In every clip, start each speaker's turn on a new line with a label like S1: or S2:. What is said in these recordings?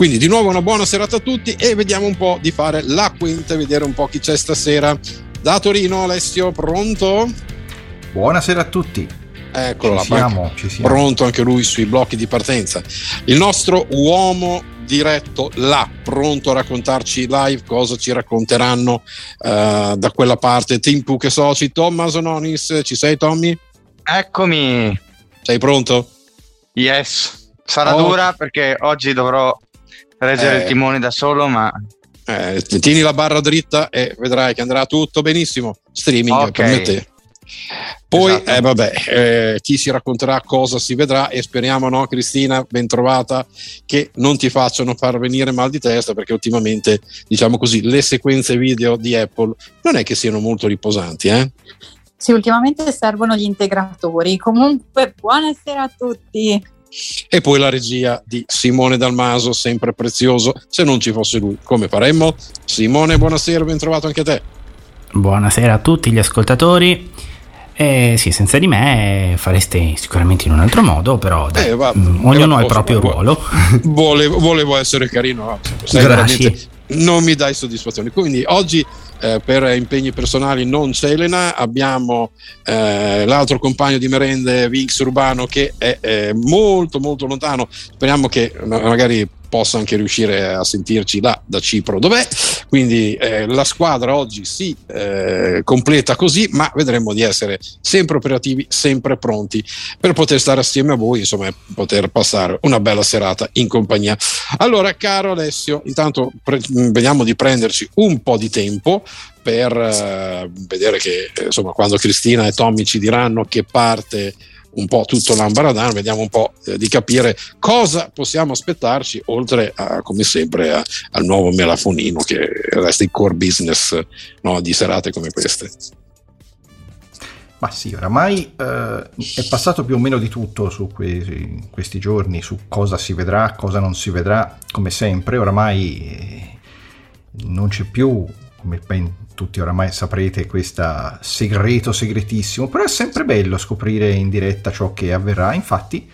S1: Quindi di nuovo una buona serata a tutti e vediamo un po' di fare la quinta e vedere un po' chi c'è stasera. Da Torino Alessio, pronto?
S2: Buonasera a tutti.
S1: Eccolo
S2: ci siamo, ci siamo.
S1: Pronto anche lui sui blocchi di partenza. Il nostro uomo diretto là, pronto a raccontarci live cosa ci racconteranno uh, da quella parte. Team Puk e soci, Tommaso Nonis, ci sei Tommy?
S3: Eccomi.
S1: Sei pronto?
S3: Yes. Sarà oh. dura perché oggi dovrò reggere eh. il timone da solo, ma
S1: eh, tieni la barra dritta e vedrai che andrà tutto benissimo. Streaming okay. per te. Poi, esatto. eh, vabbè, eh, chi si racconterà cosa si vedrà e speriamo, no, Cristina, ben trovata, che non ti facciano far venire mal di testa perché ultimamente, diciamo così, le sequenze video di Apple non è che siano molto riposanti, eh?
S4: Sì, ultimamente servono gli integratori. Comunque, buonasera a tutti.
S1: E poi la regia di Simone Dalmaso, sempre prezioso. Se non ci fosse lui, come faremmo? Simone, buonasera, ben trovato anche a te.
S5: Buonasera a tutti gli ascoltatori. Eh, sì, senza di me fareste sicuramente in un altro modo, però dai, eh, va, mm, ognuno ha il proprio ruolo.
S1: Volevo, volevo, essere carino,
S5: Grazie.
S1: Non mi dai soddisfazione. Quindi oggi eh, per impegni personali non c'è Elena, abbiamo eh, l'altro compagno di merende Vinx Urbano che è, è molto molto lontano, speriamo che magari possa anche riuscire a sentirci là da Cipro dov'è. Quindi eh, la squadra oggi si eh, completa così, ma vedremo di essere sempre operativi, sempre pronti per poter stare assieme a voi, insomma, poter passare una bella serata in compagnia. Allora, caro Alessio, intanto pre- vediamo di prenderci un po' di tempo per eh, vedere che insomma quando Cristina e Tommy ci diranno che parte un po' tutto l'ambaradan, vediamo un po' eh, di capire cosa possiamo aspettarci, oltre a, come sempre, a, al nuovo melafonino che resta il core business no, di serate come queste.
S2: Ma sì, oramai eh, è passato più o meno di tutto su que- questi giorni, su cosa si vedrà, cosa non si vedrà, come sempre, oramai eh, non c'è più, come ben tutti oramai saprete questo segreto segretissimo, però è sempre bello scoprire in diretta ciò che avverrà, infatti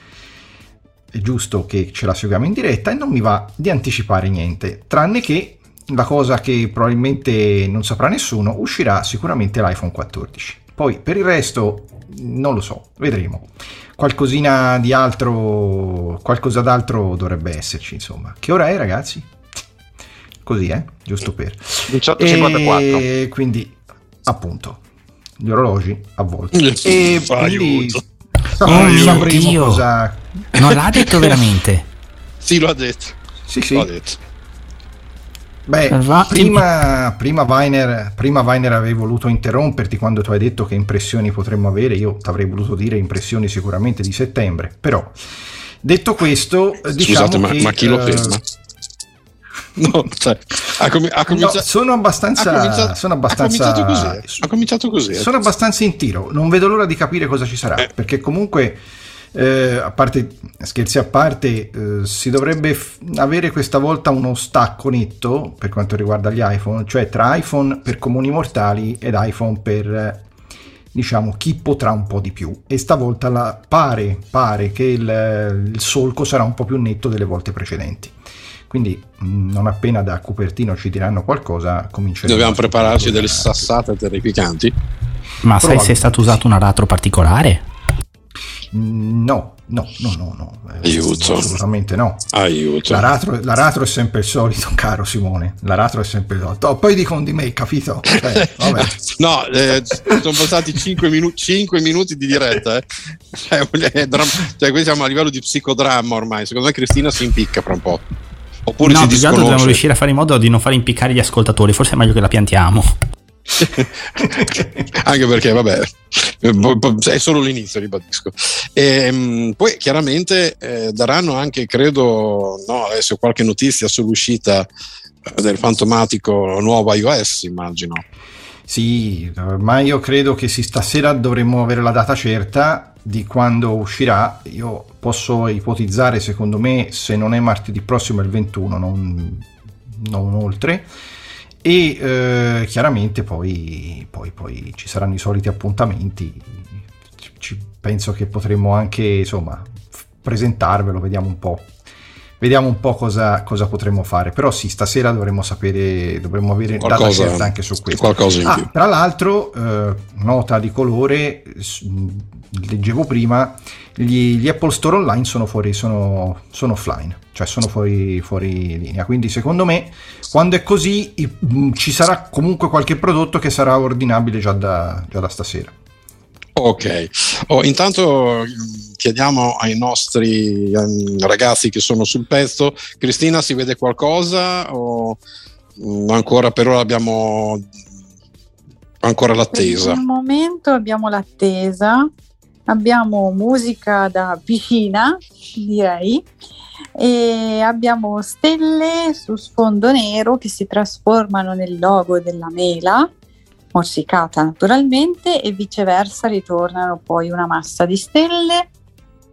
S2: è giusto che ce la seguiamo in diretta e non mi va di anticipare niente, tranne che la cosa che probabilmente non saprà nessuno, uscirà sicuramente l'iPhone 14. Poi per il resto non lo so, vedremo. Qualcosina di altro, qualcosa d'altro dovrebbe esserci, insomma. Che ora è, ragazzi? Così, eh? giusto per.
S3: 18.54.
S2: E quindi, appunto, gli orologi a volte. E quindi
S5: oh mio Dio, cosa... non l'ha detto veramente?
S1: sì, lo ha detto.
S2: Sì, sì. L'ha detto. Beh, prima, prima, Weiner, prima Weiner avevi voluto interromperti quando tu hai detto che impressioni potremmo avere, io ti avrei voluto dire impressioni sicuramente di settembre, però detto questo, diciamo
S1: Scusate,
S2: che,
S1: ma, chi lo ferma? Uh, No, cioè, ha, com- ha cominciato, no,
S2: sono abbastanza, ha cominciato, sono abbastanza,
S1: ha cominciato così. Ha cominciato così.
S2: Sono abbastanza in tiro. Non vedo l'ora di capire cosa ci sarà. Eh. Perché comunque, eh, a parte scherzi a parte, eh, si dovrebbe f- avere questa volta uno stacco netto per quanto riguarda gli iPhone, cioè tra iPhone per comuni mortali ed iPhone per diciamo chi potrà un po' di più e stavolta la, pare, pare che il, il solco sarà un po' più netto delle volte precedenti. Quindi mm, non appena da Cupertino ci diranno qualcosa, cominceremo.
S1: Dobbiamo prepararci delle sassate terrificanti.
S5: Ma sai se è stato usato un aratro particolare?
S2: Mm, no, no, no, no, no.
S1: Eh, Aiuto.
S2: Assolutamente no.
S1: Aiuto.
S2: L'aratro, l'aratro, è sempre il solito, caro Simone. L'aratro è sempre il solito. Oh, poi dicono di me, capito? Cioè,
S1: no, eh, sono passati 5, minu- 5, minuti di diretta. Eh. Cioè, cioè, qui siamo a livello di psicodramma ormai. Secondo me Cristina si impicca fra un po'. Oppure
S5: no, più che altro dobbiamo riuscire a fare in modo di non far impiccare gli ascoltatori. Forse è meglio che la piantiamo.
S1: Anche perché, vabbè, è solo l'inizio, ribadisco. E, ehm, poi chiaramente eh, daranno anche, credo, no, adesso qualche notizia sull'uscita eh, del fantomatico nuovo iOS, immagino.
S2: Sì, ma io credo che sì, stasera dovremmo avere la data certa di quando uscirà. Io posso ipotizzare, secondo me, se non è martedì prossimo, è il 21, non, non oltre. E eh, chiaramente poi, poi, poi, ci saranno i soliti appuntamenti. Ci, penso che potremmo anche insomma presentarvelo, vediamo un po'. Vediamo un po' cosa, cosa, potremmo fare. Però sì, stasera dovremmo sapere, dovremmo avere qualcosa, data certa anche su questo.
S1: Qualcosa in
S2: ah,
S1: più.
S2: Tra l'altro, eh, nota di colore, leggevo prima, gli, gli, Apple Store online sono fuori, sono, sono offline, cioè sono fuori, fuori, linea. Quindi secondo me, quando è così, ci sarà comunque qualche prodotto che sarà ordinabile già da, già da stasera.
S1: Ok, oh, intanto chiediamo ai nostri um, ragazzi che sono sul pezzo, Cristina si vede qualcosa o um, ancora per ora abbiamo ancora l'attesa?
S4: Per il momento abbiamo l'attesa, abbiamo musica da piscina direi e abbiamo stelle su sfondo nero che si trasformano nel logo della mela morsicata naturalmente e viceversa ritornano poi una massa di stelle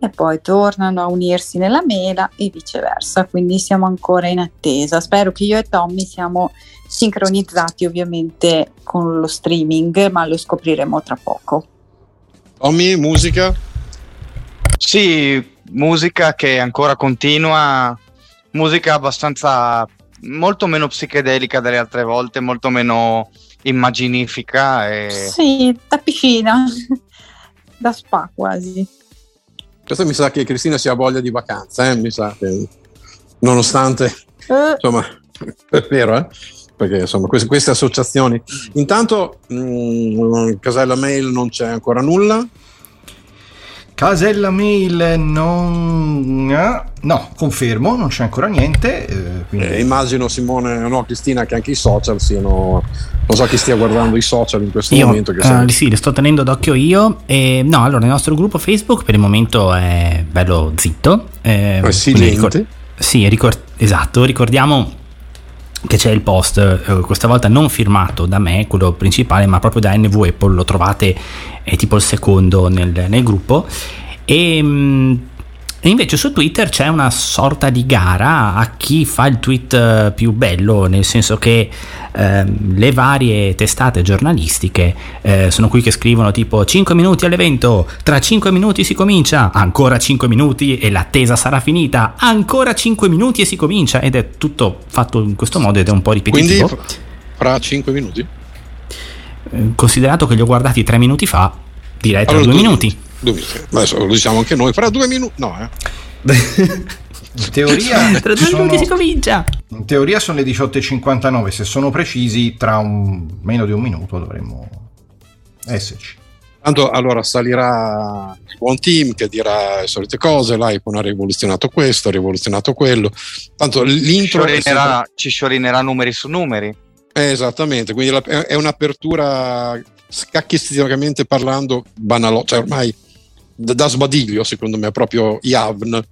S4: e poi tornano a unirsi nella mela e viceversa, quindi siamo ancora in attesa. Spero che io e Tommy siamo sincronizzati ovviamente con lo streaming, ma lo scopriremo tra poco.
S1: Tommy, musica?
S3: Sì, musica che ancora continua, musica abbastanza molto meno psichedelica delle altre volte, molto meno immaginifica. E...
S4: Sì, da piscina, da spa quasi.
S1: Questo mi sa che Cristina si ha voglia di vacanza, eh? mi sa che nonostante, eh. insomma, è vero, eh? perché insomma queste, queste associazioni. Intanto, mh, mm, casella mail non c'è ancora nulla.
S2: Casella mail non... No, confermo, non c'è ancora niente. Eh,
S1: quindi... eh, immagino Simone, no Cristina, che anche i social siano... Non so chi stia guardando i social in questo
S5: io,
S1: momento. Che
S5: uh, sì, li sto tenendo d'occhio io. E, no, allora il nostro gruppo Facebook per il momento è bello zitto.
S1: Eh, è silente. Ricor-
S5: sì, ricor- esatto, ricordiamo che c'è il post, eh, questa volta non firmato da me, quello principale, ma proprio da NV Apple, lo trovate è tipo il secondo nel, nel gruppo. E, mm, e invece su Twitter c'è una sorta di gara a chi fa il tweet eh, più bello, nel senso che eh, le varie testate giornalistiche eh, sono qui che scrivono tipo 5 minuti all'evento, tra 5 minuti si comincia, ancora 5 minuti e l'attesa sarà finita, ancora 5 minuti e si comincia ed è tutto fatto in questo modo ed è un po' ripetitivo.
S1: Quindi fra 5 minuti?
S5: Considerato che li ho guardati 3 minuti fa, direi tra allora, 2 minuti.
S1: Minuti. Adesso lo diciamo anche noi, fra due minuti. No, eh.
S2: In teoria,
S5: tra due sono, minuti si comincia.
S2: In teoria sono le 18.59. Se sono precisi, tra un, meno di un minuto dovremmo esserci.
S1: Tanto allora salirà il buon team che dirà le solite cose, l'iPhone ha rivoluzionato questo, ha rivoluzionato quello. Tanto l'intro
S3: ci sciorinerà, sempre... ci sciorinerà numeri su numeri.
S1: Eh, esattamente, quindi è un'apertura scacchisticamente parlando banalo, cioè ormai da sbadiglio, secondo me, proprio Yavn.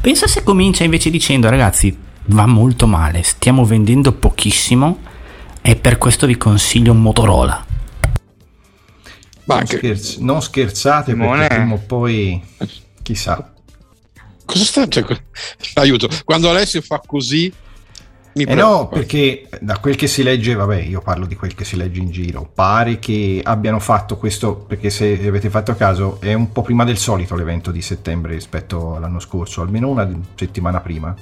S5: Pensa se comincia invece dicendo, ragazzi, va molto male, stiamo vendendo pochissimo e per questo vi consiglio un Motorola.
S2: Non, anche... scherz- non, scherzate perché è... prima o poi chissà.
S1: Cosa sta? Cioè, aiuto, quando Alessio fa così
S2: eh no, perché da quel che si legge, vabbè, io parlo di quel che si legge in giro, pare che abbiano fatto questo, perché se avete fatto caso, è un po' prima del solito l'evento di settembre rispetto all'anno scorso, almeno una settimana prima.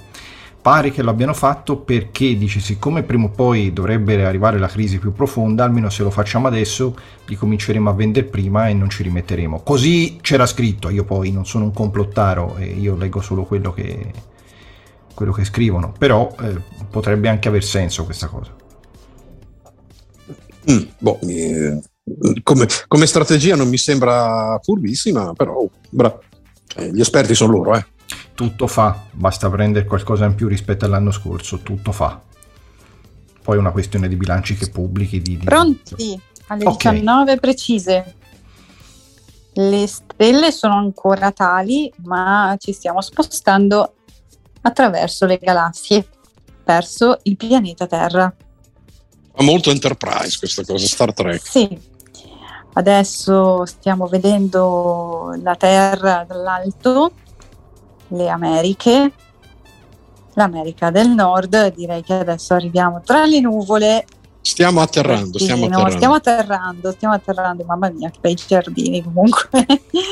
S2: Pare che lo abbiano fatto perché dice siccome prima o poi dovrebbe arrivare la crisi più profonda, almeno se lo facciamo adesso li cominceremo a vendere prima e non ci rimetteremo. Così c'era scritto, io poi non sono un complottaro io leggo solo quello che, quello che scrivono, però eh, potrebbe anche aver senso questa cosa.
S1: Mm, boh, eh, come, come, strategia non mi sembra furbissima, però bra- eh, gli esperti sono loro. Eh.
S2: Tutto fa, basta prendere qualcosa in più rispetto all'anno scorso, tutto fa. Poi è una questione di bilanci che pubblichi. Di, di...
S4: Pronti alle okay. 19 precise. Le stelle sono ancora tali, ma ci stiamo spostando attraverso le galassie verso il pianeta Terra.
S1: Fa molto Enterprise questa cosa, Star Trek.
S4: Sì, adesso stiamo vedendo la Terra dall'alto, le Americhe, l'America del Nord, direi che adesso arriviamo tra le nuvole.
S1: Stiamo atterrando, stiamo atterrando.
S4: stiamo atterrando, stiamo atterrando, mamma mia, che bei giardini comunque.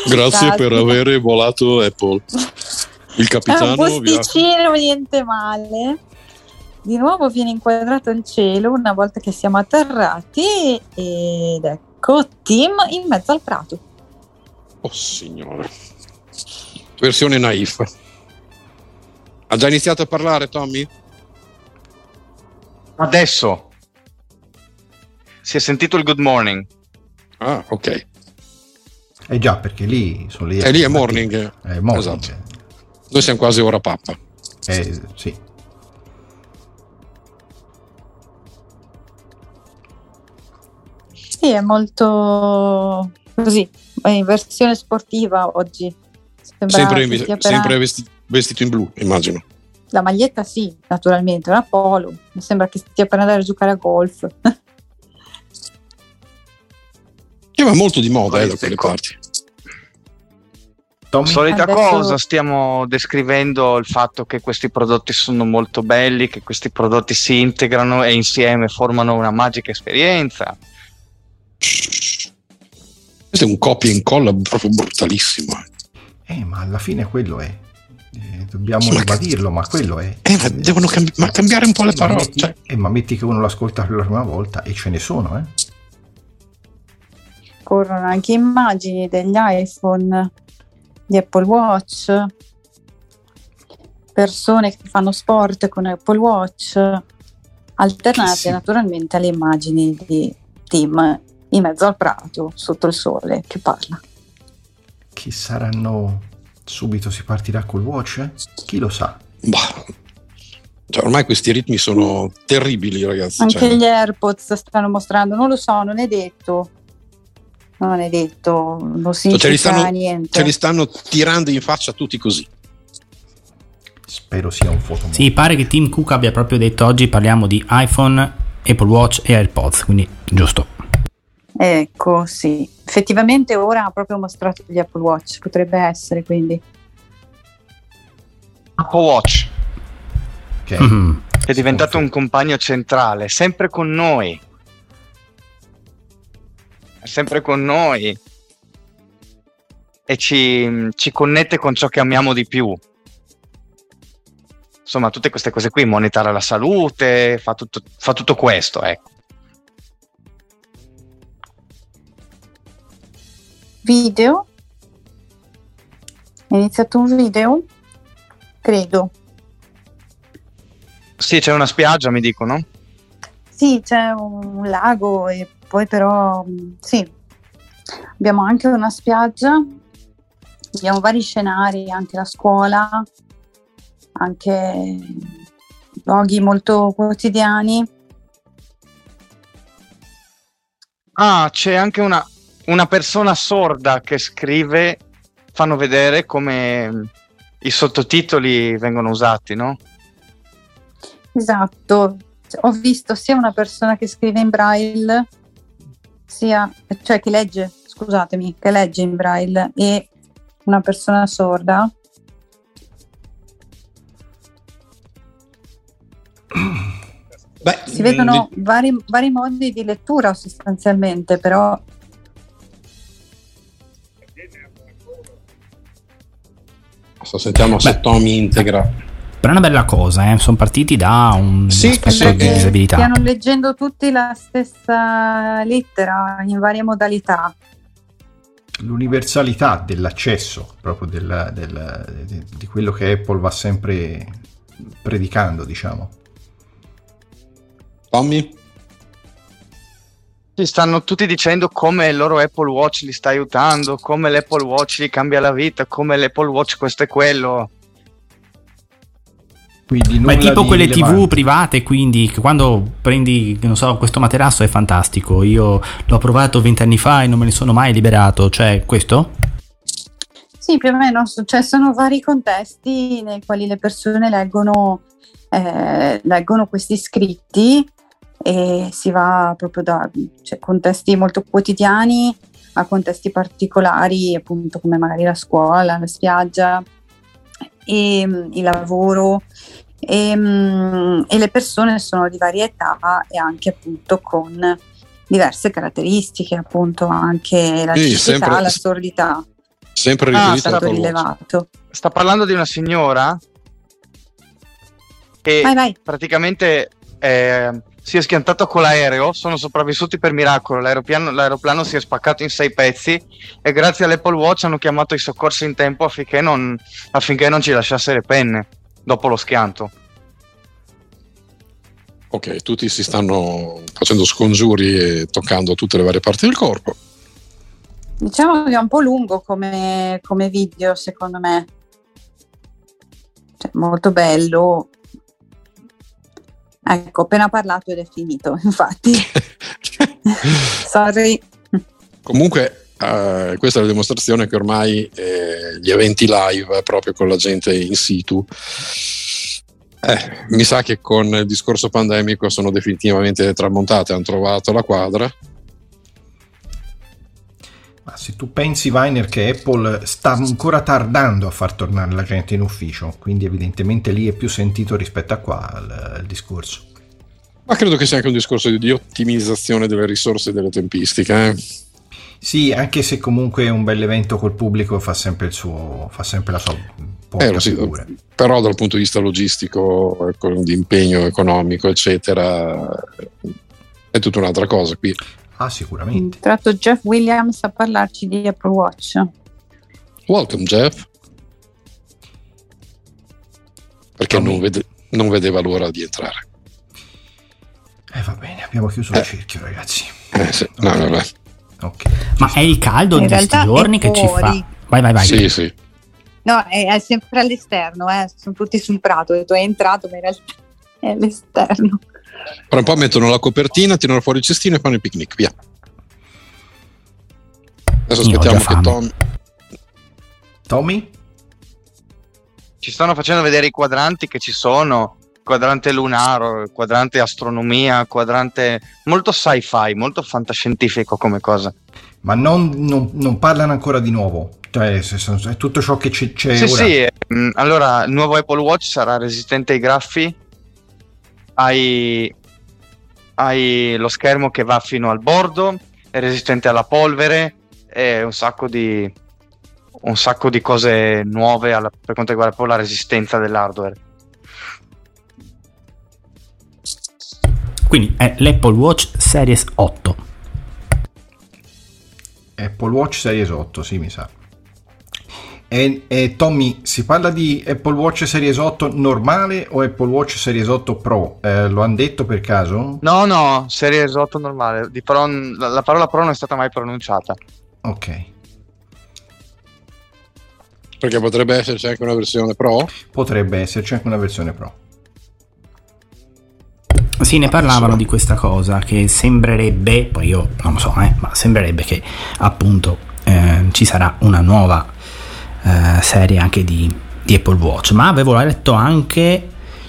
S1: Grazie per aver volato Apple. Il capitano
S4: È un posticino, niente male. Di nuovo viene inquadrato il cielo una volta che siamo atterrati ed ecco Tim in mezzo al prato.
S1: Oh signore. Versione naif. Ha già iniziato a parlare Tommy?
S3: Adesso. Si è sentito il good morning.
S1: Ah, ok.
S2: Eh già, perché lì sono lì.
S1: E lì è morning.
S2: È morning.
S1: Esatto. Noi siamo quasi ora pappa.
S2: Eh, sì.
S4: Sì, è molto così, è in versione sportiva oggi. Sembra
S1: Sempre, in- sempre vesti- vestito in blu, immagino.
S4: La maglietta sì, naturalmente, una polo. Mi sembra che stia per andare a giocare a golf.
S1: Che va molto di moda eh, da quelle parti.
S2: Tommy?
S3: Solita
S4: Adesso-
S3: cosa, stiamo descrivendo il fatto che questi prodotti sono molto belli, che questi prodotti si integrano e insieme formano una magica esperienza.
S1: Questo è un copia e incolla proprio brutalissimo. eh.
S2: Ma alla fine quello è. Eh, dobbiamo
S1: ma
S2: ribadirlo, ma quello è.
S1: Eh, ma devono cambi- ma cambiare un po' le
S2: Eh, ma
S1: parole.
S2: metti-
S1: cioè,
S2: eh, ma metti che uno l'ascolta per la prima volta e ce ne sono, eh?
S4: Corrono anche immagini degli iPhone, di Apple Watch, persone che fanno sport con Apple Watch, alternate
S1: Sì.
S4: naturalmente alle immagini di Tim in mezzo al prato, sotto il sole, che parla.
S2: Chi saranno. Subito si partirà col watch? Chi lo sa?
S1: bah. Cioè, ormai questi ritmi sono terribili, ragazzi.
S4: Anche
S1: cioè.
S4: gli AirPods stanno mostrando, non lo so, non è detto. Non è detto, non significa
S1: ce li stanno-
S4: niente.
S1: Ce li stanno tirando in faccia tutti così.
S2: Spero sia un foto.
S5: Sì, pare che Tim Cook abbia proprio detto oggi parliamo di iPhone, Apple Watch e AirPods, quindi giusto.
S4: Ecco, sì. Effettivamente ora ha proprio mostrato gli Apple Watch, potrebbe essere quindi.
S3: Apple Watch
S2: Ok.
S5: Mhm.
S3: è diventato un compagno centrale, sempre con noi. È sempre con noi. E ci, ci connette con ciò che amiamo di più. Insomma, tutte queste cose qui, monitora la salute, fa tutto, fa tutto questo, ecco.
S4: Video. È iniziato un video? Credo.
S3: Sì, c'è una spiaggia, mi dicono.
S4: Sì, c'è un lago e poi però mh, sì, abbiamo anche una spiaggia, abbiamo vari scenari, anche la scuola, anche luoghi molto quotidiani.
S3: Ah, c'è anche una, una persona sorda che scrive, fanno vedere come mm, i sottotitoli vengono usati, no?
S4: Esatto, ho visto sia una persona che scrive in braille, sia, cioè che legge, scusatemi, che legge in braille e una persona sorda.
S1: Beh,
S4: Si vedono vari, vari modi di lettura sostanzialmente, però
S1: Sto sentiamo se
S5: Beh.
S1: Tommy integra.
S5: Però è una bella cosa, eh. sono partiti da un
S1: Sì,
S5: aspetto di disabilità.
S4: stiano leggendo tutti la stessa lettera in varie modalità.
S2: L'universalità dell'accesso, proprio del- del- di, di quello che Apple va sempre predicando, diciamo.
S1: Tommy?
S3: Ci stanno tutti dicendo come il loro Apple Watch li sta aiutando, come l'Apple Watch gli cambia la vita, come l'Apple Watch questo e quello.
S2: Quindi
S5: Ma è tipo
S2: di
S5: quelle tv
S2: rilevante.
S5: private, quindi che quando prendi, non so, questo materasso è fantastico. Io l'ho provato vent'anni fa e non me ne sono mai liberato. Cioè, questo?
S4: Sì, più o meno, cioè sono vari contesti nei quali le persone leggono, eh, leggono questi scritti e si va proprio da cioè, contesti molto quotidiani a contesti particolari, appunto come magari la scuola, la spiaggia, e, mm, il lavoro. E, mm, e le persone sono di varia età e anche appunto con diverse caratteristiche, appunto anche la
S1: Sì,
S4: cecità,
S1: sempre-
S4: la sordità
S1: Sempre
S3: Ah,
S4: stato rilevato.
S3: sta parlando di una signora che
S4: Vai, vai.
S3: praticamente eh, si è schiantato con l'aereo, sono sopravvissuti per miracolo, l'aeroplano, l'aeroplano si è spaccato in sei pezzi e grazie all'Apple Watch hanno chiamato i soccorsi in tempo affinché non, affinché non ci lasciasse le penne dopo lo schianto.
S1: Ok, tutti si stanno facendo scongiuri e toccando tutte le varie parti del corpo.
S4: Diciamo che è un po' lungo come, come video, secondo me. Cioè, molto bello. Ecco, appena parlato ed è finito, infatti. Sorry.
S1: Comunque, eh, questa è la dimostrazione che ormai eh, gli eventi live, proprio con la gente in situ, eh, mi sa che con il discorso pandemico sono definitivamente tramontate, hanno trovato la quadra.
S2: Ma se tu pensi, Weiner, che Apple sta ancora tardando a far tornare la gente in ufficio, quindi evidentemente lì è più sentito rispetto a qua il, il discorso.
S1: Ma credo che sia anche un discorso di, di ottimizzazione delle risorse e delle tempistiche. Eh?
S2: Sì, anche se comunque è un bel evento col pubblico fa sempre, il suo, fa sempre la sua porca
S1: Eh, sì,
S2: figura.
S1: però dal punto di vista logistico, ecco, di impegno economico, eccetera, è tutta un'altra cosa qui.
S2: Ah, sicuramente.
S4: Tra l'altro Jeff Williams a parlarci di Apple Watch.
S1: Welcome, Jeff. Perché non, vede- non vedeva l'ora di entrare.
S2: Eh, va bene, abbiamo chiuso
S1: Eh.
S2: il cerchio, ragazzi.
S1: Eh, sì, no, no, no.
S2: Ok.
S5: Ma è il caldo
S4: In
S5: di questi giorni che ci fa. Vai, vai, vai.
S1: Sì, sì.
S4: No, è, è sempre all'esterno, eh. sono tutti sul prato. Tu hai entrato, ma in realtà è all'esterno.
S1: Ora un po' mettono la copertina, tirano fuori il cestino e fanno il picnic, via. Adesso
S5: Io
S1: aspettiamo che. Tom...
S2: Tommy?
S3: Ci stanno facendo vedere i quadranti che ci sono, quadrante lunaro, quadrante astronomia, quadrante molto sci-fi, molto fantascientifico come cosa.
S2: Ma non, non- non parlano ancora di nuovo. Cioè, è tutto ciò che c'è, c'è
S3: Sì,
S2: ora.
S3: sì, mm, allora il nuovo Apple Watch sarà resistente ai graffi, hai, hai lo schermo che va fino al bordo, è resistente alla polvere, e un sacco di, un sacco di cose nuove alla- per quanto riguarda proprio la resistenza dell'hardware.
S5: Quindi è l'Apple Watch Series 8.
S2: Apple Watch Series 8, sì, mi sa. E, e Tommy, si parla di Apple Watch Series 8 normale o Apple Watch Series 8 Pro? Eh, lo hanno detto per caso?
S3: No, no, Series 8 normale, di Pro- la, la parola Pro non è stata mai pronunciata.
S2: Ok.
S1: Perché potrebbe esserci anche una versione Pro.
S2: Potrebbe esserci anche una versione Pro.
S5: Sì, ne parlavano di questa cosa che sembrerebbe, poi io non lo so, eh, ma sembrerebbe che appunto eh, ci sarà una nuova eh, serie anche di, di Apple Watch. Ma avevo letto anche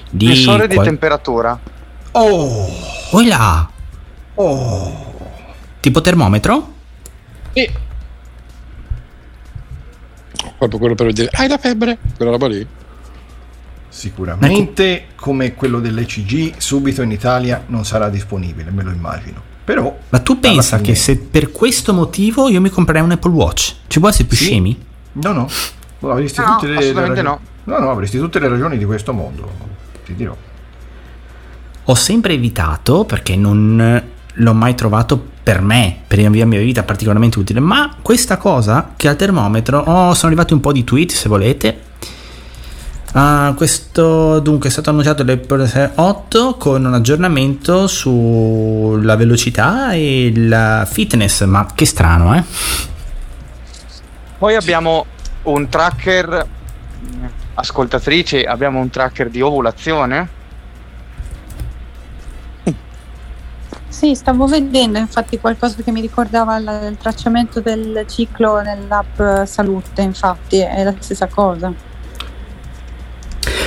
S5: di...
S3: Sensore di
S5: qual-
S3: temperatura.
S2: Oh!
S5: Oh là!
S2: Oh!
S5: Tipo termometro?
S1: E... Proprio quello per vedere. Hai la febbre? Quella roba lì.
S2: Sicuramente come quello dell'ECG subito in Italia non sarà disponibile, me lo immagino. Però
S5: Ma tu pensa
S2: fine-
S5: che se per questo motivo io mi comprerei un Apple Watch? Ci può essere più
S2: Sì.
S5: scemi?
S2: No, no. Avresti
S3: No,
S2: tutte le, le
S3: assolutamente
S2: ragioni- No, no, avresti tutte le ragioni di questo mondo. Ti dirò.
S5: Ho sempre evitato perché non l'ho mai trovato per me, per la mia mia vita particolarmente utile. Ma questa cosa che al termometro, oh, sono arrivati un po' di tweet se volete. Ah, questo dunque è stato annunciato l'Apple 8 con un aggiornamento sulla velocità e il fitness. Ma che strano, eh?
S3: Poi abbiamo un tracker, mh, ascoltatrici, abbiamo un tracker di ovulazione.
S4: Sì, stavo vedendo infatti qualcosa che mi ricordava il, il tracciamento del ciclo nell'app Salute, infatti è la stessa cosa.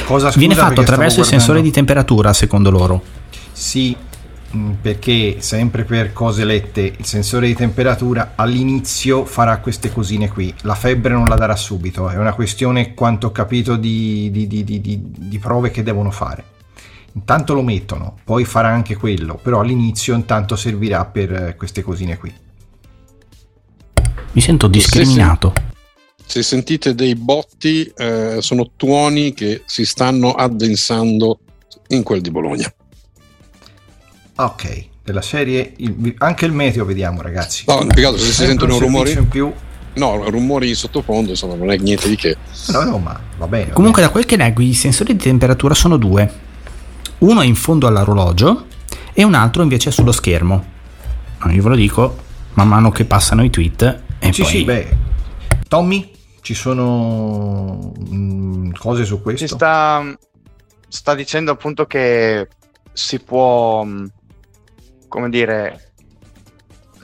S2: Cosa scusa,
S5: Viene fatto attraverso il sensore di temperatura, secondo loro.
S2: Sì, perché sempre per cose lette, il sensore di temperatura all'inizio farà queste cosine qui. La febbre non la darà subito, è una questione, quanto ho capito, di, di- di- di- di- di prove che devono fare. Intanto lo mettono, poi farà anche quello, però all'inizio intanto servirà per eh, queste cosine qui.
S5: Mi sento discriminato.
S1: se sentite dei botti, eh, sono tuoni che si stanno addensando in quel di Bologna.
S2: Ok, della serie il- anche il meteo vediamo ragazzi.
S1: No, più che altro se si sentono rumori,
S2: in più.
S1: no, rumori in sottofondo, insomma, non è niente di che.
S2: No, no, ma va bene. va
S5: Comunque, da quel che leggo, i sensori di temperatura sono due: uno è in fondo all'orologio e un altro invece è sullo schermo. Io ve lo dico man mano che passano i tweet. E
S2: bene. Sì,
S5: poi...
S2: sì, beh. Tommy, ci sono mm, cose su
S3: Ci
S2: questo?
S3: sta, sta dicendo appunto che si può, mh, come dire,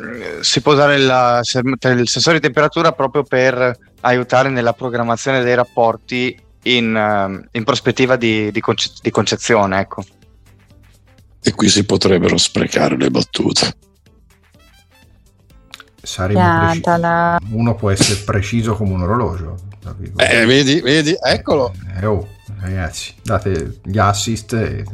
S3: eh, si può usare il, sem- il sensore di temperatura proprio per aiutare nella programmazione dei rapporti in, ehm, in prospettiva di, di conce- di concezione. Ecco.
S1: E qui si potrebbero sprecare le battute.
S2: Preciso. Uno può essere preciso come un orologio.
S1: Eh, vedi, vedi, eccolo.
S2: Eh, oh, ragazzi, date gli assist. e-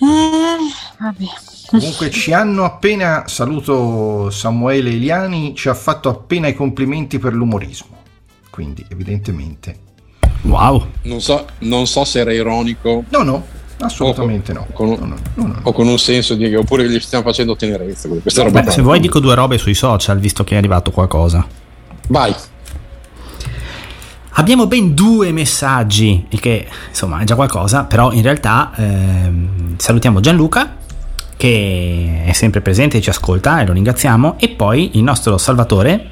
S4: Eh, vabbè.
S2: Comunque ci hanno appena, saluto Samuele Eliani, ci ha fatto appena i complimenti per l'umorismo. Quindi evidentemente...
S5: Wow,
S1: Non so, non so se era ironico
S2: No, no, assolutamente no.
S1: con-
S2: No, no, no, no.
S1: o con un senso di oppure gli stiamo facendo tenerezza. Questa roba
S5: Beh, se vuoi dico due robe sui social, visto che è arrivato qualcosa.
S1: Vai.
S5: Abbiamo ben due messaggi, il che insomma è già qualcosa, però in realtà ehm, salutiamo Gianluca che è sempre presente e ci ascolta e lo ringraziamo e poi il nostro Salvatore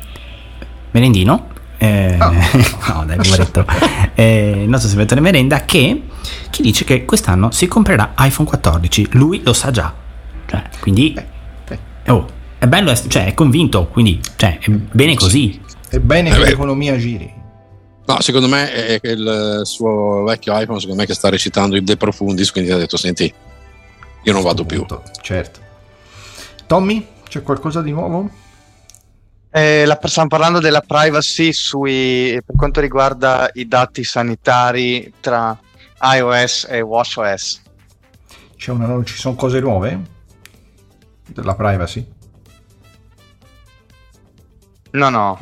S5: Merendino, eh,
S2: Ah.
S5: no dai poveretto, eh, il nostro Salvatore Merenda che ci dice che quest'anno si comprerà iPhone 14, lui lo sa già, cioè, quindi
S2: Eh,
S5: oh, è bello, cioè è convinto, quindi cioè, è bene così.
S2: È bene
S1: Eh
S2: che
S1: beh.
S2: l'economia giri.
S1: No, secondo me è il suo vecchio iPhone, secondo me che sta recitando il De Profundis, quindi ha detto, senti, io non vado più.
S2: Appunto, Certo. Tommy, c'è qualcosa di nuovo?
S3: Eh, la- stiamo parlando della privacy sui, per quanto riguarda i dati sanitari tra iOS e WatchOS.
S2: C'è una, ci sono cose nuove? Della privacy?
S3: No, no.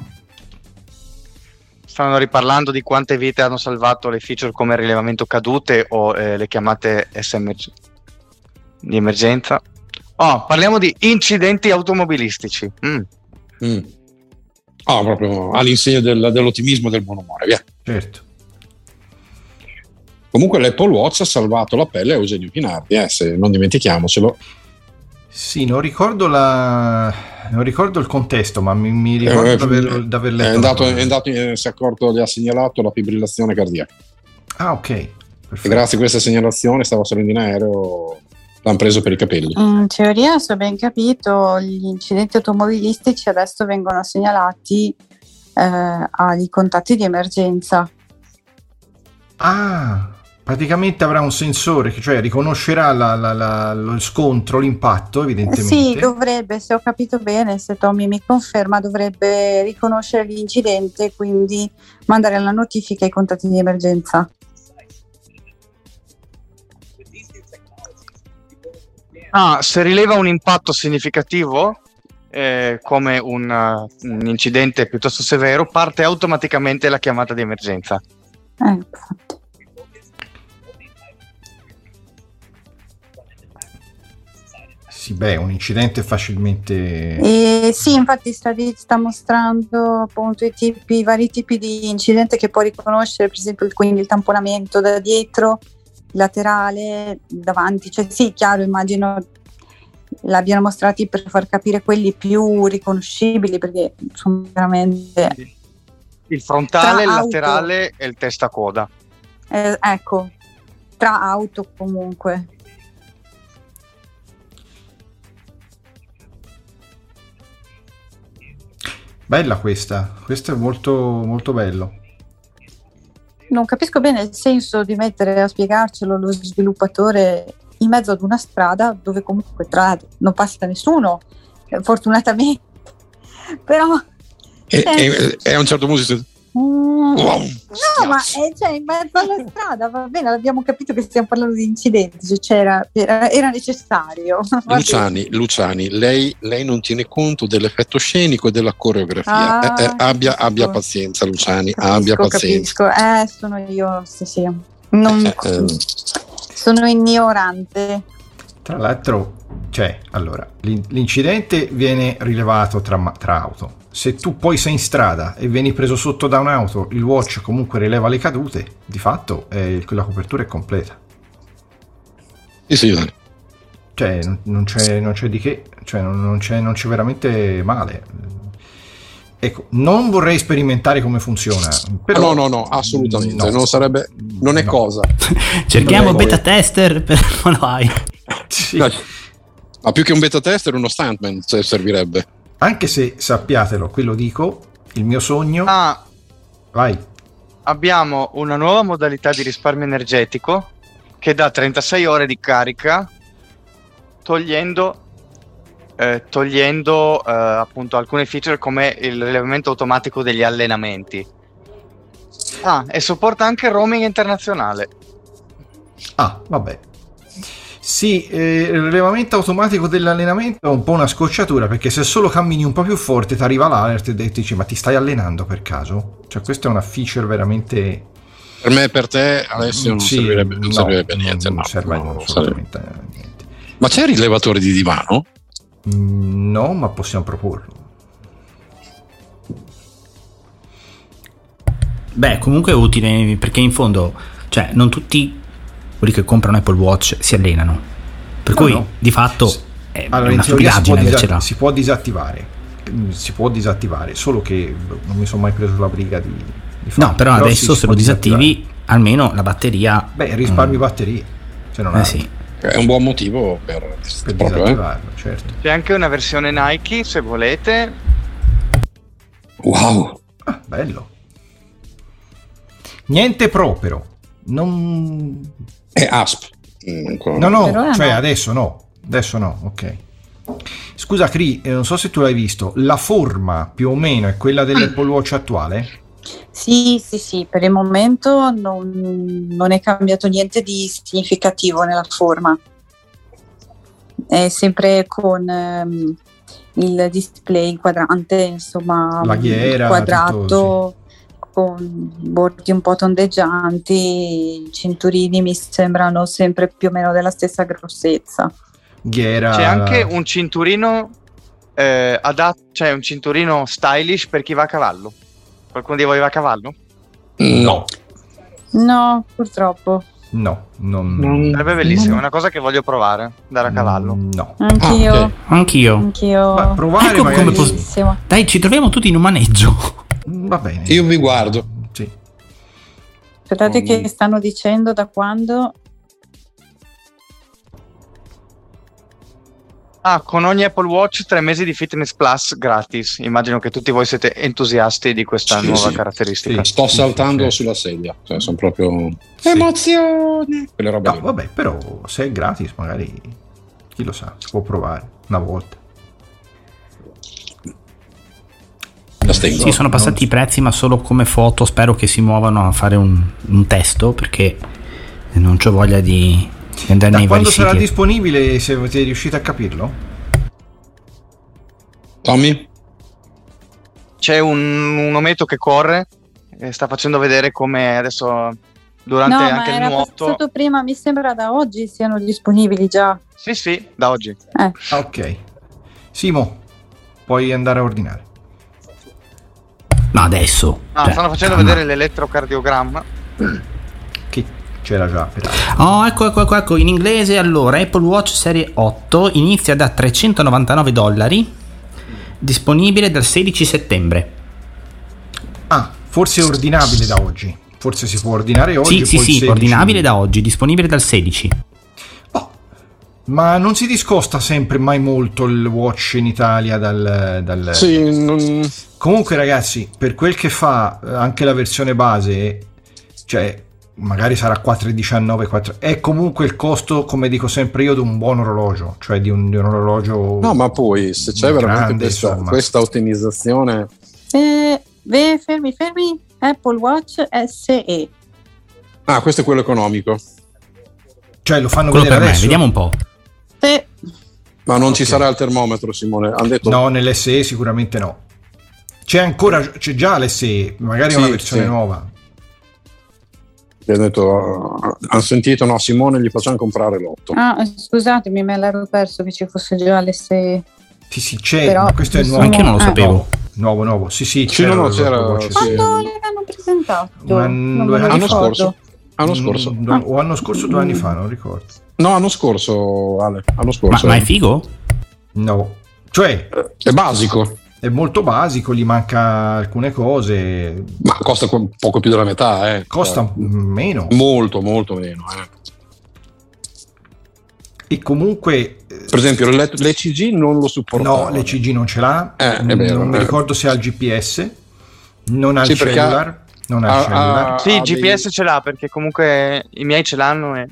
S3: Stanno riparlando di quante vite hanno salvato le feature come il rilevamento cadute o eh, le chiamate SMG di emergenza. Oh, parliamo di incidenti automobilistici. Mm.
S1: Mm. Ah, proprio all'insegna del- dell'ottimismo e del buon umore, via.
S2: Certo.
S1: Comunque l'Apple Watch ha salvato la pelle a Eugenio Pinardi, eh, se non dimentichiamocelo.
S2: Sì, non ricordo la... non ricordo il contesto, ma mi, mi ricordo
S1: Eh,
S2: di aver, di aver
S1: È
S2: letto.
S1: andato, è andato in- si è accorto, gli ha segnalato la fibrillazione cardiaca.
S2: Ah, ok.
S1: E grazie a questa segnalazione stava salendo in aereo, l'hanno preso per i capelli.
S4: In teoria, se ho ben capito, gli incidenti automobilistici adesso vengono segnalati eh, ai contatti di emergenza.
S2: Ah, praticamente avrà un sensore che cioè riconoscerà la- la- la- lo scontro, l'impatto, evidentemente.
S4: Sì, dovrebbe, se ho capito bene, se Tommy mi conferma, dovrebbe riconoscere l'incidente e quindi mandare la notifica ai contatti di emergenza.
S3: Ah, se rileva un impatto significativo, eh, come un, uh, un incidente piuttosto severo, parte automaticamente la chiamata di emergenza.
S4: Eh.
S2: Sì, beh, un incidente facilmente...
S4: E sì, infatti sta, sta mostrando appunto i, tipi, i vari tipi di incidente che può riconoscere, per esempio quindi il tamponamento da dietro, laterale, davanti, cioè sì, chiaro, immagino l'abbiano mostrati per far capire quelli più riconoscibili perché sono veramente
S3: Il frontale, il
S4: Tra auto.
S3: laterale e il testa-coda.
S4: eh, ecco tra auto comunque
S2: Bella questa, questo è molto, molto bello.
S4: Non capisco bene il senso di mettere a spiegarcelo lo sviluppatore in mezzo ad una strada dove comunque tra l'altro non passa nessuno, eh, fortunatamente. Però
S1: E,
S4: Eh.
S1: e- e a un certo punto
S4: Mm, no, ma è cioè, in mezzo alla strada, va bene, abbiamo capito che stiamo parlando di incidenti, cioè c'era, era, era necessario.
S1: Luciani, Luciani lei, lei, non tiene conto dell'effetto scenico e della coreografia. Ah, eh, eh, abbia, abbia, pazienza, Luciani, capisco, abbia pazienza.
S4: Capisco. Eh, sono io, sì, sì. Non, eh, eh. sono ignorante.
S2: Tra l'altro, cioè, allora, l'incidente viene rilevato tra, tra auto se tu poi sei in strada e vieni preso sotto da un'auto, il watch comunque rileva le cadute, di fatto eh, la copertura è completa.
S1: Sì, sì,
S2: Cioè, non c'è, non c'è di che, cioè, non, c'è, non c'è veramente male. Ecco, non vorrei sperimentare come funziona. Però...
S1: No, no, no, assolutamente. No. Non, sarebbe, non è no. cosa.
S5: Cerchiamo non beta tester per hai.
S1: Sì. Ma più che un beta tester, uno stuntman servirebbe.
S2: Anche se sappiatelo, qui lo dico, il mio sogno...
S3: Ah,
S2: vai.
S3: Abbiamo una nuova modalità di risparmio energetico che dà 36 ore di carica togliendo, eh, togliendo eh, appunto alcune feature come il rilevamento automatico degli allenamenti. Ah, e supporta anche il roaming internazionale.
S2: Ah, vabbè. Sì, eh, il rilevamento automatico dell'allenamento è un po' una scocciatura perché se solo cammini un po' più forte ti arriva l'alert e ti dici ma ti stai allenando per caso? Cioè questa è una feature veramente...
S1: Per me e per te adesso non sì, servirebbe, non no, servirebbe niente. Non no, serve no, assolutamente serve. niente. Ma c'è il rilevatore di divano?
S2: Mm, no, ma possiamo proporlo.
S5: Beh, comunque è utile perché in fondo, cioè, non tutti quelli che comprano Apple Watch si allenano. Per no, cui no. di fatto è allora, una stupidaggine
S2: si, disa- si può disattivare. Si può disattivare, solo che non mi sono mai preso la briga di,
S5: di farlo. No, però, però adesso se lo disattivi, almeno la batteria.
S2: Beh, risparmi mm. batterie. Se non
S5: eh sì.
S1: È un buon motivo per,
S2: per proprio, disattivarlo, eh? certo.
S3: C'è anche una versione Nike, se volete.
S1: Wow!
S2: Ah, bello. Niente proprio. Non
S1: è ASP.
S2: No, no, cioè no. adesso no. Adesso no, ok. Scusa Cri, eh, non so se tu l'hai visto, la forma più o meno è quella dell'Apple Watch attuale?
S4: Sì, sì, sì, per il momento non, non è cambiato niente di significativo nella forma. È sempre con ehm, il display quadrante, insomma,
S2: la ghiera,
S4: quadrato. Tutto, sì con bordi un po' tondeggianti, i cinturini mi sembrano sempre più o meno della stessa grossezza.
S2: Ghiera...
S3: C'è anche un cinturino eh, adatto, cioè un cinturino stylish per chi va a cavallo. Qualcuno di voi va a cavallo?
S1: No.
S4: No, purtroppo.
S2: No, non...
S3: sarebbe bellissimo, è una cosa che voglio provare, andare a cavallo.
S2: No.
S4: Anch'io. Ah, okay.
S5: Anch'io.
S4: Anch'io.
S2: Ma provare ecco
S5: magari... come pos- Dai, ci troviamo tutti in un maneggio.
S2: Va bene.
S1: Io vi guardo.
S2: Sì.
S4: Aspettate, che stanno dicendo da quando?
S3: Ah, con ogni Apple Watch tre mesi di Fitness Plus gratis. Immagino che tutti voi siete entusiasti di questa sì, nuova sì. caratteristica.
S1: Sì, sto saltando sulla sedia, cioè, sono proprio emozioni.
S2: Quelle robe no, vabbè, però se è gratis, magari chi lo sa, si può provare una volta.
S5: Sì, sono passati i prezzi, ma solo come foto. Spero che si muovano a fare un, un testo perché non ho voglia di, andare da nei
S2: quando
S5: vari
S2: sarà
S5: siti.
S2: disponibile? Se siete riusciti a capirlo?
S1: Tommy?
S3: C'è un, un ometto che corre e sta facendo vedere come adesso durante
S4: no,
S3: anche il nuoto.
S4: prima, mi sembra da oggi siano disponibili già.
S3: Sì, sì, da oggi.
S4: Eh.
S2: Ok. Simo, puoi andare a ordinare.
S5: Ma adesso.
S3: Ah, cioè, stanno facendo calma. vedere l'elettrocardiogramma.
S2: Che c'era già.
S5: Oh, ecco, ecco, ecco, ecco. In inglese, allora, Apple Watch Serie 8 inizia da 399 dollari, disponibile dal 16 settembre.
S2: Ah, forse è ordinabile da oggi. Forse si può ordinare oggi.
S5: Sì, sì, sì, ordinabile da oggi, disponibile dal 16.
S2: Ma non si discosta sempre mai molto il watch in Italia dal... dal...
S1: Sì, non...
S2: Comunque ragazzi, per quel che fa eh, anche la versione base, cioè magari sarà 4,19, 4... è comunque il costo, come dico sempre io, di un buon orologio, cioè di un, di un orologio...
S1: No, ma poi se c'è grande, veramente questa, questa, ottimizzazione...
S4: Eh, beh, fermi, fermi, Apple Watch SE.
S1: Ah, questo è quello economico.
S2: Cioè lo fanno
S5: Quello
S2: vedere
S5: per me,
S2: adesso?
S5: vediamo un po'.
S4: Sì.
S1: Ma non ci
S2: Ok.
S1: sarà il termometro, Simone. Hanno detto
S2: No, nell'SE sicuramente no. C'è ancora, c'è già l'SE, magari è una
S1: Sì,
S2: versione
S1: sì.
S2: nuova.
S1: hanno detto, hanno sentito, no, Simone gli facciamo comprare l'otto.
S4: Ah, scusatemi, me l'ero perso che ci fosse già l'SE.
S2: Sì, sì, c'è,
S4: Però-
S2: ma questo è nuovo.
S5: Anche io non lo sapevo.
S2: Nuovo, nuovo. Sì, sì,
S1: Sì, no, c'era-
S2: Watch
S1: sì.
S4: Quando l'hanno presentato? Non
S2: due
S1: L'anno
S4: ricordo.
S1: scorso. L'anno scorso.
S2: Mm, o anno scorso o due anni fa, non ricordo.
S1: No, l'anno scorso, Ale. L'anno
S5: Ma,
S1: scorso.
S5: ma è figo?
S2: No. Cioè,
S1: È basico,
S2: è molto basico, gli manca alcune cose,
S1: ma costa poco più della metà. Eh.
S2: costa
S1: Cioè,
S2: meno.
S1: molto, molto meno. eh.
S2: E comunque... eh,
S1: Per esempio, l'E- l'ECG non lo supportava.
S2: No, l'ECG non ce l'ha,
S1: Eh, vero,
S2: non mi ricordo se ha il GPS, non ha
S1: Sì,
S2: il cellular, non ha il
S1: ha-
S2: cellular.
S1: ha-
S3: Sì, il
S1: dei-
S3: GPS ce l'ha perché comunque i miei ce l'hanno e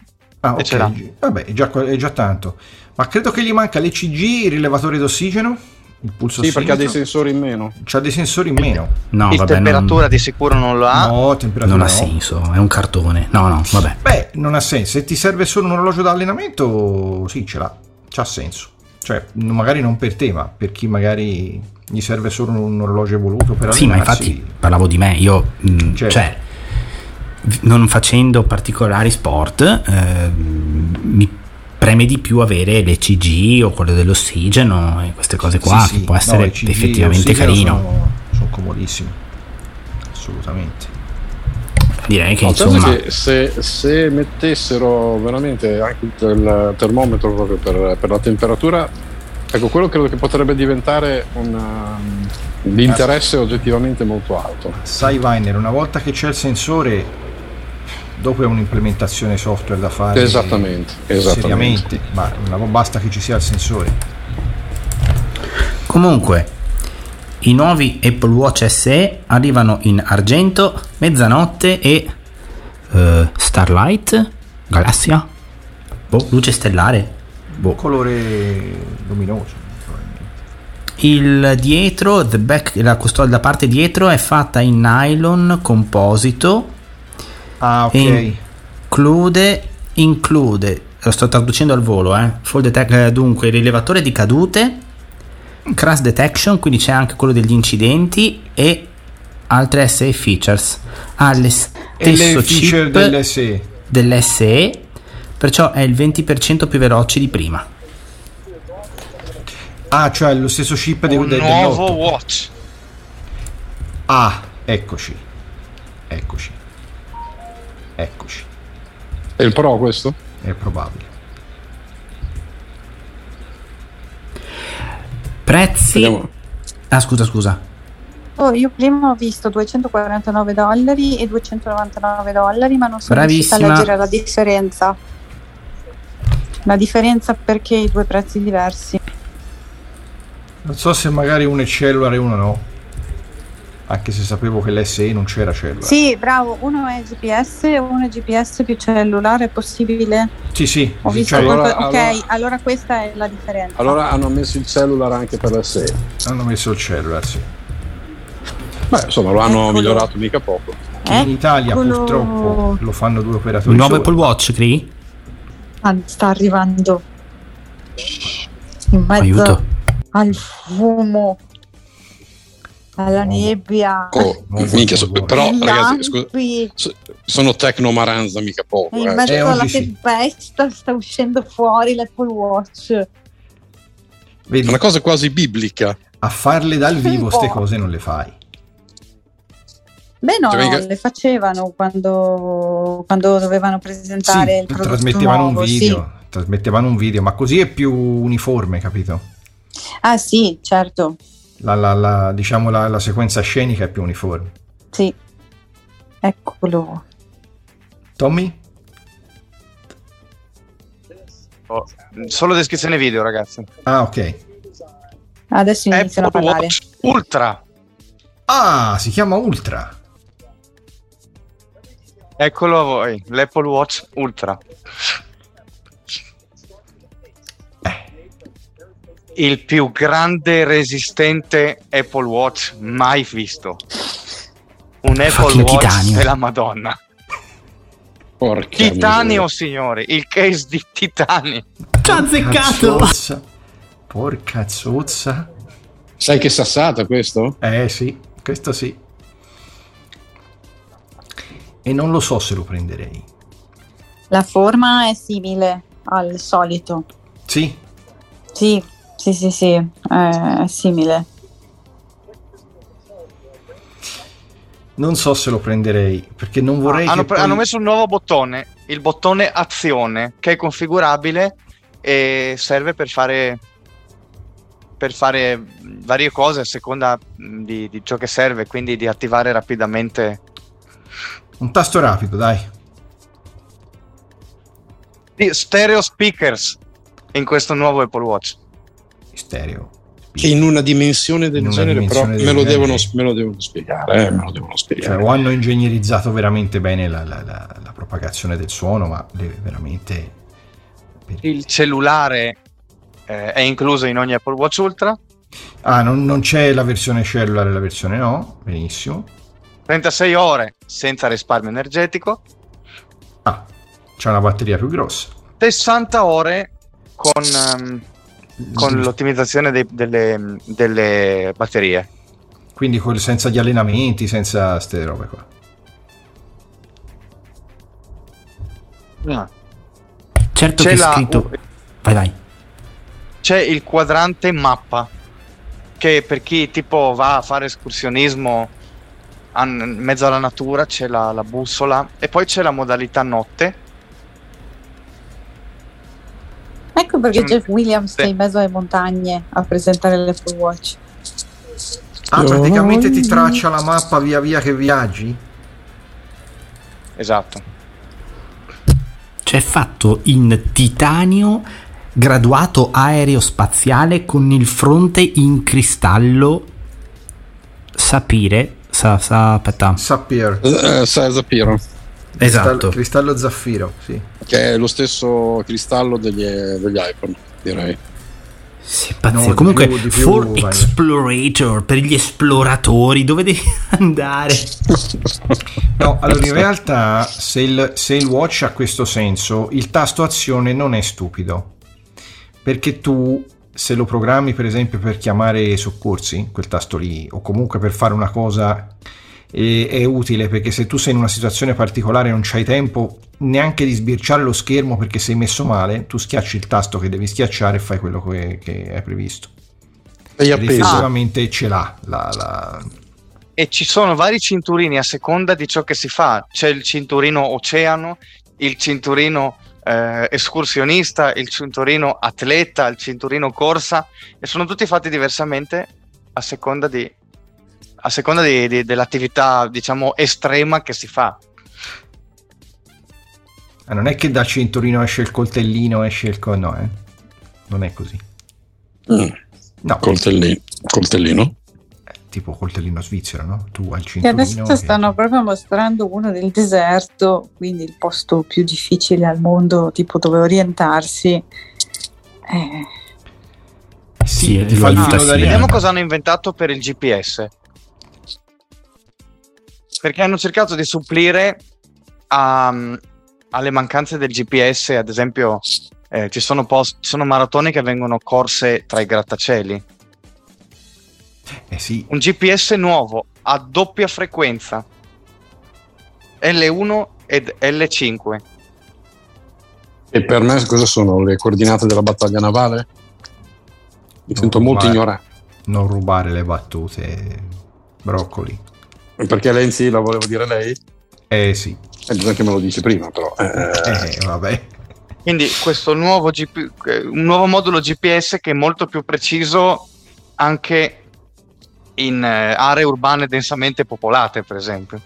S2: Ah,
S3: e ce l'ha.
S2: ok, vabbè, è già, è già tanto. Ma credo che gli manca l'ECG, il rilevatore d'ossigeno, il pulso
S1: Sì, perché ha dei sensori in meno.
S2: C'ha dei sensori in meno.
S5: No,
S3: il
S5: vabbè,
S3: temperatura
S5: non,
S3: di sicuro non lo ha.
S2: No, temperatura
S5: non ha
S2: no.
S5: senso, è un cartone. No, no, vabbè.
S2: Beh, non ha senso. Se ti serve solo un orologio da allenamento, sì, ce l'ha. C'ha senso. Cioè, magari non per te, ma per chi magari gli serve solo un orologio evoluto per
S5: Sì, ma infatti parlavo di me, io mh,
S2: Certo.
S5: cioè non facendo particolari sport eh, mi preme di più avere l'ECG o quello dell'ossigeno e queste cose qua,
S2: Sì,
S5: che
S2: sì.
S5: può
S2: No,
S5: essere
S2: l'ECG,
S5: effettivamente carino.
S2: Sono, sono comodissimi. Assolutamente.
S5: Direi che
S1: No, penso
S5: insomma
S1: che se, se mettessero veramente anche il termometro proprio per, per la temperatura, ecco, quello credo che potrebbe diventare un, um, di interesse oggettivamente molto alto.
S2: Sai, Weiner, una volta che c'è il sensore, dopo è un'implementazione software da fare.
S1: Esattamente, esattamente.
S2: Seriamente, ma basta che ci sia il sensore.
S5: Comunque, i nuovi Apple Watch SE arrivano in argento, mezzanotte e eh, Starlight, galassia, boh, luce stellare. Boh.
S2: Colore luminoso.
S5: Il dietro, the back, la, custodia, la parte dietro è fatta in nylon composito.
S2: Ah, ok.
S5: Include, include, lo sto traducendo al volo, eh, fall detect- eh, dunque rilevatore di cadute, crash detection, quindi c'è anche quello degli incidenti e altre SE features. Ha lo
S2: e le
S5: stesso
S2: feature
S5: chip
S2: dell'SE.
S5: dell'SE, perciò è il 20% più veloce di prima.
S2: Ah, cioè lo stesso chip de-
S3: un
S2: de-
S3: nuovo
S2: dell'8.
S3: watch.
S2: Ah, eccoci. Eccoci. Eccoci.
S1: È il Pro questo?
S2: È probabile.
S5: Prezzi...
S1: Vediamo.
S5: Ah scusa scusa.
S4: Oh, io prima ho visto 249 dollari e 299 dollari, ma non sono riuscita a leggere la differenza. La differenza perché i due prezzi diversi.
S2: Non so se magari uno è cellular e uno no. Anche se sapevo che l'SE non c'era cellular.
S4: Sì, bravo, uno è GPS uno è GPS più cellulare, è possibile?
S2: sì. sì,
S4: Ho visto
S2: cioè,
S1: allora-
S4: qualcosa- Ok,
S1: allora-
S4: allora... questa è la differenza.
S1: Allora hanno messo il cellular anche per l'SE.
S2: hanno messo il cellular, sì.
S1: Beh, insomma, lo hanno
S4: Eccolo.
S1: migliorato mica poco.
S2: Che in Italia
S4: Eccolo.
S2: purtroppo lo fanno due
S5: Il
S2: operatori
S5: nuovo
S2: soli.
S5: Apple Watch, Cri?
S4: Ah, sta arrivando in mezzo
S5: Aiuto.
S4: al fumo, alla nebbia,
S1: Oh, minchia, so- però
S4: ai
S1: ragazzi, scusa, so- sono tecnomaranza mica poco.
S4: in
S1: eh.
S4: mezzo
S2: Eh,
S4: alla
S2: sì.
S4: tempesta sta uscendo fuori l'Apple Watch.
S2: Vedi,
S1: una cosa quasi biblica.
S2: a farle dal vivo
S4: Un
S2: ste
S4: po'.
S2: cose non le fai.
S4: Beh no,
S1: Cioè,
S4: no, le facevano quando, quando dovevano presentare il
S2: Sì,
S4: prodotto
S2: trasmettevano
S4: nuovo,
S2: un
S4: sì.
S2: video, trasmettevano un video, ma così è più uniforme, capito?
S4: Ah sì, certo,
S2: La, la- la- diciamo la, la sequenza scenica è più uniforme.
S4: sì. Eccolo.
S2: Tommy?
S3: Oh, Solo descrizione video, ragazzi.
S2: Ah, ok.
S4: Adesso iniziano a
S3: Apple
S4: parlare.
S3: Watch Ultra.
S2: Ah, si chiama Ultra.
S3: Eccolo a voi, l'Apple Watch Ultra. Il più grande resistente Apple Watch mai visto. un Apple
S5: Fucking
S3: Watch
S5: titanio.
S3: della Madonna.
S1: Porca
S3: Titanio,
S1: miseria.
S3: signori, il case di titanio.
S5: Ci ha azzeccato!
S2: Zozza. Porca zozza.
S1: Sai che sassata questo?
S2: Eh sì, questo sì. E non lo so se lo prenderei.
S4: La forma è simile al solito.
S2: Sì,
S4: Sì, sì, sì, sì, è è simile.
S2: non so se lo prenderei perché non vorrei
S3: hanno,
S2: che poi-
S3: hanno messo un nuovo bottone, il bottone azione, che è configurabile e serve per fare per fare varie cose a seconda mh, di, di ciò che serve, quindi di attivare rapidamente
S2: un tasto rapido, dai.
S3: stereo speakers in questo nuovo Apple Watch.
S2: Stereo.
S1: Che in una dimensione del
S2: una
S1: genere,
S2: dimensione
S1: però
S2: del
S1: me lo,
S2: genere.
S1: devono, me lo devono spiegare. eh, me lo devono
S2: Cioè,
S1: spiegare.
S2: o hanno ingegnerizzato veramente bene la, la- la- la propagazione del suono, ma veramente per-
S3: Il cellulare eh, è incluso in ogni Apple Watch Ultra,
S2: Ah, non, non c'è la versione cellular e la versione no? Benissimo.
S3: 36 ore senza risparmio energetico,
S2: Ah, c'è una batteria più grossa.
S3: 60 ore con, ehm, con l'ottimizzazione dei- delle, delle batterie.
S2: Quindi col- senza gli allenamenti, senza ste robe qua.
S5: Certo
S3: C'è
S5: che è
S3: la-
S5: scritto... Vai, vai.
S3: C'è il quadrante mappa che per chi tipo va a fare escursionismo in mezzo alla natura c'è la, la bussola e poi c'è la modalità notte.
S4: Ecco perché
S3: Sì.
S4: Jeff Williams
S3: Sì.
S4: è in mezzo alle montagne a presentare l'Apple Watch.
S2: Ah, praticamente ti traccia la mappa via via che viaggi?
S3: Esatto.
S5: Cioè fatto in titanio graduato aerospaziale con il fronte in cristallo sapire. Sa, sa, aspetta.
S2: Sapphire.
S1: Eh, sai, Zapiro,
S5: Esatto.
S2: Cristallo, cristallo zaffiro, sì.
S1: che è lo stesso cristallo degli, degli iPhone, direi.
S5: Sì, pazzesco.
S2: No,
S5: Comunque,
S2: più, più,
S5: for
S2: vai.
S5: explorator per gli esploratori, dove devi andare?
S2: No, allora in realtà se il, se il watch ha questo senso, il tasto azione non è stupido. Perché tu, se lo programmi per esempio per chiamare i soccorsi, quel tasto lì, o comunque per fare una cosa, è, è utile perché se tu sei in una situazione particolare e non c'hai tempo neanche di sbirciare lo schermo perché sei messo male, tu schiacci il tasto che devi schiacciare e fai quello che, che è previsto.
S1: Appeso.
S2: effettivamente ce l'ha la- la,
S3: E ci sono vari cinturini a seconda di ciò che si fa. C'è il cinturino oceano, il cinturino eh, escursionista, il cinturino atleta, il cinturino corsa e sono tutti fatti diversamente a seconda di a seconda di- di- dell'attività diciamo estrema che si fa.
S2: Ah, non è che dal cinturino esce il coltellino, esce il... co- no, eh. Non è così.
S1: Mm,
S2: No,
S1: coltellino. coltellino.
S2: tipo coltellino svizzero, no? Tu
S4: Che
S2: cinturino...
S4: adesso
S2: che-
S4: stanno proprio mostrando uno del deserto, quindi il posto più difficile al mondo, tipo dove orientarsi. Eh,
S5: Sì,
S2: ti
S5: lo aiuta sì.
S2: da
S3: Vediamo cosa hanno inventato per il GPS. Perché hanno cercato di supplire a- alle mancanze del GPS, ad esempio eh, ci sono, post- ci sono maratone che vengono corse tra i grattacieli.
S2: Eh sì,
S3: Un GPS nuovo a doppia frequenza L1 ed L5.
S1: E per me cosa sono le coordinate della battaglia navale? Mi
S2: No,
S1: sento molto
S2: ma-
S1: ignorante.
S2: non rubare le battute, broccoli.
S1: Perché Lenzi la voleva dire lei?
S2: Eh sì,
S1: Eh, bisogna che me lo dici prima, però. Eh,
S2: eh vabbè.
S3: Quindi questo nuovo, GP eh, un nuovo modulo GPS che è molto più preciso anche in eh, aree urbane densamente popolate, per esempio.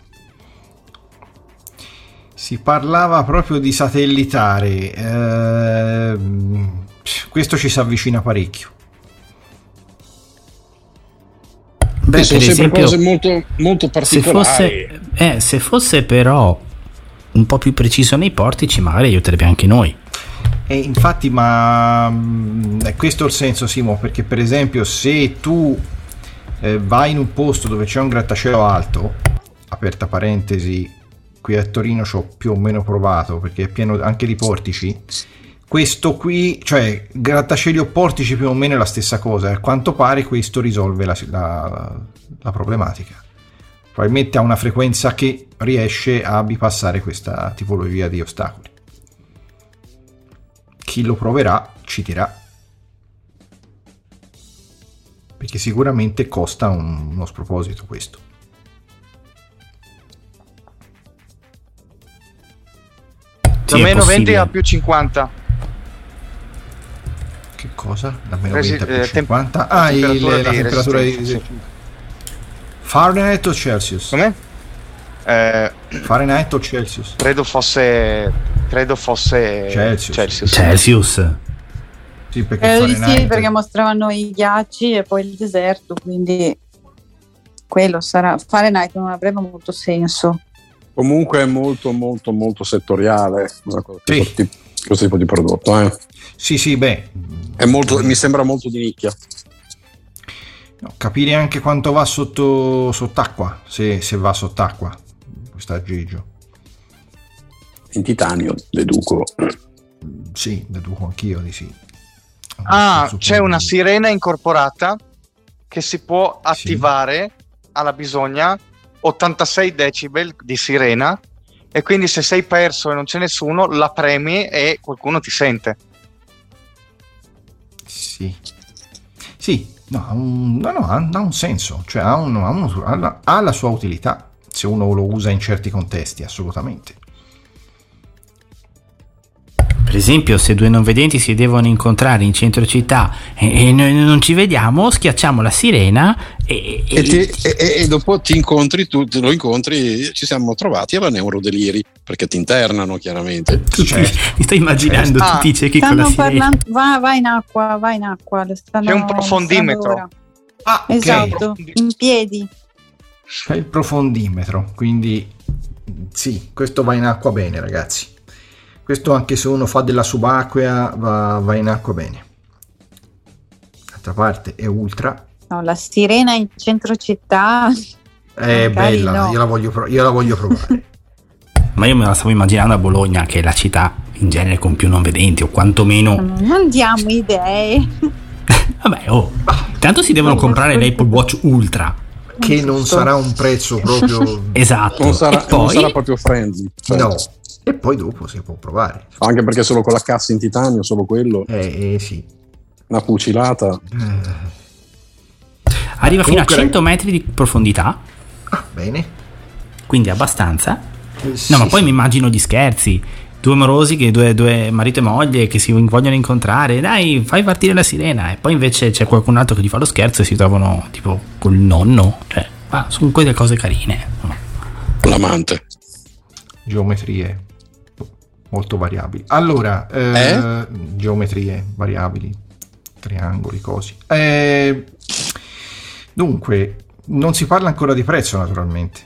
S2: Si parlava proprio di satellitare. ehm, questo ci si avvicina parecchio.
S5: Beh,
S1: sono
S5: per
S1: sempre
S5: esempio,
S1: cose molto, molto
S5: se
S1: particolari.
S5: fosse, eh, se fosse però un po' più preciso nei portici, magari aiuterebbe anche noi.
S2: E infatti, ma mm, è questo il senso, Simo, perché per esempio se tu eh, vai in un posto dove c'è un grattacielo alto aperta parentesi, qui a Torino ci ho più o meno provato perché è pieno anche di portici. Questo qui, cioè grattacieli o portici più o meno è la stessa cosa. A quanto pare questo risolve la, la, la problematica. Probabilmente ha una frequenza che riesce a bypassare questa tipologia di ostacoli. Chi lo proverà ci dirà. Perché sicuramente costa un, uno sproposito questo.
S3: Da meno 20
S5: possibile.
S3: a più 50.
S2: Cosa? Da meno
S3: Resi-
S2: 20 a più
S3: eh, tem-
S2: 50? Ah, il-
S3: temperatura
S2: la
S3: di
S2: temperatura di... Fahrenheit o Celsius?
S3: Com'è? Eh,
S2: Fahrenheit o Celsius?
S3: credo fosse. Credo fosse.
S2: Celsius.
S3: Celsius.
S5: Celsius.
S2: Sì, perché Fahrenheit...
S4: sì, perché mostravano i ghiacci e poi il deserto, quindi quello sarà. Fahrenheit non avrebbe molto senso.
S1: Comunque è molto molto molto settoriale una cosa-
S2: Sì.
S1: Questo, tipo, di prodotto. eh.
S2: Sì, sì, beh...
S1: È molto- mi sembra molto di nicchia.
S2: no, capire anche quanto va sotto sott'acqua, se, se va sott'acqua, questo aggeggio.
S1: In titanio, deduco.
S2: Sì, deduco anch'io di sì.
S3: Ah, c'è una sirena incorporata che si può attivare alla bisogna 86 decibel di sirena e quindi se sei perso e non c'è nessuno la premi e qualcuno ti sente.
S2: Sì. Sì, no, un, no, no, ha, ha un senso, cioè ha, un- ha la, ha la sua utilità, se uno lo usa in certi contesti, assolutamente.
S5: Per esempio, se due non vedenti si devono incontrare in centro città e, e noi non ci vediamo, schiacciamo la sirena e,
S1: E, ti- e- dopo ti incontri, tu te lo incontri, ci siamo trovati alla Neurodeliri, perché ti internano chiaramente.
S5: tutti-
S2: Certo.
S5: mi sto immaginando
S3: Ah,
S5: tutti i ciechi con la
S4: Stanno
S5: sirena.
S4: parlando. Va, va in acqua, va in acqua. lo stanno
S3: C'è un profondimetro.
S2: Ah, ok.
S4: Esatto, in piedi.
S2: C'è il profondimetro, quindi sì, questo va in acqua bene, ragazzi. Questo anche se uno fa della subacquea va, va in acqua bene. D'altra parte è ultra,
S4: No, la sirena in centro città.
S2: è
S4: Magari
S2: bella,
S4: no.
S2: io, la voglio, io la voglio provare.
S5: Ma io me la stavo immaginando a Bologna, che è la città in genere con più non vedenti, o quantomeno.
S4: Non diamo idee.
S5: Vabbè, oh. Tanto si devono comprare l'Apple Watch Ultra.
S2: che non sarà un prezzo proprio...
S5: Esatto.
S1: Non sarà,
S5: poi,
S1: non sarà proprio friendly. cioè,
S2: no. E poi dopo si può provare.
S1: Anche perché solo con la cassa in titanio, solo quello,
S2: Eh, eh, sì.
S1: una fucilata.
S2: Eh,
S5: arriva fino a
S2: Comunque,
S5: 100 metri di profondità,
S2: ah, bene.
S5: quindi abbastanza.
S2: Eh, sì,
S5: No, ma poi
S2: sì.
S5: mi immagino gli scherzi. Due morosi, che due, due marito e moglie che si vogliono incontrare, dai, fai partire la sirena. E poi invece c'è qualcun altro che gli fa lo scherzo e si trovano tipo col nonno. Cioè, ma sono quelle cose carine.
S1: L'amante.
S2: Geometrie molto variabili. Allora, eh, geometrie variabili, triangoli, cosi. Eh, dunque, non si parla ancora di prezzo, naturalmente.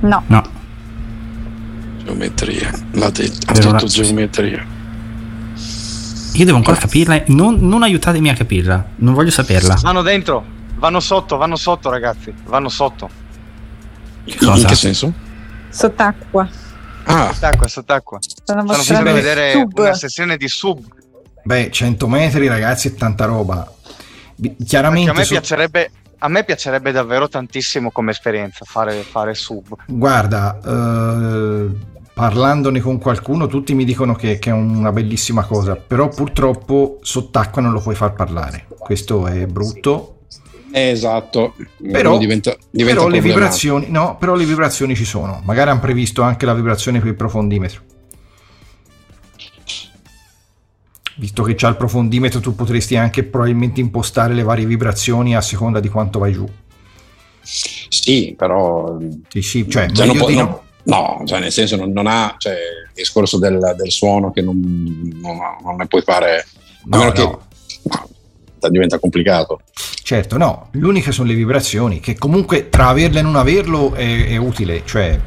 S4: No,
S5: No,
S1: Geometria. L'ha detto, ha
S5: Per ora-
S1: detto geometria.
S5: io devo ancora capirla. Non, non aiutatemi a capirla, non voglio saperla.
S3: Vanno dentro, vanno sotto, vanno sotto ragazzi, vanno sotto.
S5: Che
S1: In
S5: cosa?
S1: che senso?
S4: sott'acqua.
S1: Ah,
S3: Sott'acqua, sott'acqua.
S4: Stanno
S3: Stanno facendo vedere
S4: sub.
S3: una sessione di sub.
S2: Beh, 100 metri, ragazzi, è tanta roba. Bi-
S3: Perché
S2: Chiaramente,
S3: a me piacerebbe. A me piacerebbe davvero tantissimo come esperienza fare, fare sub.
S2: guarda, eh, parlandone con qualcuno, tutti mi dicono che, che è una bellissima cosa, però purtroppo sott'acqua non lo puoi far parlare. Questo è brutto,
S1: esatto.
S2: Però-
S1: diventa, diventa
S2: però le vibrazioni no, però le vibrazioni ci sono. Magari hanno previsto anche la vibrazione per il profondimetro. Visto che c'ha il profondimetro, tu potresti anche probabilmente impostare le varie vibrazioni a seconda di quanto vai giù.
S1: Sì, però
S2: Sì, sì, cioè,
S1: Cioè, non può-
S2: no.
S1: No, cioè nel senso non, non ha cioè, il discorso del, del suono che non, non, non ne puoi fare a
S2: No,
S1: meno che
S2: no.
S1: Diventa complicato.
S2: Certo, no, l'unica sono le vibrazioni, che comunque tra averle e non averlo è, è utile, cioè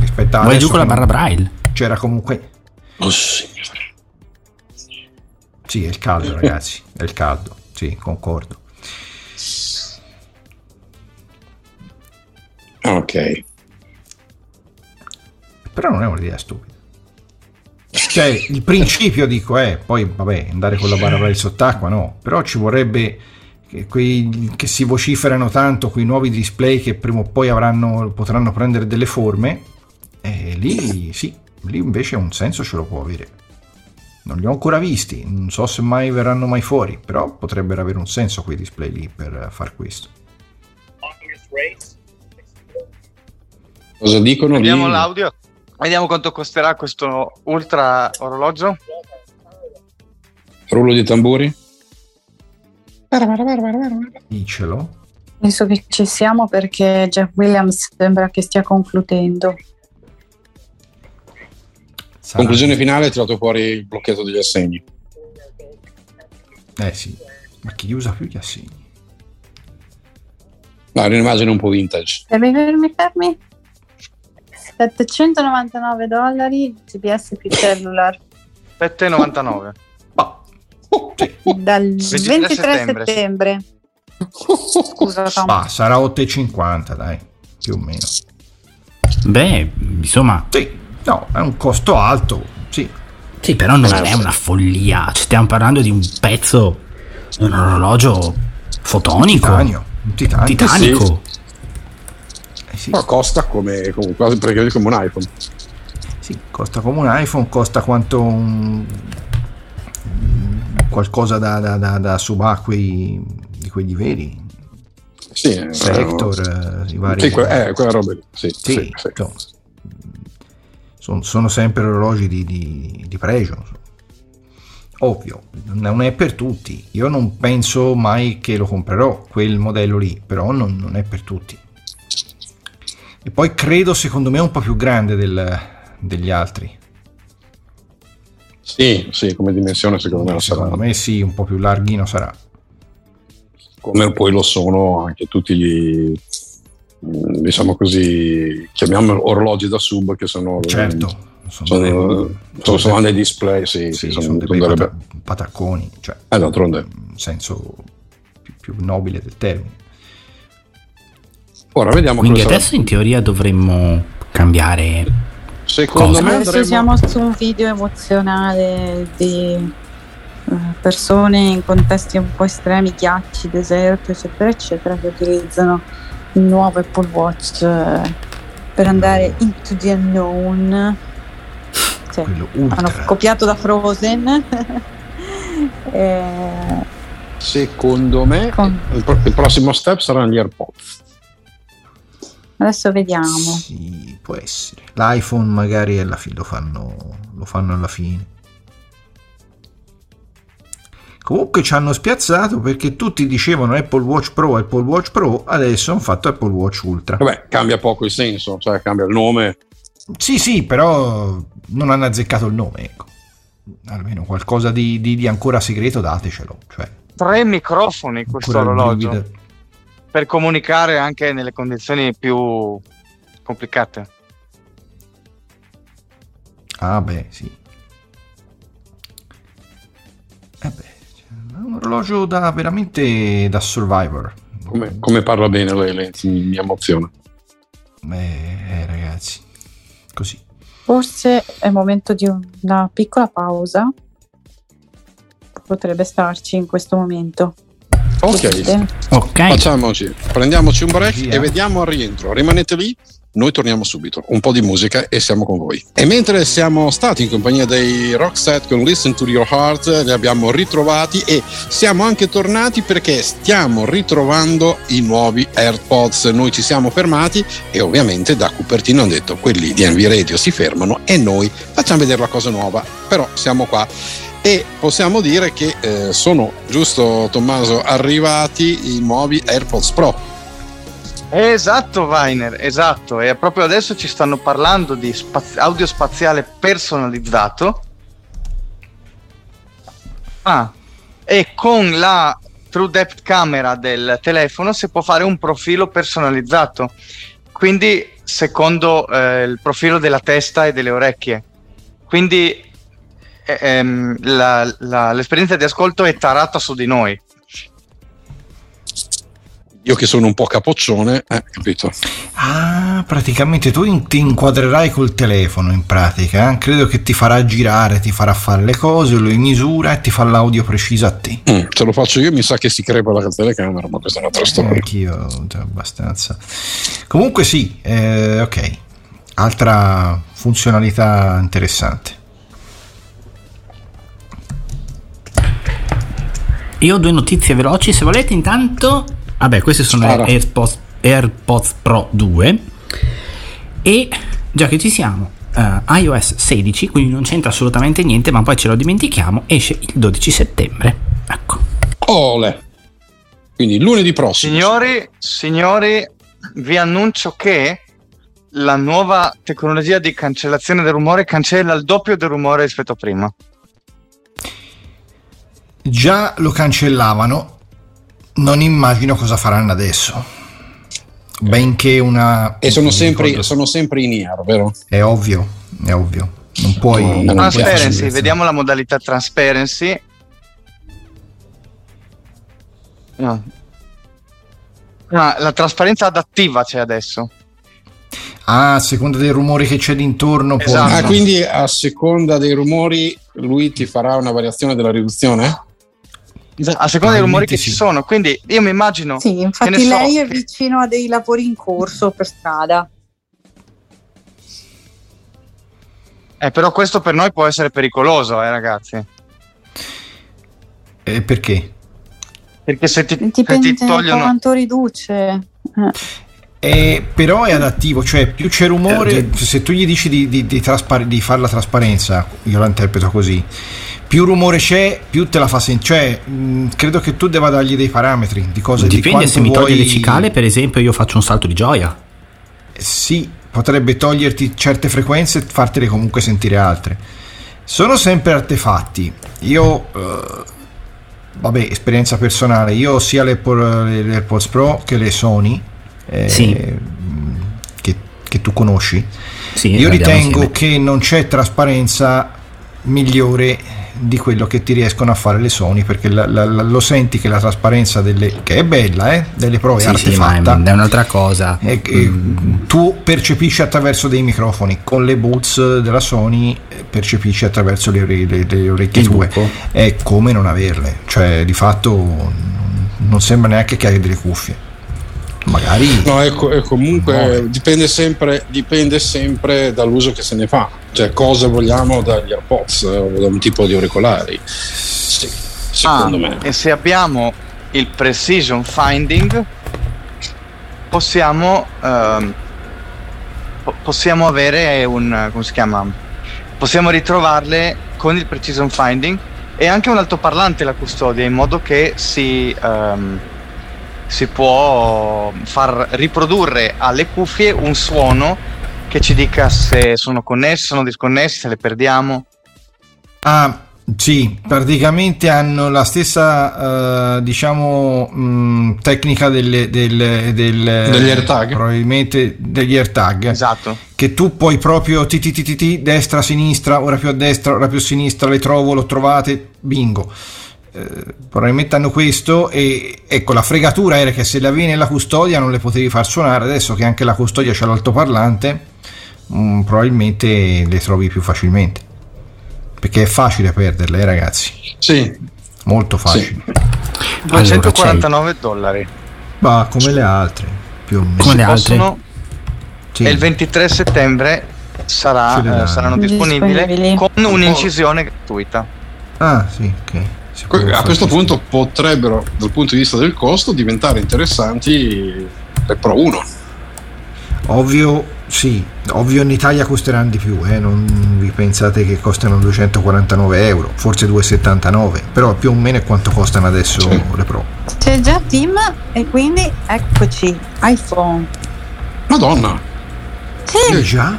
S2: rispetto a
S5: Vai giù con la barra braille.
S2: c'era comunque
S1: Oh, signore.
S2: Sì, è il caldo, ragazzi, è il caldo. Sì, concordo.
S1: Ok.
S2: Però non è un'idea stupida. Cioè, il principio dico è, poi vabbè, andare con la barra sott'acqua no, però ci vorrebbe che, quei, che si vociferano tanto quei nuovi display che prima o poi avranno, potranno prendere delle forme, e lì sì, lì invece un senso ce lo può avere. Non li ho ancora visti, non so se mai verranno mai fuori, però potrebbero avere un senso quei display lì per far questo.
S1: Cosa dicono
S3: Vediamo l'audio. Vediamo quanto costerà questo ultra orologio.
S1: Rullo di tamburi?
S2: Dicelo.
S4: Penso che ci siamo perché Jeff Williams sembra che stia concludendo.
S2: Sarà-
S1: Conclusione finale, tirato fuori il blocchetto degli assegni.
S2: Eh sì, ma chi usa più gli assegni?
S1: Ma è un'immagine un po' vintage.
S4: Fermi, fermi, fermi. 799 dollari GPS più cellular
S3: 7,99.
S2: Ma, oh, sì.
S4: dal
S3: 23
S4: 23
S3: settembre.
S4: settembre. Scusa Tom.
S2: Ma sarà 8,50 dai, più o meno.
S5: Beh, insomma,
S2: Sì, no, è un costo alto, sì.
S5: sì, però non è una follia. Ci stiamo parlando di un pezzo, un orologio fotonico,
S2: Titanio, un titanio.
S5: titanico.
S2: Sì,
S1: Però costa come, come- quasi praticamente come un iPhone.
S2: sì, costa come un iPhone, costa quanto un qualcosa da, da, da, da subacquei di quelli veri,
S1: Sì, eh,
S2: Sector, eh, i vari...
S1: Sì, que- eh, quella roba lì. Sì,
S2: Sì,
S1: sì, sì.
S2: insomma, son- sono sempre orologi di, di, di pregio. insomma. Ovvio, non è per tutti. Io non penso mai che lo comprerò quel modello lì, però non, non è per tutti. E poi credo, secondo me, un po' più grande del- degli altri.
S1: Sì, sì, come dimensione secondo me lo sarà.
S2: Secondo me sì, un po' più larghino sarà.
S1: Come poi lo sono anche tutti gli, mm, diciamo così, chiamiamo orologi da sub che sono...
S2: Certo, sono,
S1: Sono,
S2: dei-
S1: sono, sono dei display, sì,
S2: sì,
S1: sì,
S2: sono dei pata- patacconi, cioè,
S1: Eh, d'altronde.
S2: in senso più, più nobile del termine.
S1: Ora vediamo
S5: Quindi
S1: cosa sarà.
S5: adesso in teoria dovremmo cambiare.
S1: Secondo
S5: Cosa?
S1: me
S4: Adesso
S1: andremo...
S4: siamo su un video emozionale di eh, persone in contesti un po' estremi, ghiacci, deserto, eccetera, eccetera, che utilizzano il nuovo Apple Watch eh, per andare into the unknown. Cioè, hanno copiato da Frozen. Eh,
S1: Secondo me
S4: Con-
S1: il, pro- il prossimo step saranno gli AirPods.
S4: Adesso vediamo.
S2: Sì, può essere. L'iPhone magari alla fine lo fanno, lo fanno alla fine. Comunque ci hanno spiazzato perché tutti dicevano Apple Watch Pro, Apple Watch Pro, adesso hanno fatto Apple Watch Ultra.
S1: Vabbè, cambia poco il senso, cioè cambia il nome.
S2: Sì, sì, però non hanno azzeccato il nome, ecco. Almeno qualcosa di, di- di ancora segreto datecelo. Cioè,
S3: Tre microfoni questo orologio. Per comunicare anche nelle condizioni più complicate.
S2: Ah, beh, sì. Eh beh, è un orologio da veramente da survivor.
S1: Come, come parla bene lei, lei mi emoziona.
S2: Eh, eh, ragazzi, così.
S4: Forse è il momento di una piccola pausa. Potrebbe starci in questo momento.
S1: Ok,
S4: dite?
S5: Ok,
S1: facciamoci, prendiamoci un break
S2: Via.
S1: e vediamo al rientro. Rimanete lì, noi torniamo subito. Un po' di musica e siamo con voi. E mentre siamo stati in compagnia dei Rockset con Listen to Your Heart, li abbiamo ritrovati e siamo anche tornati perché stiamo ritrovando i nuovi AirPods. Noi ci siamo fermati e ovviamente da Cupertino hanno detto quelli di Envy Radio si fermano e noi facciamo vedere la cosa nuova. Però siamo qua e possiamo dire che eh, sono, giusto Tommaso, arrivati i nuovi AirPods Pro.
S3: Esatto, Weiner, esatto. E proprio adesso ci stanno parlando di spaz- audio spaziale personalizzato. Ah, e con la True Depth Camera del telefono si può fare un profilo personalizzato. Quindi, secondo eh, il profilo della testa e delle orecchie. Quindi, ehm, la- la- l'esperienza di ascolto è tarata su di noi.
S1: io che sono un po' capoccione, eh, capito?
S2: Ah, praticamente tu in- ti inquadrerai col telefono in pratica. eh? Credo che ti farà girare, ti farà fare le cose, lo misura e ti fa l'audio preciso a te.
S1: Mm, se lo faccio io mi sa che si crepa la telecamera, ma questa è un'altra storia.
S2: Anch'io, cioè, abbastanza. Comunque sì, eh, ok. Altra funzionalità interessante.
S5: Io ho due notizie veloci, se volete intanto... Vabbè, queste sono le AirPods, AirPods Pro 2 e già che ci siamo, eh, iOS 16, quindi non c'entra assolutamente niente, ma poi ce lo dimentichiamo, esce il 12 settembre. Ecco.
S1: Ole! Quindi lunedì prossimo.
S3: Signori, signori, vi annuncio che la nuova tecnologia di cancellazione del rumore cancella il doppio del rumore rispetto a prima.
S2: Già lo cancellavano, non immagino cosa faranno adesso. Benché una...
S1: E sono sempre, sono sempre in ear, vero?
S2: È ovvio, è ovvio. Non puoi...
S1: No,
S2: non puoi
S3: Transparency,
S2: fare-
S3: vediamo la modalità transparency. No. Ah, la trasparenza adattiva c'è adesso.
S2: Ah, a seconda dei rumori che c'è d'intorno. poi-
S3: Esatto.
S1: Ah, quindi a seconda dei rumori lui ti farà una variazione della riduzione?
S3: A seconda dei rumori che ci sono. Quindi io mi immagino.
S4: Sì,
S3: che
S4: infatti
S3: ne so,
S4: lei è vicino a dei lavori in corso per strada.
S3: Eh, però questo per noi può essere pericoloso, eh, ragazzi.
S2: Eh, perché?
S3: Perché se ti, se
S4: Dipende
S3: ti
S4: da
S3: togliono.
S4: quanto riduce. Eh.
S2: Eh, però è adattivo, cioè più c'è rumore,
S5: Eh,
S2: se tu gli dici di, di, di, traspar- di fare la trasparenza, io la interpreto così, più rumore c'è, più te la fa sentire. Cioè, mh, credo che tu debba dargli dei parametri di cosa di
S5: Dipende
S2: quanto
S5: se mi toglie
S2: vuoi-
S5: le cicale, per esempio, io faccio un salto di gioia.
S2: Sì, potrebbe toglierti certe frequenze e fartele comunque sentire altre. Sono sempre artefatti. Io, eh, vabbè, esperienza personale, io ho sia le, le- le AirPods Pro che le Sony, eh,
S5: Sì.
S2: mh, che, che tu conosci.
S5: Sì,
S2: Io ritengo
S5: insieme.
S2: che non c'è trasparenza migliore di quello che ti riescono a fare le Sony perché la- la- la- lo senti che la trasparenza delle che è bella eh, delle Pro è
S5: Sì, sì, ma è,
S2: artefatta
S5: è un'altra cosa.
S2: che
S5: Mm,
S2: tu percepisci attraverso dei microfoni con le Boots della Sony eh, percepisci attraverso le, le- le orecchie tue. è come non averle. Cioè di fatto non- sembra neanche che hai delle cuffie. Magari
S1: No, ecco, e comunque
S2: Muove.
S1: dipende sempre, dipende sempre dall'uso che se ne fa, cioè cosa vogliamo dagli AirPods o da un tipo di auricolari. Sì, secondo
S3: Ah,
S1: me.
S3: E se abbiamo il precision finding, possiamo, ehm, po- possiamo avere un. come si chiama? Possiamo ritrovarle con il precision finding e anche un altoparlante la custodia, in modo che si. ehm, si può far riprodurre alle cuffie un suono che ci dica se sono connessi, sono disconnessi, se le perdiamo.
S2: Ah, sì, praticamente hanno la stessa, eh, diciamo, mh, tecnica delle, delle, del-
S1: Degli AirTag?
S2: Probabilmente degli AirTag.
S3: Esatto.
S2: Che tu puoi proprio ti, ti, ti, ti, ti, destra, sinistra, ora più a destra, ora più a sinistra, le trovo, l'ho trovate, bingo. Eh, probabilmente hanno questo e ecco la fregatura era che se le avevi nella custodia non le potevi far suonare adesso che anche la custodia c'è l'altoparlante mm, probabilmente le trovi più facilmente perché è facile perderle eh, ragazzi
S1: Sì,
S2: molto facile
S3: 249 dollari.
S2: ma come le altre più o meno
S5: Come le altre?
S3: Possono,
S2: Sì.
S3: E il 23 settembre sarà, eh, saranno disponibili
S4: Disponibili.
S3: con un'incisione gratuita.
S2: ah sì ok
S1: a questo. punto potrebbero, dal punto di vista del costo, diventare interessanti le Pro 1.
S2: Ovvio, sì, ovvio in Italia costeranno di più, eh, non vi pensate che costano 249 euro, forse 279, però più o meno è quanto costano adesso
S1: Sì.
S2: le Pro.
S4: C'è già Tim e quindi eccoci, iPhone.
S1: Madonna,
S4: Sì,
S2: Eh già?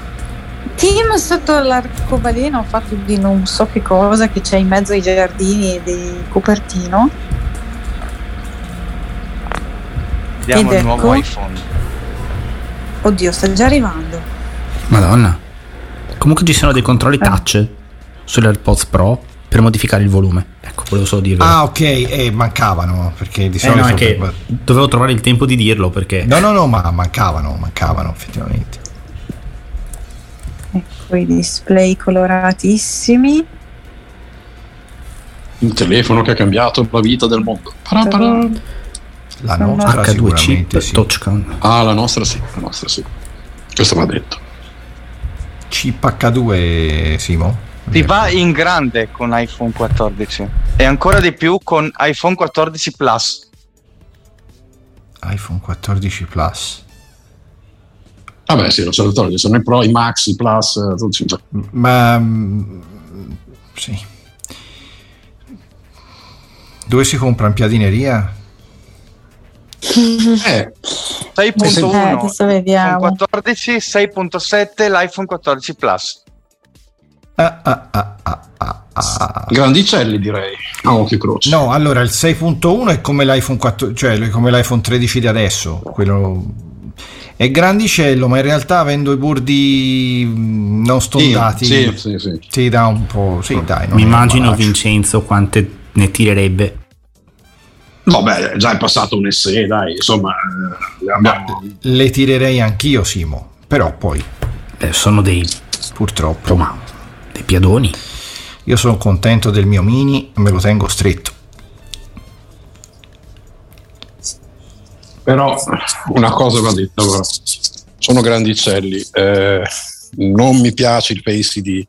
S4: Tim sotto l'arcobaleno ha fatto di non so che cosa che c'è in mezzo ai giardini di Cupertino.
S3: Vediamo
S4: Ed
S3: il nuovo
S4: ecco.
S3: iPhone.
S4: Oddio, sta già arrivando.
S5: Madonna. Comunque ci sono dei controlli touch sulle AirPods Pro per modificare il volume. Ecco, volevo solo dirlo.
S2: Ah, ok, eh, mancavano perché di
S5: Eh,
S2: solito.
S5: no, è che dovevo trovare il tempo di dirlo perché
S2: No, no, no, ma mancavano, mancavano effettivamente.
S4: Ecco i display coloratissimi.
S1: Il telefono che ha cambiato la vita del mondo. Parà, parà.
S2: La nostra
S5: H2
S2: sicuramente
S5: chip
S2: sì.
S5: touchcon.
S1: Ah, la nostra sì, la nostra sì. Questo va detto.
S2: Chip H2 Simo?
S3: Ti va in grande con iPhone 14 e ancora di più con iPhone 14 Plus.
S2: iPhone 14 Plus.
S1: Vabbè, sì, lo salvatore, sono i Pro, i Max, i Plus, eh, tutti.
S2: Ma mm, sì. Dove si compra in piadineria?
S1: Eh,
S3: 6.1
S4: Eh, adesso vediamo.
S3: con 14, 6.7 l'iPhone 14 Plus.
S2: Ah, ah, ah, ah, ah, ah.
S1: grandicelli direi. A occhio croce.
S2: No, allora il 6.1 è come l'iPhone 4, cioè come l'iPhone 13 di adesso, quello è grandicello, ma in realtà avendo i bordi mm, non
S1: Sì,
S2: stondati
S1: sì, sì, sì.
S2: ti dà un po', sì, dai,
S5: Mi immagino. Vincenzo quante ne tirerebbe.
S1: Vabbè, già è passato un SE, dai, insomma, eh, abbiamo...
S2: Le tirerei anch'io, Simo, però poi
S5: Eh, sono dei,
S2: purtroppo
S5: insomma, dei piadoni.
S2: io sono contento del mio mini e me lo tengo stretto.
S1: Però una cosa va detta, però. sono grandicelli, eh, non mi piace il Face ID,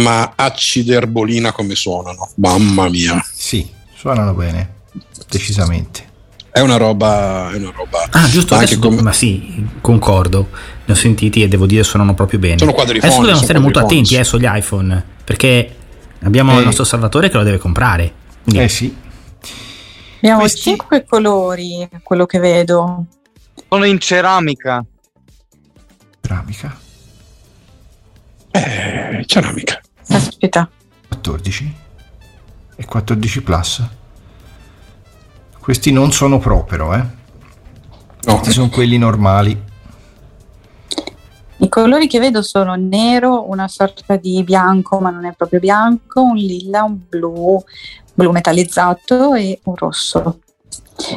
S1: ma acciderbolina come suonano, mamma mia,
S2: Sì, suonano bene, decisamente.
S1: è una roba, è una roba.
S5: Ah, giusto,
S1: anche come-
S5: ma sì, concordo. Ne ho sentiti e devo dire suonano proprio bene.
S1: Sono quadrifonici,
S5: Adesso dobbiamo stare molto attenti eh, sugli iPhone perché abbiamo
S2: Eh.
S5: il nostro Salvatore che lo deve comprare. Quindi
S2: Eh sì,
S4: Abbiamo
S2: Questi-
S4: cinque colori, quello che vedo.
S3: Sono in ceramica.
S2: ceramica.
S1: Eh, ceramica.
S4: Aspetta,
S2: 14 e 14 plus. Questi non sono pro però, eh.
S1: No,
S2: Questi sono quelli normali.
S4: i colori che vedo sono nero, una sorta di bianco, ma non è proprio bianco, un lilla, un blu, blu metallizzato e un rosso.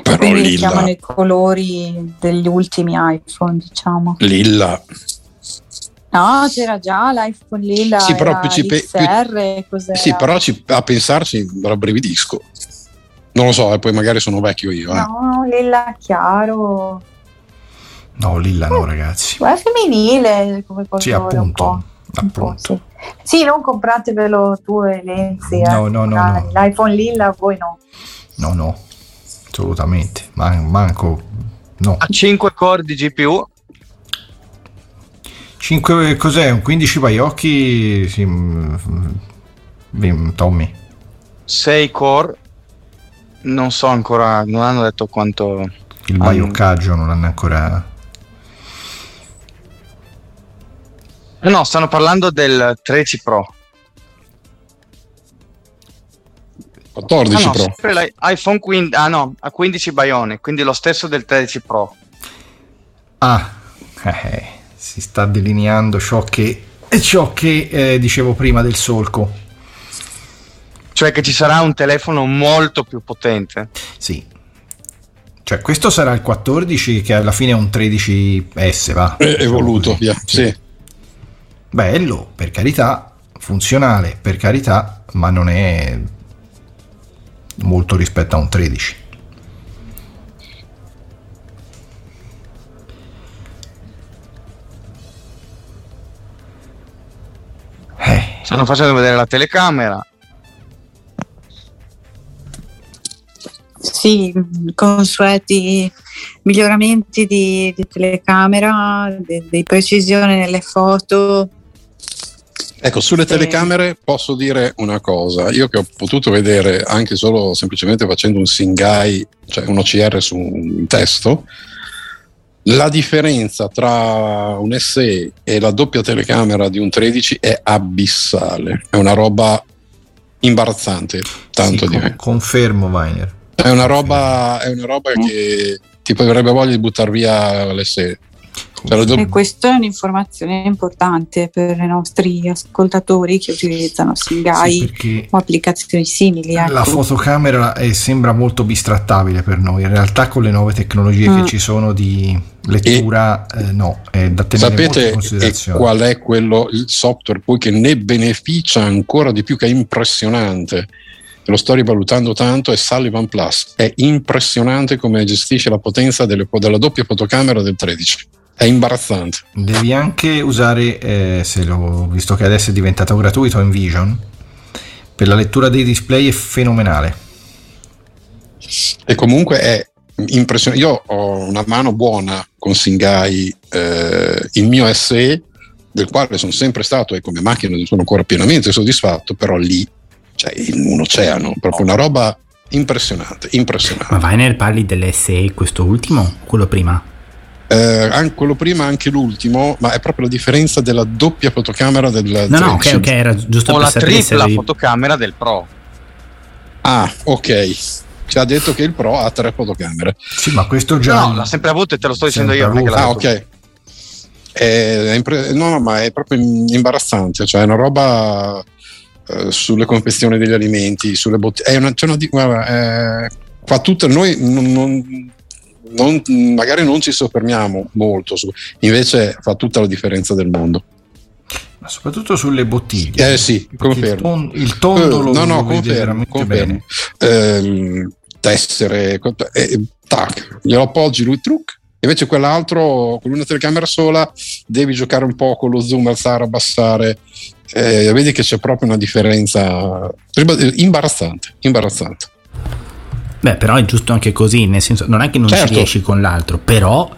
S1: però
S4: Quindi
S1: lilla,
S4: chiamano i colori degli ultimi iPhone, diciamo.
S1: lilla.
S4: No, c'era già l'iPhone lilla,
S1: Sì, però
S4: era
S1: più ci pe-
S4: XR, cos'era?
S1: Sì, però ci- a pensarci rabbrividisco. Non lo so, e poi magari sono vecchio io. Eh.
S4: No, lilla chiaro.
S2: No, lilla no, ragazzi.
S4: Ma è femminile come colore
S2: Sì,
S4: un
S2: appunto. appunto.
S4: sì. Sì, non compratevelo tu e Lenzi.
S2: No,
S4: eh,
S2: no, no, no.
S4: L'iPhone lilla voi no.
S2: No, no. Assolutamente. Man- manco no.
S3: A 5 core di GPU.
S2: 5 cos'è? Un 15 paiocchi? Sì, mm, mm, Tommy.
S3: 6 core. Non so ancora, non hanno detto quanto.
S2: Il baioccaggio non hanno ancora
S3: Eh No, stanno parlando del 13 Pro.
S1: 14
S3: Ah, no,
S1: Pro.
S3: l'iPhone 15. Ah no, a 15 Bione, quindi lo stesso del 13 Pro.
S2: Ah, eh, si sta delineando ciò che, ciò che eh, dicevo prima del solco.
S3: Cioè che ci sarà un telefono molto più potente.
S2: Sì. Cioè, questo sarà il 14 che alla fine è un 13S, va. Diciamo
S1: evoluto, via. Sì.
S2: Bello, per carità, funzionale, per carità, ma non è molto rispetto a un 13. Eh,
S3: Stanno facendo vedere la telecamera.
S4: Sì, consueti miglioramenti di, di telecamera, di, di precisione nelle foto.
S1: Ecco, sulle
S4: Sì.
S1: telecamere posso dire una cosa. Io che ho potuto vedere anche solo semplicemente facendo un Singai, cioè un OCR su un testo, la differenza tra un SE e la doppia telecamera di un 13 è abissale. È una roba imbarazzante, tanto
S2: sì,
S1: di
S2: con-
S1: me.
S2: Confermo, Viner.
S1: È una roba, è una roba che ti verrebbe voglia di buttare via l'SE. Cioè,
S4: e questa è un'informazione importante per i nostri ascoltatori che utilizzano Singai
S2: Sì,
S4: o applicazioni simili. Ecco.
S2: La fotocamera è- sembra molto bistrattabile per noi, in realtà con le nuove tecnologie che
S4: Mm.
S2: ci sono di lettura, eh, no, è da tenere molto in
S1: Sapete e
S2: considerazione.
S1: qual è quello, il software poi che ne beneficia ancora di più, che è impressionante? Lo sto rivalutando tanto, è Sullivan Plus. È impressionante come gestisce la potenza delle- della doppia fotocamera del 13. È imbarazzante.
S2: Devi anche usare, eh, se lo, visto che adesso è diventato gratuito InVision, per la lettura dei display è fenomenale.
S1: E comunque è impressionante. Io ho una mano buona con Singai, eh, il mio SE, del quale sono sempre stato e come macchina ne sono ancora pienamente soddisfatto, però lì c'è un oceano, proprio una roba impressionante, impressionante.
S5: Ma Weiner parli dell'SE, questo ultimo o quello prima?
S1: Eh, anche quello prima, anche l'ultimo, ma è proprio la differenza della doppia fotocamera del
S5: No, no, ok,
S1: 13.
S5: ok, era giusto
S3: O
S5: per
S3: la
S5: sapere
S3: tripla fotocamera del Pro.
S1: Ah, ok. Ci ha detto che il Pro ha tre fotocamere.
S2: Sì, ma questo già...
S3: No, l'ha sempre avuto e te lo sto dicendo io.
S2: Sempre
S3: non è che l'ha
S1: Ah, ok. È impre- no, no, ma è proprio imbarazzante, cioè è una roba eh, sulle confezioni degli alimenti, sulle bottiglie. È una, c'è una guarda, eh, fa tutto, noi non- non- non- magari non ci soffermiamo molto, su, invece fa tutta la differenza del mondo.
S2: Ma soprattutto sulle bottiglie.
S1: Eh sì,
S2: Perché il,
S1: confermo.
S2: ton- il tondo
S1: Eh,
S2: lo,
S1: no, no, confermo, confermo.
S2: bene.
S1: Ehm, tessere, eh, tac, glielo appoggi lui truc. Invece quell'altro con una telecamera sola devi giocare un po' con lo zoom, alzare, abbassare. Eh, vedi che c'è proprio una differenza imbarazzante, imbarazzante.
S5: Beh, però è giusto anche così, nel senso, non è che non
S1: Certo.
S5: ci riesci con l'altro, però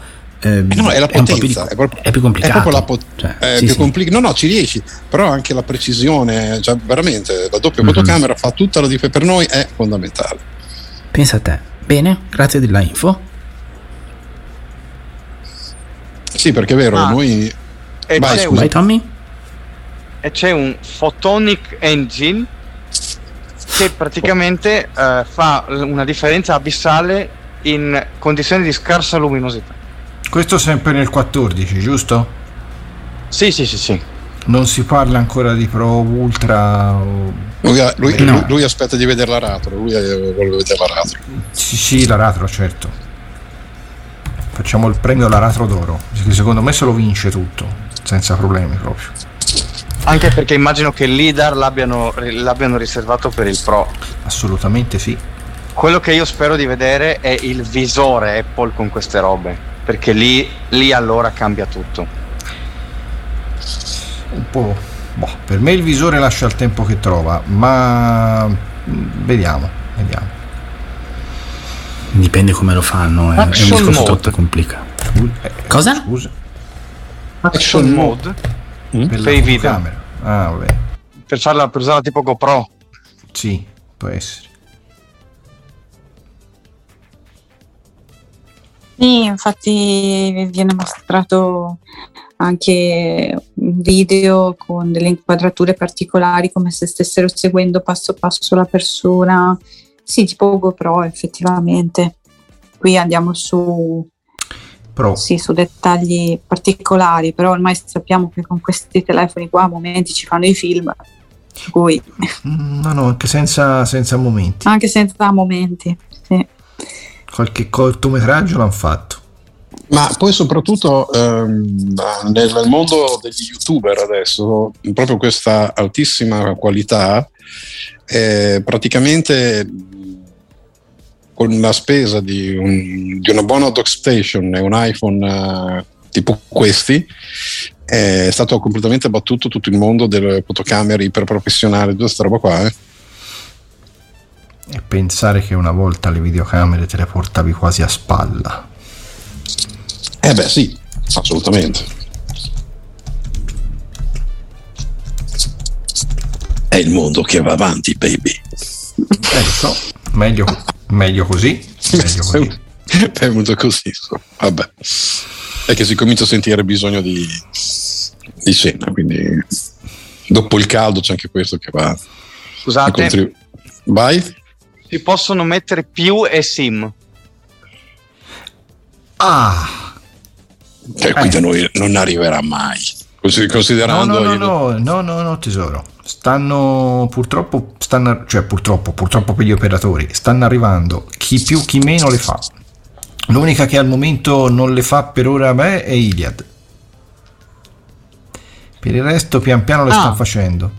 S5: ehm,
S1: Eh no, è la
S5: un po' più
S1: potenza, è proprio-
S5: è più complicato.
S1: È proprio la pot-
S5: Cioè,
S1: è
S5: sì,
S1: più
S5: sì.
S1: compli- no, no, ci riesci, però anche la precisione, cioè veramente la doppia
S5: Mhm.
S1: fotocamera fa tutta la differenza. Per noi è fondamentale.
S5: Pensa a te. Bene, grazie della info.
S1: Sì, perché è vero,
S3: Ah.
S1: noi
S3: E
S1: Vai, scusa.
S5: Vai Tommy?
S3: E c'è un Photonic Engine che praticamente eh, fa una differenza abissale in condizioni di scarsa luminosità.
S2: Questo sempre nel 14, giusto?
S3: Sì, sì, sì, sì.
S2: Non si parla ancora di Pro Ultra. o-
S1: Lui, lui-
S2: No.
S1: lui- lui aspetta di vedere l'aratro, lui eh, vuole vedere l'aratro.
S2: Sì, sì, l'aratro, certo. Facciamo il premio all'aratro d'oro. Secondo me se lo vince tutto, senza problemi proprio.
S3: Anche perché immagino che l'IDAR l'abbiano, l'abbiano riservato per il Pro.
S2: Assolutamente sì.
S3: Quello che io spero di vedere è il visore Apple con queste robe. Perché lì, lì allora cambia tutto.
S2: Un po'. boh, per me il visore lascia il tempo che trova, ma mm, vediamo, vediamo.
S5: Dipende come lo fanno, è, è un
S3: Action
S5: discorso
S3: mode.
S5: troppo complicato.
S2: Eh,
S5: Cosa?
S2: Scusa.
S3: Action mode
S2: Per,
S3: Per
S2: la
S3: i video.
S2: fotocamera. Ah, vabbè.
S3: per, farla, per usarla tipo GoPro.
S2: Sì, può essere.
S4: Sì, infatti viene mostrato anche un video con delle inquadrature particolari come se stessero seguendo passo passo la persona. Sì, tipo GoPro effettivamente. Qui andiamo su,
S2: Pro.
S4: sì, su dettagli particolari, però ormai sappiamo che con questi telefoni qua a momenti ci fanno i film, cui
S2: Mm, No, no, anche senza, senza momenti.
S4: anche senza momenti. Sì.
S2: Qualche cortometraggio l'hanno fatto.
S1: Ma poi soprattutto ehm, nel mondo degli youtuber adesso, proprio questa altissima qualità, eh, praticamente con la spesa di, un- di una buona dock station e un iPhone eh, tipo questi, è stato completamente abbattuto tutto il mondo delle fotocamere iperprofessionali, tutta questa roba qua. eh.
S2: E pensare che una volta le videocamere te le portavi quasi a spalla.
S1: Eh beh sì, assolutamente. È il mondo che va avanti, baby.
S2: So, meglio, meglio così. Meglio così.
S1: È venuto così. Vabbè. È che si comincia a sentire bisogno di, di cena, quindi dopo il caldo c'è anche questo che va
S3: Scusate,
S1: contribuire. Vai?
S3: si possono mettere più eSIM.
S2: Ah,
S1: Cioè, qui da noi non arriverà mai. Così,
S2: No,
S1: considerando
S2: no,
S1: il-
S2: no, no, no, no, tesoro. Stanno purtroppo, stanno, cioè purtroppo, purtroppo per gli operatori, stanno arrivando chi più, chi meno le fa. L'unica che al momento non le fa per ora a me è Iliad. Per il resto pian piano le
S3: Ah.
S2: stanno facendo.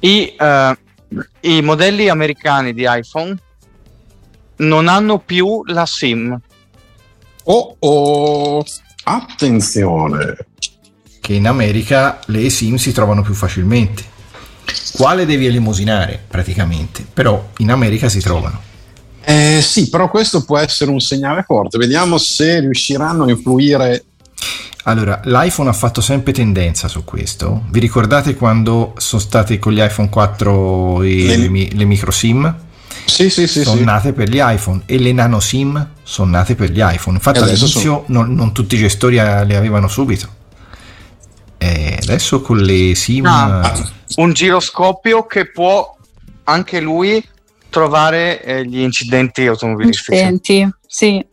S3: I, eh, I modelli americani di iPhone non hanno più la SIM.
S1: Oh, oh, attenzione.
S2: Che in America le SIM si trovano più facilmente. Quale devi elemosinare praticamente, però in America si trovano.
S1: Eh, sì, però questo può essere un segnale forte. Vediamo se riusciranno a influire.
S2: Allora, l'iPhone ha fatto sempre tendenza su questo. Vi ricordate quando sono state con gli iPhone 4 e
S1: Le-
S2: le, le micro SIM?
S1: Sì, sì, sì.
S2: sono nate per gli iPhone e le nano SIM sono nate per gli iPhone. Infatti all'inizio non, non tutti i gestori eh, le avevano subito. E adesso con le SIM...
S3: Ah.
S2: eh,
S3: Un giroscopio che può anche lui trovare eh, gli incidenti automobilistici.
S4: Senti, sì.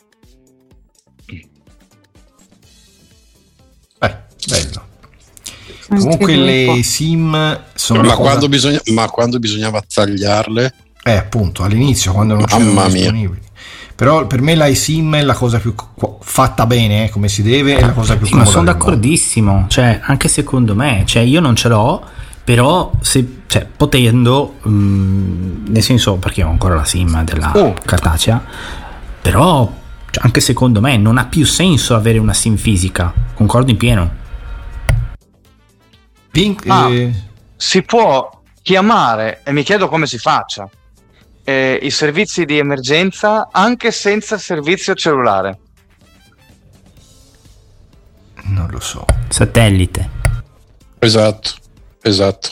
S2: beh, bello.
S4: anche
S2: Comunque le SIM sono...
S1: Ma
S2: cosa-
S1: quando, bisogna- ma quando bisognava tagliarle,
S2: Eh, appunto, all'inizio quando non
S1: Mamma
S2: c'erano
S1: mia.
S2: disponibili. Però per me l'iSIM è la cosa più co- fatta bene, eh, come si deve, è la cosa più
S5: Sì, ma
S2: comoda
S5: sono
S2: del mondo.
S5: d'accordissimo, cioè anche secondo me, cioè io non ce l'ho, però se, cioè, potendo, mm, nel senso perché ho ancora la SIM della
S3: Oh.
S5: cartacea, però cioè, anche secondo me non ha più senso avere una SIM fisica, concordo in pieno.
S2: Pink,
S3: Ah.
S2: eh,
S3: Si può chiamare, e mi chiedo come si faccia, eh, i servizi di emergenza anche senza servizio cellulare.
S2: non lo so.
S5: Satellite.
S1: esatto, esatto.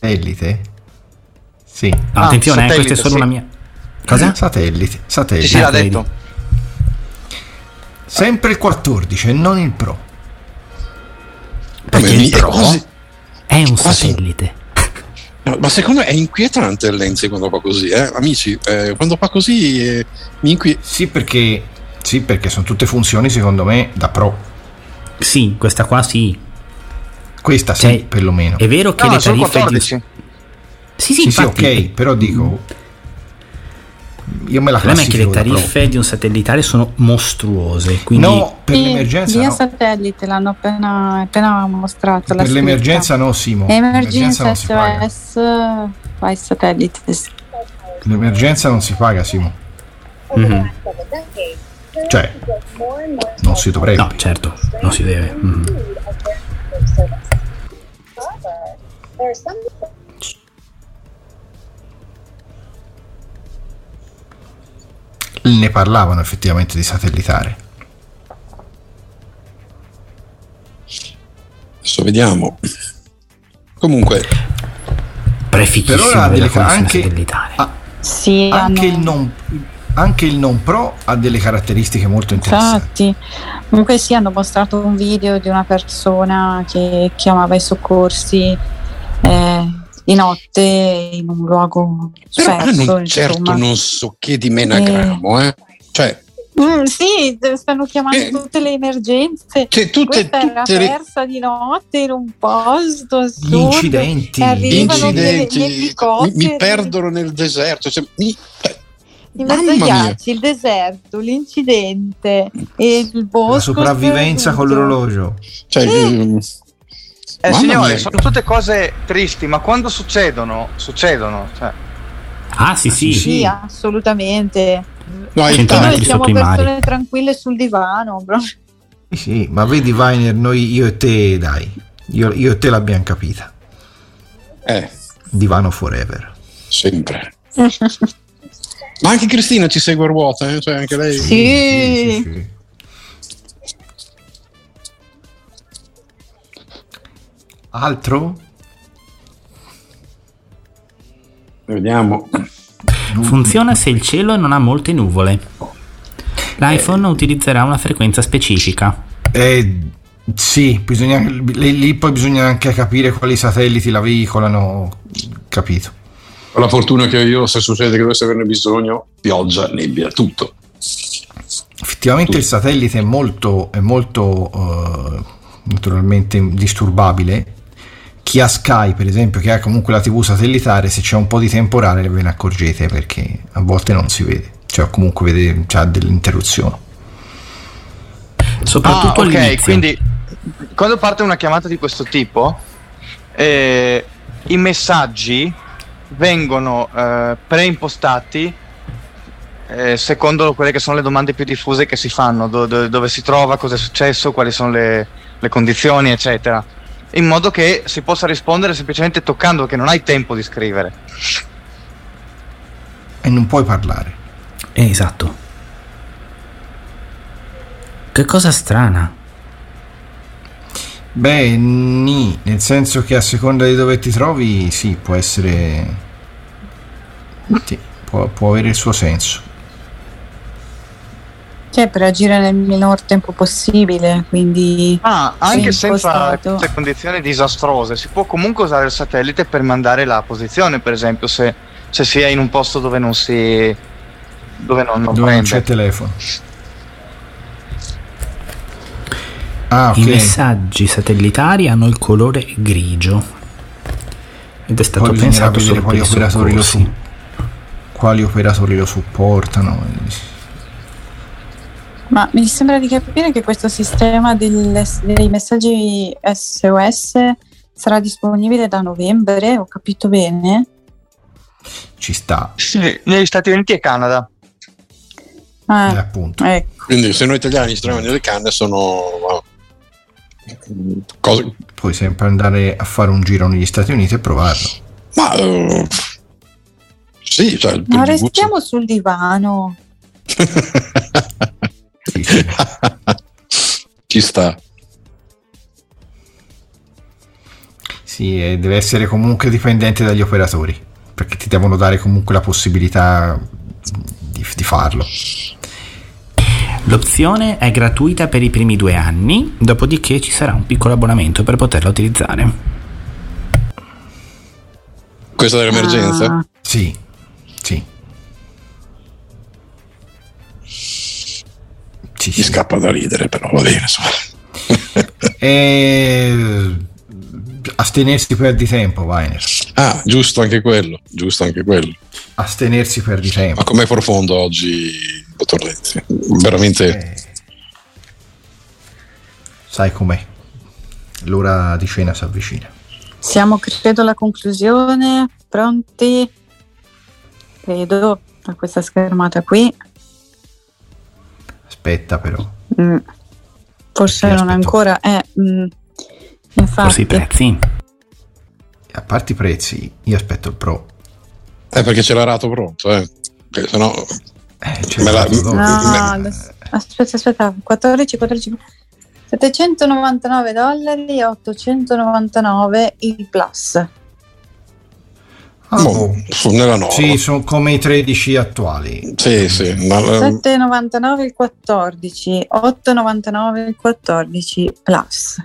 S2: Satellite? Sì.
S3: Ah,
S5: attenzione, eh,
S3: satellite,
S5: questa è solo
S3: sì.
S5: una mia... Cosa?
S2: Satellite,
S3: Sì,
S2: satellite.
S3: sì, l'ha
S5: vedi.
S3: detto.
S2: Sempre il 14 e non il Pro.
S5: Perché il
S1: è
S5: Pro
S1: quasi-
S5: è un
S1: quasi-
S5: satellite.
S1: No, ma secondo me è inquietante il Lenzi quando fa così, eh? amici. eh, quando fa così eh, mi inquieta.
S2: Sì, perché sì, perché sono tutte funzioni secondo me da Pro.
S5: Sì, questa qua sì.
S2: Questa sì,
S5: Cioè,
S2: perlomeno.
S5: È vero che
S3: No,
S5: le tariffe... di-
S3: 14.
S5: Sì, sì,
S2: Sì, sì,
S5: infatti,
S2: ok, però dico io me la
S5: Il problema è che le
S2: classifico
S5: tariffe di un satellitare sono mostruose, quindi
S2: No, per
S4: Sì,
S2: l'emergenza
S4: via
S2: no.
S4: satellite l'hanno appena, appena mostrato.
S2: Per l'emergenza no, Simo.
S4: Emergenza. SOS, vai satellite.
S2: L'emergenza non si paga, Simo.
S5: Mhm.
S2: Cioè, non si dovrebbe.
S5: no, certo, non si deve. Mhm.
S2: Ne parlavano effettivamente di satellitare.
S1: Adesso vediamo. Comunque,
S5: Prefichissimo
S2: Per ora ha
S5: della
S2: delle-
S5: connessione
S2: anche-
S5: satellitare.
S2: Ah,
S4: Sì,
S2: anche,
S4: hanno-
S2: il non, anche il non Pro ha delle caratteristiche molto interessanti.
S4: Infatti, comunque sì, hanno mostrato un video di una persona che chiamava i soccorsi eh, di notte in un luogo
S1: però
S4: perso,
S1: hanno certo non so che di menagramo, eh. Cioè,
S4: Mm, sì, stanno chiamando
S1: Eh,
S4: tutte le emergenze.
S1: cioè, tutte,
S4: Questa era
S1: tutte le
S4: persa di notte in un posto
S2: Gli
S4: assurdo.
S2: incidenti.
S4: E arrivano delle- gli
S1: incidenti mi, mi perdono nel deserto. Cioè, mi-
S4: In mezzo
S1: Mamma
S4: agli
S1: mia.
S4: ghiacci, il deserto, l'incidente e il bosco.
S2: La sopravvivenza con l'orologio.
S1: cioè, ehm,
S3: Eh,
S1: Mamma
S3: signore,
S1: mia.
S3: sono tutte cose tristi, ma quando succedono, succedono. Cioè,
S5: Ah, sì, sì.
S2: sì,
S4: Sì, assolutamente.
S1: no,
S4: Noi siamo persone tranquille sul divano.
S2: Sì, sì, ma vedi Viner, noi io e te, dai, io, io e te l'abbiamo capita.
S1: eh,
S2: Divano forever.
S1: sempre. Ma anche Cristina ci segue a ruota, eh? cioè anche lei.
S4: Sì.
S2: sì, sì. Altro?
S1: Vediamo.
S5: Funziona se il cielo non ha molte nuvole. L'iPhone utilizzerà una frequenza specifica.
S2: Eh, sì, bisogna, lì, lì poi bisogna anche capire quali satelliti la veicolano. Capito.
S1: Ho la fortuna che io, se succede che dovesse averne bisogno, pioggia, nebbia, tutto.
S2: Effettivamente Tutto. il satellite è molto, è molto uh, naturalmente disturbabile. Chi ha Sky, per esempio, che ha comunque la TV satellitare, se c'è un po' di temporale ve ne accorgete perché a volte non si vede, cioè comunque vede, c'ha delle interruzioni.
S3: Soprattutto ah, ok, quindi quando parte una chiamata di questo tipo, eh, i messaggi vengono eh, preimpostati eh, secondo quelle che sono le domande più diffuse che si fanno, do, do, dove si trova, cosa è successo, quali sono le, le, condizioni, eccetera, in modo che si possa rispondere semplicemente toccando, che non hai tempo di scrivere.
S2: E non puoi parlare.
S5: Eh, esatto. Che cosa strana.
S2: Beh, ni, nel senso che a seconda di dove ti trovi, sì, può essere... Sì, può, può avere il suo senso.
S4: Cioè, per agire nel minor tempo possibile, quindi...
S3: Ah, anche senza queste condizioni disastrose, si può comunque usare il satellite per mandare la posizione, per esempio, se, se si è in un posto dove non si... dove non,
S2: non, dove non c'è telefono.
S5: Ah, okay. I messaggi satellitari hanno il colore grigio ed è stato Poi pensato solo quali operatori, lo su-
S2: quali operatori lo supportano.
S4: Ma mi sembra di capire che questo sistema dei messaggi SOS sarà disponibile da novembre, ho capito bene?
S2: Ci sta.
S3: Sì, negli Stati Uniti e Canada.
S4: Ah, eh, appunto. Ecco.
S1: Quindi se noi italiani ci troviamo nelle canne sono
S2: Cose... Puoi sempre andare a fare un giro negli Stati Uniti e provarlo.
S1: Ma uh, sì, cioè,
S4: ma restiamo sul divano.
S1: Ci sta.
S2: Sì, deve essere comunque dipendente dagli operatori, perché ti devono dare comunque la possibilità di, di farlo.
S5: L'opzione è gratuita per i primi due anni, dopodiché ci sarà un piccolo abbonamento per poterla utilizzare.
S1: Questa dell'emergenza? Ah.
S2: Sì, sì.
S1: Ci Mi scappa da ridere, però va bene.
S2: e... Astenersi perdi tempo, Weiner.
S1: Ah, giusto anche quello, giusto anche quello.
S2: Astenersi perdi tempo.
S1: Ma com'è profondo oggi dottor Lenzi. Veramente. Eh,
S2: sai com'è. L'ora di cena si avvicina.
S4: Siamo, credo, alla conclusione. Pronti? Credo a questa schermata qui.
S2: Aspetta, però.
S4: Mm. Forse non ancora. Eh, mm. Infatti.
S5: Forse i prezzi.
S2: A parte i prezzi, io aspetto il Pro.
S1: Eh, perché c'è l'arato pronto, eh. Perché sennò
S4: eh, me la, no, me... aspetta, aspetta, 14, 14, 799 dollari e 899 il plus.
S1: Oh, nella nuova.
S2: Sì, sono come i 13 attuali.
S1: Sì, sì.
S4: Ma, 7,99 il 14, 8,99 il 14 plus.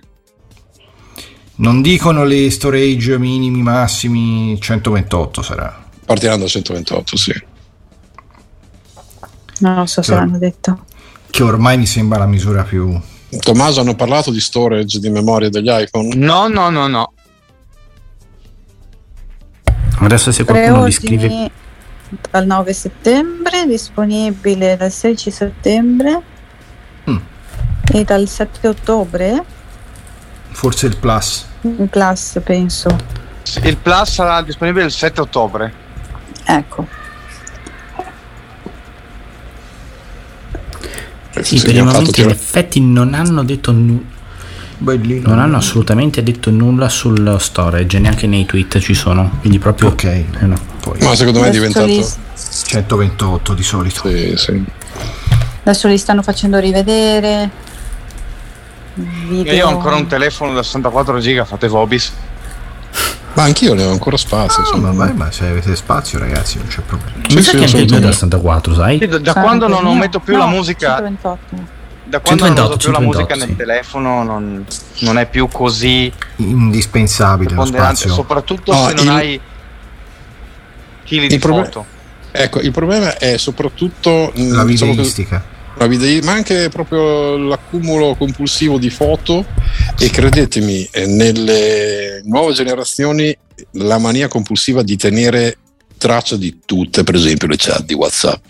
S2: Non dicono le storage minimi massimi 128 sarà.
S1: Partiranno da 128, sì.
S4: Non lo so se l'hanno detto.
S2: Che ormai mi sembra la misura più...
S1: Tommaso, hanno parlato di storage di memoria degli iPhone?
S3: No, no, no, no.
S5: Adesso se qualcuno mi scrive...
S4: Dal 9 settembre, disponibile dal 16 settembre mm. e dal 7 ottobre.
S2: Forse il Plus.
S4: Il Plus, penso.
S3: Il Plus sarà disponibile il 7 ottobre.
S4: Ecco.
S5: Sì, per il momento in effetti non hanno detto nulla. Bellino. Non hanno assolutamente detto nulla sul storage, neanche nei tweet ci sono. Quindi proprio.
S2: Ok. Eh
S1: no. Poi. Ma secondo me è diventato
S2: 128 di solito.
S1: Sì, sì.
S4: Adesso li stanno facendo rivedere.
S3: Video... Io ho ancora un telefono da 64 giga, fate Vobis.
S1: Ma anch'io ne ho ancora spazio.
S2: No, ma, vai, ma se avete spazio, ragazzi, non c'è problema.
S5: Mi sa che anche il da 64, sai?
S3: da, da quando non, non metto più no, la musica. 128. Da quando 128, non uso più 128, la musica sì. nel telefono non, non, è più così
S2: indispensabile lo spazio.
S3: Soprattutto no, se non il, hai chili di
S1: proble- foto. Ecco, il problema è soprattutto
S2: la diciamo videistica.
S1: ma anche proprio l'accumulo compulsivo di foto e credetemi, eh, nelle nuove generazioni la mania compulsiva di tenere traccia di tutte, per esempio le chat di WhatsApp.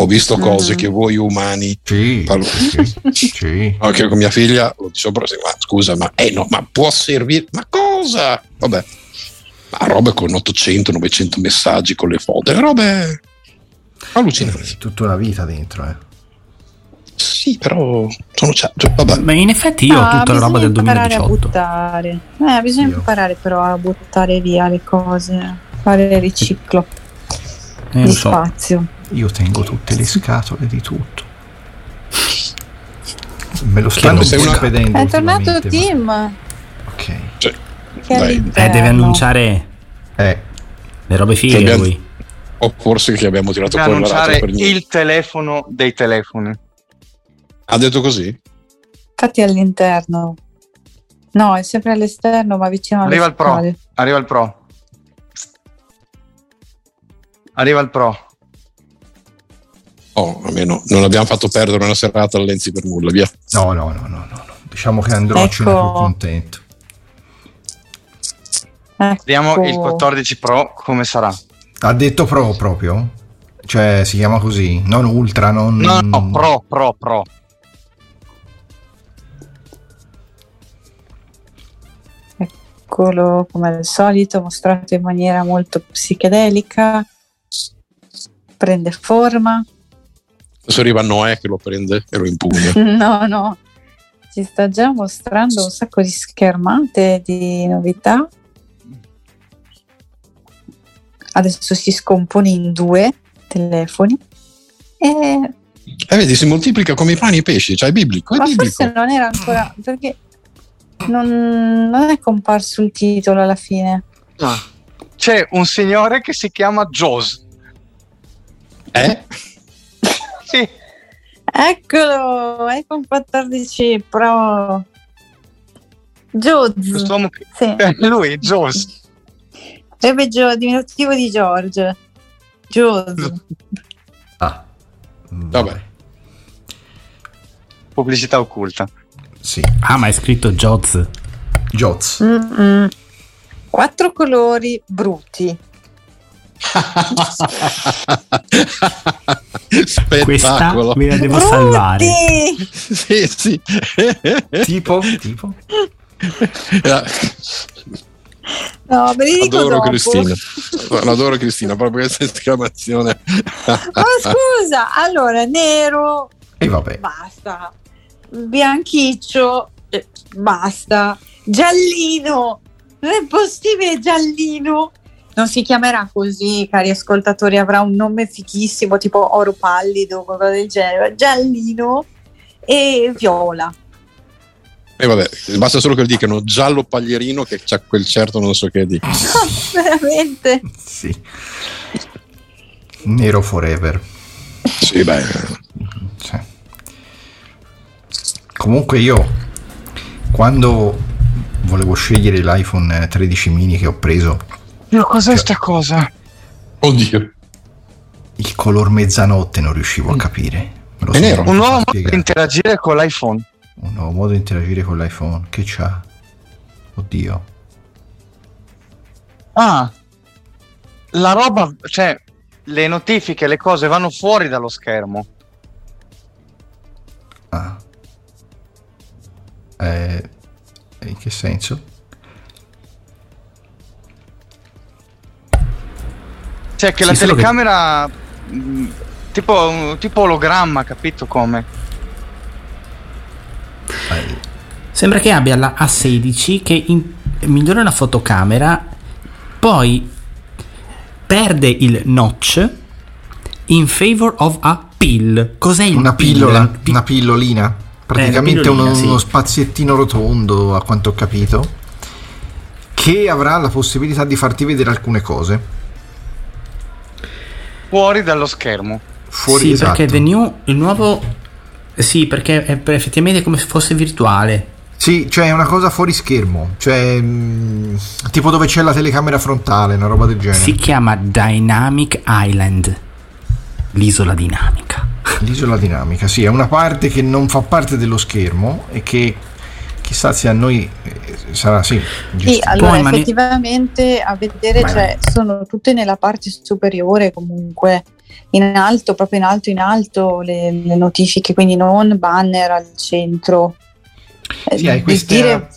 S1: Ho visto mm. cose che voi umani
S2: sì, parlo, sì,
S1: sì. anche con mia figlia lo dicevo ma scusa, ma, eh no, ma può servire? Ma cosa? Vabbè, ma robe con 800-900 messaggi con le foto, robe allucinanti.
S2: Tutta una vita dentro, eh.
S1: Sì, però sono cioè, vabbè.
S5: Ma in effetti io ho ah, tutta la roba del 2018. A
S4: buttare. Eh, bisogna io. imparare però a buttare via le cose, fare riciclo eh, di so. spazio.
S2: Io tengo tutte le scatole di tutto. Me lo stanno impedendo.
S4: È tornato Tim. Ma...
S2: Ok.
S1: Cioè,
S5: eh, deve annunciare
S2: eh.
S5: le robe fighe abbiamo... lui.
S1: O forse che abbiamo tirato
S3: deve fuori annunciare per il telefono dei telefoni.
S1: Ha detto così?
S4: Infatti all'interno. No, è sempre all'esterno, ma vicino
S3: Arriva il Pro. Arriva il Pro. Arriva il Pro.
S1: Oh, almeno non abbiamo fatto perdere una serata a Lenzi per nulla, via.
S2: No, no, no, no, no. Diciamo che andrò ecco. più contento.
S3: Ecco. Vediamo il 14 Pro come sarà.
S2: Ha detto Pro proprio? Cioè si chiama così, non Ultra, non...
S3: No, no, Pro, Pro, Pro.
S4: Eccolo come al solito, mostrato in maniera molto psichedelica, prende forma.
S1: Adesso arriva Noè che lo prende e lo impugna.
S4: no, no, ci sta già mostrando un sacco di schermate, di novità. Adesso si scompone in due telefoni e...
S1: Eh, vedi, si moltiplica come i pani e i pesci, cioè è biblico. È
S4: Ma
S1: biblico.
S4: forse non era ancora perché non, non, è comparso il titolo alla fine.
S3: Ah. C'è un signore che si chiama Jaws.
S1: Eh?
S3: sì.
S4: Eccolo, iPhone 14 Pro. Jaws.
S3: Quest'uomo che... sì. Lui, Jaws.
S4: Sarebbe Gio, diminutivo di George. Jaws.
S2: Ah.
S1: Vabbè.
S3: Pubblicità occulta.
S2: Sì.
S5: Ah, ma è scritto Joz.
S2: Joz.
S4: Quattro colori brutti.
S5: Questa me la devo brutti! salvare.
S1: sì, sì.
S2: tipo, tipo.
S4: No, me li dico
S1: Adoro
S4: dopo.
S1: Cristina. Adoro Cristina, proprio questa esclamazione.
S4: Ma scusa, allora nero.
S2: E vabbè.
S4: Basta bianchiccio, eh, basta, giallino, non è possibile giallino. Non si chiamerà così, cari ascoltatori, avrà un nome fichissimo, tipo oro pallido, o qualcosa del genere, giallino e viola.
S1: E vabbè, basta solo che dicano giallo paglierino che c'ha quel certo non so che di.
S4: veramente?
S2: Sì. Nero forever.
S1: Sì, beh.
S2: Sì. Comunque io quando volevo scegliere l'iPhone 13 mini che ho preso.
S3: Io cos'è sta cosa?
S1: Oddio.
S2: Il color mezzanotte non riuscivo a mm. capire.
S3: È nero. Un nuovo modo di interagire con l'iPhone.
S2: Un nuovo modo di interagire con l'iPhone. Che c'ha? Oddio.
S3: Ah. La roba, cioè, le notifiche, le cose vanno fuori dallo schermo.
S2: Ah. Eh, in che senso?
S3: Cioè che sì, la telecamera che... Tipo, tipo ologramma, capito come?
S5: Sembra che abbia la A16 che in... migliora la fotocamera, poi perde il notch in favor of a pill. Cos'è il
S2: una pillola? Pill? Una pillolina? praticamente eh, uno, sì. uno spaziettino rotondo a quanto ho capito che avrà la possibilità di farti vedere alcune cose
S3: fuori dallo schermo
S5: fuori sì esatto. perché The New il nuovo sì perché è effettivamente come se fosse virtuale
S2: sì, cioè è una cosa fuori schermo, cioè mh, mm, tipo dove c'è la telecamera frontale, una roba del genere.
S5: Si chiama Dynamic Island, l'isola dinamica.
S2: L'isola dinamica, sì, è una parte che non fa parte dello schermo e che chissà se a noi eh, sarà sì.
S4: Sì, allora
S5: Poi,
S4: effettivamente a vedere cioè, sono tutte nella parte superiore comunque in alto, proprio in alto in alto le, le notifiche, quindi non banner al centro. Eh,
S2: Sì, hai
S4: di
S2: questa
S4: dire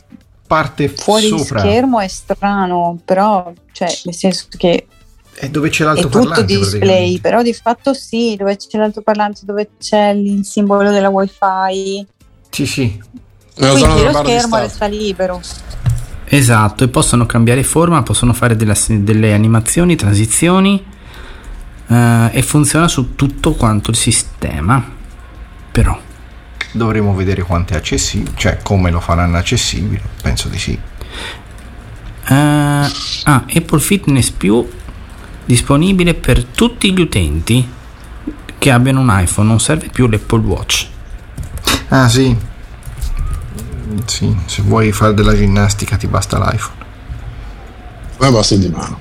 S2: parte
S4: fuori
S2: sopra
S4: schermo è strano, però cioè, nel senso che
S2: è dove c'è
S4: è tutto
S2: l'altoparlante
S4: display, però di fatto sì, dove c'è l'altoparlante, dove c'è il simbolo della wifi,
S2: Sì, sì.
S4: Quindi lo schermo resta libero.
S5: Esatto, e possono cambiare forma, possono fare delle, delle animazioni, transizioni eh, e funziona su tutto quanto il sistema. Però,
S2: Dovremo vedere quanto è accessibile, cioè come lo faranno accessibile, penso di sì.
S5: eh, ah, Apple Fitness più disponibile per tutti gli utenti che abbiano un iPhone, non serve più l'Apple Watch.
S2: Ah sì. Sì, se vuoi fare della ginnastica ti basta l'iPhone.
S1: Ma basta di mano.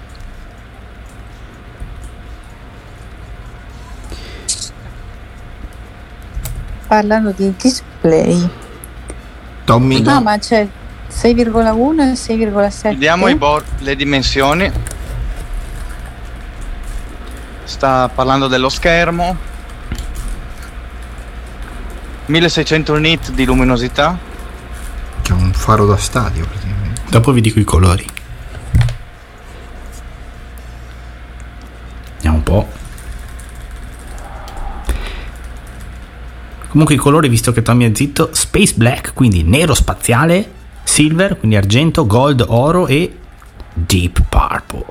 S4: Parlando di display,
S2: Tommy,
S4: ah ma c'è 6,1 e 6,7.
S3: Vediamo i bor- le dimensioni. Sta parlando dello schermo. 1600 nit di luminosità.
S2: Che è un faro da stadio praticamente.
S5: Dopo vi dico i colori. Vediamo un po'. Comunque i colori, visto che Tommy è zitto, Space Black, quindi nero spaziale, Silver, quindi argento, Gold, oro e Deep Purple.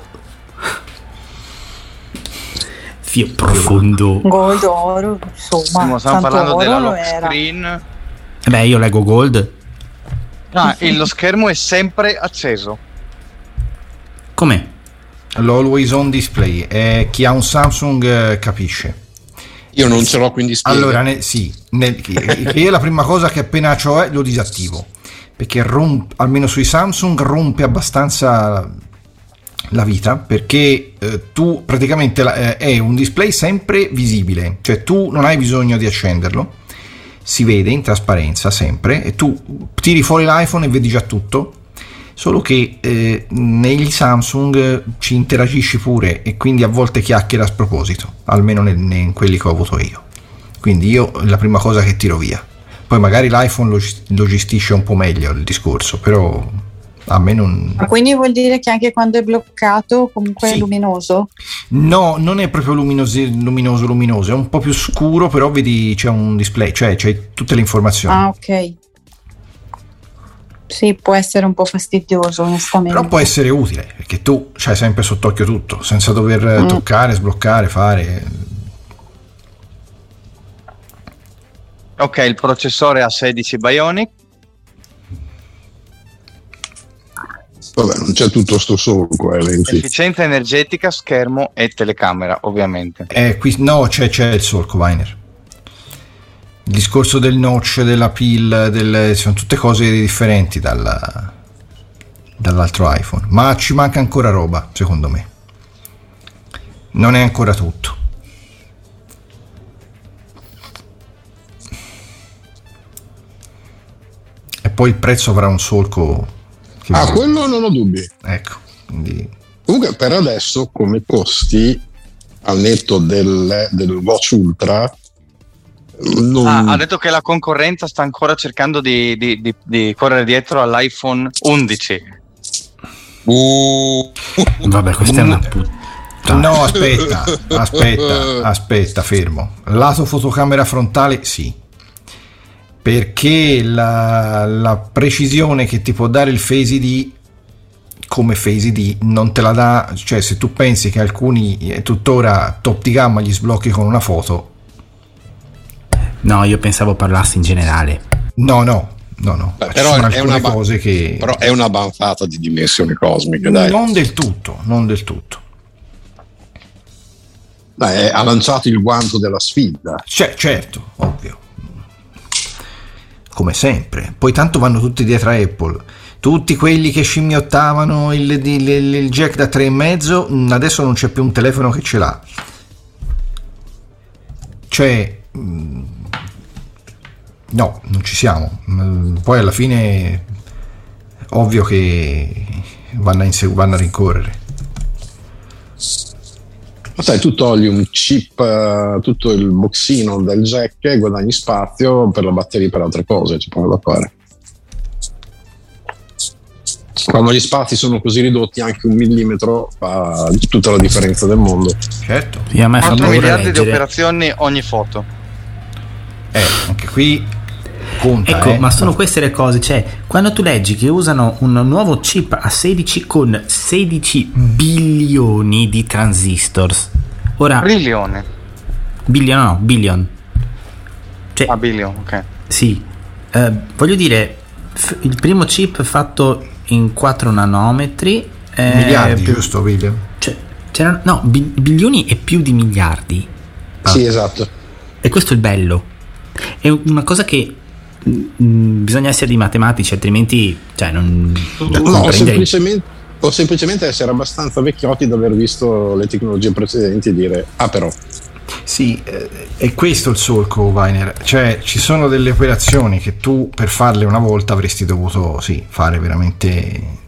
S5: Fio profondo.
S4: Gold, oro, insomma,
S3: Stiamo
S4: tanto
S3: parlando della
S4: lo
S3: lock
S4: era.
S3: screen.
S5: Eh Beh, io leggo Gold.
S3: Ah, e lo schermo è sempre acceso.
S5: Com'è?
S2: L'always on display, eh, chi ha un Samsung eh, capisce.
S1: Io non ce l'ho, quindi spiega.
S2: Allora, ne- sì, ne- che- la prima cosa che appena ho è lo disattivo, perché romp- almeno sui Samsung rompe abbastanza la vita, perché eh, tu praticamente la- eh, è un display sempre visibile, cioè tu non hai bisogno di accenderlo, si vede in trasparenza sempre, e tu tiri fuori l'iPhone e vedi già tutto, solo che eh, negli Samsung ci interagisci pure e quindi a volte chiacchiera a sproposito, almeno nel- ne- in quelli che ho avuto io. Quindi io la prima cosa che tiro via. Poi magari l'iPhone lo, lo gestisce un po' meglio il discorso, però a me non...
S4: Ma quindi vuol dire che anche quando è bloccato comunque
S2: Sì.
S4: è luminoso?
S2: No, non è proprio luminoso, luminoso, luminoso, è un po' più scuro, però vedi c'è un display, cioè c'è tutte le informazioni.
S4: Ah, ok. Sì, può essere un po' fastidioso, onestamente.
S2: Però può essere utile, perché tu c'hai sempre sott'occhio tutto, senza dover
S4: Mm.
S2: toccare, sbloccare, fare...
S3: Ok, il processore ha 16 Bionic.
S1: Vabbè, non c'è tutto sto solco, eh, Lenzi.
S3: Efficienza energetica, schermo e telecamera, ovviamente.
S2: Eh, qui, no, c'è, c'è il solco, Viner. Il discorso del notch, della pill, del, sono tutte cose differenti dalla- dall'altro iPhone. Ma ci manca ancora roba, secondo me. Non è ancora tutto. E poi il prezzo avrà un solco. Che
S1: Ah, quello non ho dubbi.
S2: Ecco, quindi
S1: Comunque, per adesso, come costi, al netto del, del Watch Ultra, non...
S3: Ah, ha detto che la concorrenza sta ancora cercando di, di- di- di correre dietro all'iPhone 11.
S1: Uh,
S5: Vabbè, questa è una puttana.
S2: No, aspetta, aspetta, aspetta, fermo. Lato fotocamera frontale, sì. Perché la, la precisione che ti può dare il Face ID come Face ID non te la dà, cioè se tu pensi che alcuni eh, tuttora top di gamma gli sblocchi con una foto,
S5: No, io pensavo parlassi in generale.
S2: no, no, no, no.
S1: Beh, però è una ba-
S2: cose che
S1: però è una banfata di dimensioni cosmiche, dai.
S2: non del tutto, non del tutto.
S1: Dai, ha lanciato il guanto della sfida.
S2: Cioè, certo, ovvio. Come sempre. Poi tanto vanno tutti dietro a Apple. Tutti quelli che scimmiottavano il, il- il- il jack da 3,5, mh, adesso non c'è più un telefono che ce l'ha. Cioè, mm, no, non ci siamo. Mm, Poi alla fine, ovvio che vanno a, insegu- vanno a rincorrere.
S1: Ma sai, tu togli un chip, eh, tutto il boxino del jack e guadagni spazio per la batteria per altre cose, poco da fare. Quando gli spazi sono così ridotti, anche un millimetro fa tutta la differenza del mondo.
S2: Certo.
S5: Sì, a me fa
S3: 4
S5: paura
S3: miliardi di operazioni ogni foto.
S2: Eh, anche qui conta.
S5: Ecco,
S2: eh.
S5: ma sono queste le cose, cioè, quando tu leggi che usano un nuovo chip a 16 con 16 bilioni di transistors. Ora,
S3: Trilione.
S5: billion no, billion. Cioè,
S3: A billion, ok.
S5: Sì, eh, voglio dire, f- il primo chip fatto in 4 nanometri. eh,
S2: Miliardi,
S5: più-
S2: giusto, William?
S5: Cioè, c'erano, no, bi- bilioni e più di miliardi.
S1: Sì, esatto.
S5: E questo è il bello. È una cosa che bisogna essere di matematici, altrimenti, cioè, non.
S1: No, o semplicemente, o semplicemente essere abbastanza vecchiotti da aver visto le tecnologie precedenti e dire, ah però,
S2: Sì, eh, è questo il solco, Weiner. Cioè, ci sono delle operazioni che tu per farle una volta avresti dovuto, sì, fare veramente...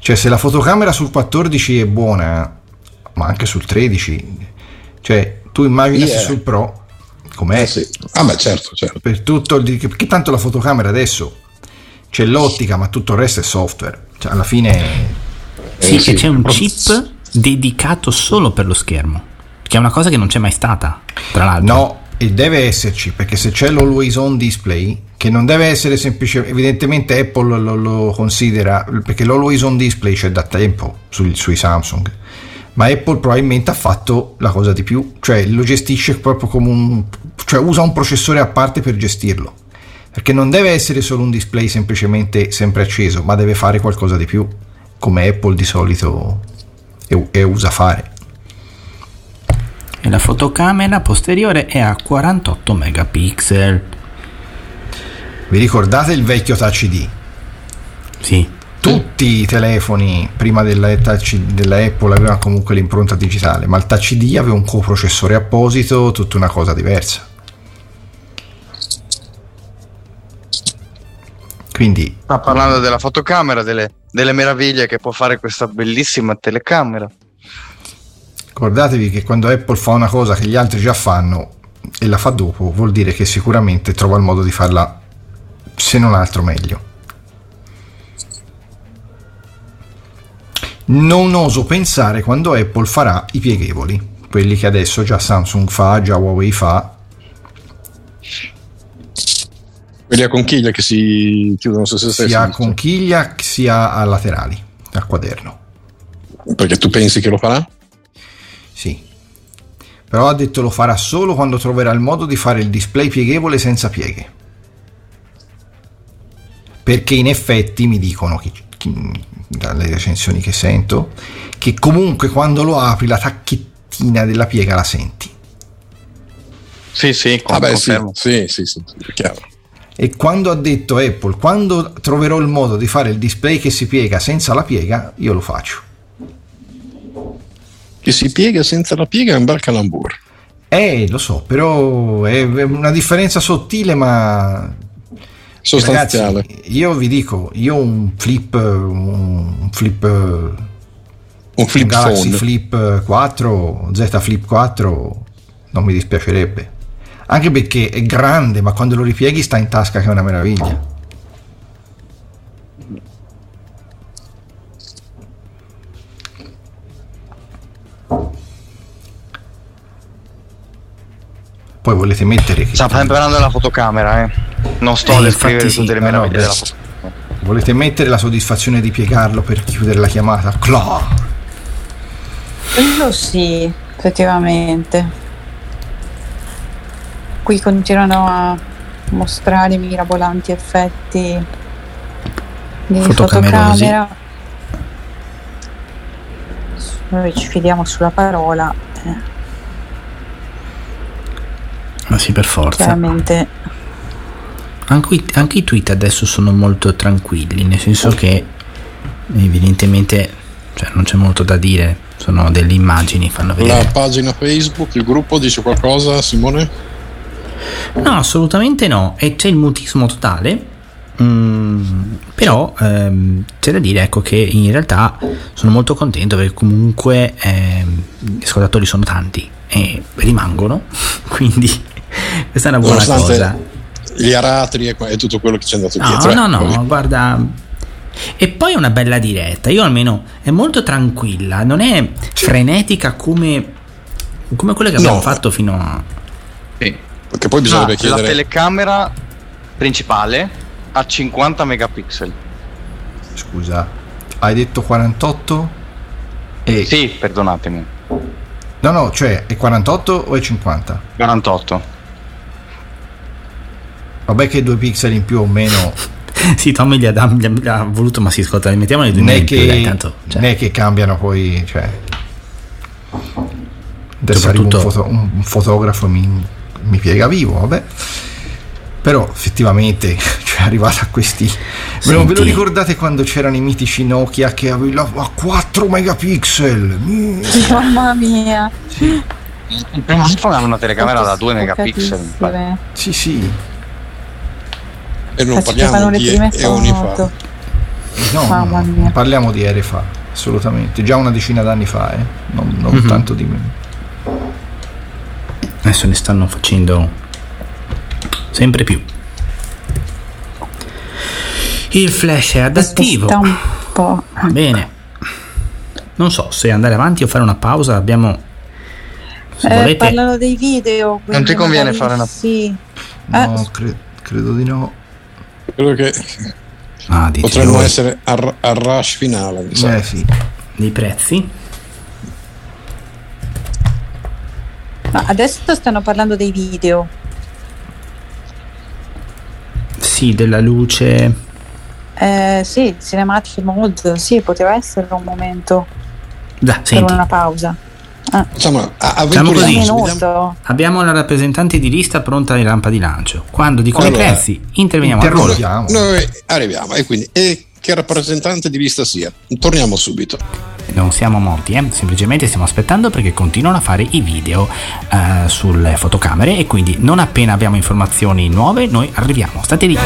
S2: Cioè, se la fotocamera sul 14 è buona, ma anche sul 13, cioè, tu immaginati
S1: Yeah.
S2: sul Pro, com'è,
S1: eh sì. Ah beh, certo, certo.
S2: per tutto il... Perché tanto la fotocamera adesso c'è l'ottica, ma tutto il resto è software. Cioè, alla fine...
S5: Sì,
S1: Eh, sì.
S5: e c'è un chip dedicato solo per lo schermo. Che è una cosa che non c'è mai stata, tra l'altro.
S2: No, e deve esserci, perché se c'è l'always on display, che non deve essere semplice, evidentemente Apple lo, lo considera, perché l'always on display c'è da tempo sui, sui Samsung, ma Apple probabilmente ha fatto la cosa di più, cioè lo gestisce proprio come un, cioè usa un processore a parte per gestirlo, perché non deve essere solo un display semplicemente sempre acceso, ma deve fare qualcosa di più, come Apple di solito e, e usa fare.
S5: E la fotocamera posteriore è a 48 megapixel.
S2: Vi ricordate il vecchio Touch ID?
S5: Sì.
S2: Tutti i telefoni prima della, touch, della Apple avevano comunque l'impronta digitale, ma il Touch ID aveva un coprocessore apposito, tutta una cosa diversa. Quindi
S3: Sta parlando della fotocamera, delle, delle meraviglie che può fare questa bellissima telecamera.
S2: ricordatevi che quando Apple fa una cosa che gli altri già fanno e la fa dopo, vuol dire che sicuramente trova il modo di farla, se non altro, meglio. Non oso pensare quando Apple farà i pieghevoli, quelli che adesso già Samsung fa, già Huawei fa,
S1: Quelli a conchiglia che si chiudono su se stessi.
S2: sia a conchiglia sia a laterali, a quaderno.
S1: Perché tu pensi che lo farà?
S2: Sì. Però ha detto lo farà solo quando troverà il modo di fare il display pieghevole senza pieghe. Perché in effetti mi dicono chi- dalle recensioni che sento che comunque quando lo apri la tacchettina della piega la senti.
S3: Sì, sì, con-
S1: Ah sì, sì, sì, sì, è chiaro.
S2: E quando ha detto Apple, quando troverò il modo di fare il display che si piega senza la piega, io lo faccio.
S1: Che si piega senza la piega è un bel calambur.
S2: Eh, lo so, però è una differenza sottile, ma
S1: Sostanziale.
S2: Ragazzi, io vi dico, io un flip, un flip,
S1: un flip
S2: un Galaxy
S1: phone.
S2: Flip 4, Z Flip 4, non mi dispiacerebbe. Anche perché è grande, ma quando lo ripieghi sta in tasca che è una meraviglia. Poi volete mettere
S3: sempre parlando della fotocamera, eh. Non sto
S5: Eh,
S3: a
S5: infatti sì,
S3: tutte le meraviglie della fotocamera.
S2: Volete mettere la soddisfazione di piegarlo per chiudere la chiamata? Cla!
S4: Quello sì, effettivamente. Qui continuano a mostrare mirabolanti effetti di fotocamera. Noi ci fidiamo sulla parola, eh,
S5: Ma sì, per forza.
S4: chiaramente
S5: Anche, i- anche i tweet adesso sono molto tranquilli, nel senso che evidentemente cioè, non c'è molto da dire, sono delle immagini, fanno
S1: La
S5: vedere.
S1: pagina Facebook, il gruppo dice qualcosa, Simone?
S5: No, assolutamente no. E c'è il mutismo totale. Mm, però ehm, c'è da dire ecco, che in realtà sono molto contento perché comunque ehm, gli ascoltatori sono tanti e rimangono, quindi questa è una buona
S1: Nonostante
S5: cosa.
S1: Gli aratri e, e tutto quello che c'è andato
S5: No,
S1: dietro.
S5: no,
S1: eh,
S5: no,
S1: poi-
S5: guarda. E poi è una bella diretta. Io almeno è molto tranquilla, non è frenetica come, come quelle che abbiamo
S1: No.
S5: fatto fino a.
S3: Sì.
S1: Perché poi bisognerebbe
S3: Ah,
S1: chiedere.
S3: La telecamera principale ha 50 megapixel.
S2: Scusa, hai detto 48? E...
S3: Sì, perdonatemi.
S2: No, no, cioè è 48 o è 50?
S3: 48.
S2: Vabbè che due pixel in più o meno
S5: Sì, Tommy gli ha, gli ha- gli ha voluto, ma si ascolta, mettiamoli due
S2: non è,
S5: in più, dai,
S2: che,
S5: tanto. cioè.
S2: non è che cambiano poi, cioè... Adesso arriva un,
S5: Soprattutto-
S2: foto- un- fotografo mi, mi piega vivo, vabbè. Però effettivamente cioè, è arrivata a questi... Ve lo, ve lo
S5: Senti.
S2: ricordate quando c'erano i mitici Nokia che avevano a 4 megapixel? Mm.
S4: Mamma mia.
S3: Il primo iPhone aveva una telecamera da 2 megapixel.
S2: Sì, sì.
S1: E non parliamo di eoni fa.
S2: No,
S4: Mamma
S2: parliamo di ere fa, assolutamente. Già una decina d'anni fa, eh. non, non
S5: Mhm.
S2: tanto di meno.
S5: Adesso ne stanno facendo sempre più. Il flash è adattivo.
S4: Un po'.
S5: Bene. Non so se andare avanti o fare una pausa. Abbiamo. Se
S4: Eh,
S5: volete.
S4: parlano dei video.
S3: Non ti conviene fare una-
S4: Sì.
S2: No,
S4: Eh,
S2: cre- credo di no.
S1: Credo che
S5: Ah,
S1: potremmo
S5: voi.
S1: essere al, al rush finale. mi sa.
S2: Eh sì.
S5: dei prezzi.
S4: no, adesso stanno parlando dei video.
S5: Sì, della luce.
S4: Eh, sì, cinematic mode. Sì, poteva essere un momento
S5: Da,
S4: per
S5: senti.
S4: una pausa.
S1: Insomma, a-
S5: Facciamo
S4: Un
S5: così. Abbiamo la rappresentante di lista pronta in rampa di lancio. Quando dicono
S1: Allora,
S5: i prezzi, interveniamo.
S2: Andiamo.
S1: Noi arriviamo e quindi e che rappresentante di vista sia. Torniamo subito.
S5: Non siamo morti, eh? semplicemente stiamo aspettando perché continuano a fare i video eh, sulle fotocamere e quindi non appena abbiamo informazioni nuove noi arriviamo. State lì.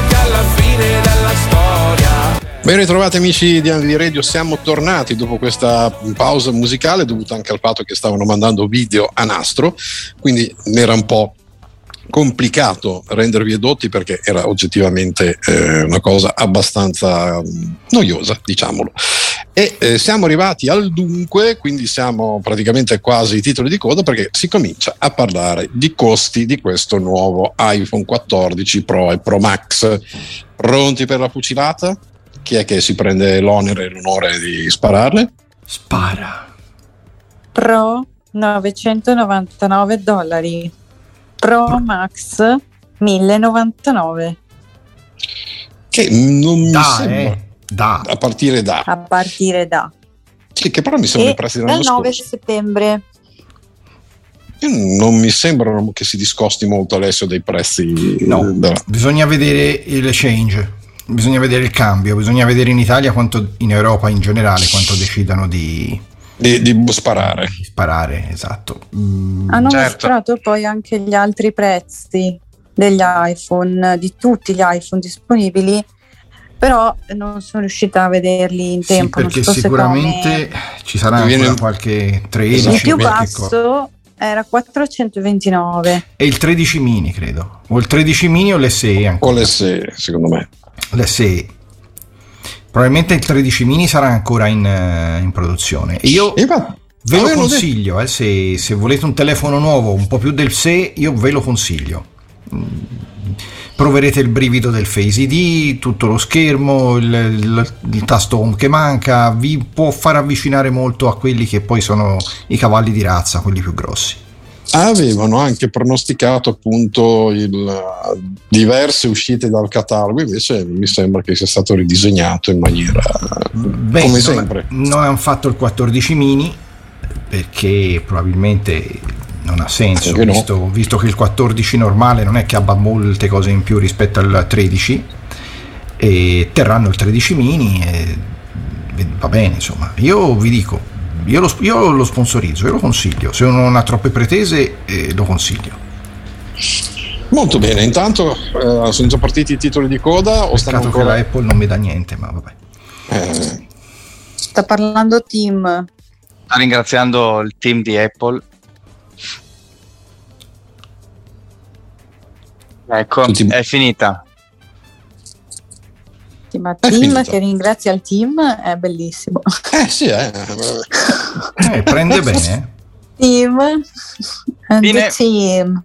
S1: Ben ritrovati amici di Anvi Radio, siamo tornati dopo questa pausa musicale dovuta anche al fatto che stavano mandando video a nastro, quindi era un po' complicato rendervi edotti perché era oggettivamente eh, una cosa abbastanza mm, noiosa, diciamolo. E eh, siamo arrivati al dunque, quindi siamo praticamente quasi ai titoli di coda perché si comincia a parlare di costi di questo nuovo iPhone 14 Pro e Pro Max. Pronti per la fucilata? Chi è che si prende l'onere e l'onore di spararle?
S2: Spara.
S4: Pro 999 dollari. Pro Max 1099
S1: Che non mi
S2: Da,
S1: sembra
S2: eh. Da.
S1: a partire da
S4: a partire da
S1: sì, che però mi sembrano
S4: e
S1: i prezzi
S4: dal
S1: dell'anno
S4: 9
S1: scorso.
S4: settembre.
S1: Non mi sembrano che si discosti molto adesso dei prezzi
S2: No.
S1: della-
S2: Bisogna vedere il change. Bisogna vedere il cambio. Bisogna vedere in Italia quanto in Europa in generale quanto decidano di,
S1: di, di sparare.
S2: di sparare. Esatto. Mm,
S4: Hanno
S3: Certo.
S4: mostrato poi anche gli altri prezzi degli iPhone, di tutti gli iPhone disponibili, però non sono riuscita a vederli in
S2: sì,
S4: tempo. non
S2: perché
S4: so
S2: sicuramente
S4: come-
S2: ci sarà
S1: Viene-
S2: ancora qualche 13
S1: Esatto.
S4: il più
S2: qualche co-
S4: basso era 429.
S2: E il 13 mini, credo. O il 13 mini o l'SE
S1: O
S2: ancora.
S1: l'SE, secondo me.
S2: L'SE. Probabilmente il 13 mini sarà ancora in, eh, in produzione. E io
S1: E va-
S2: ve lo consiglio, eh, se, se volete un telefono nuovo, un po' più del SE, io ve lo consiglio. Mm, Proverete il brivido del Face ID, tutto lo schermo, il, il- il tasto home che manca, vi può far avvicinare molto a quelli che poi sono i cavalli di razza, quelli più grossi.
S1: Avevano anche pronosticato appunto il, uh, diverse uscite dal catalogo, invece mi sembra che sia stato ridisegnato in maniera
S2: Beh,
S1: come sempre.
S2: Non hanno fatto il 14 mini perché probabilmente non ha senso,
S1: Anche no.
S2: visto, visto che il 14 normale non è che abbia molte cose in più rispetto al 13 e terranno il 13 mini e va bene, insomma. Io vi dico, io lo, io lo sponsorizzo, io lo consiglio, se uno non ha troppe pretese eh, lo consiglio.
S1: Molto bene, intanto eh, sono già partiti i titoli di coda o stanno ancora...
S2: che la Apple non mi dà niente, ma vabbè.
S1: Eh,
S4: Sta parlando Tim.
S3: Sta ringraziando il team di Apple. Ecco,
S1: Tutti-
S3: è finita.
S4: Sì, ma
S1: È
S4: Tim
S1: finito.
S4: che ringrazia il team è bellissimo.
S1: eh, sì, eh.
S2: Eh, prende bene.
S4: Team and
S3: Fine.
S4: the team.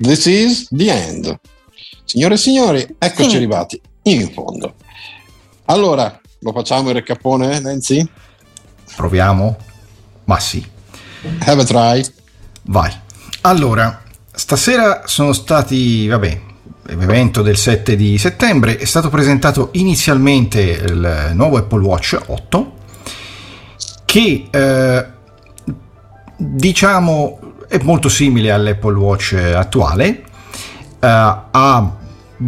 S1: This is the end. Signore e signori, eccoci
S4: Sì.
S1: arrivati in fondo. Allora, lo facciamo il recapone, Nancy?
S2: Proviamo? Ma sì.
S1: Have a try.
S2: Vai. Allora, stasera sono stati, vabbè, l'evento del 7 di settembre, è stato presentato inizialmente il nuovo Apple Watch 8 che eh, diciamo è molto simile all'Apple Watch attuale, eh, ha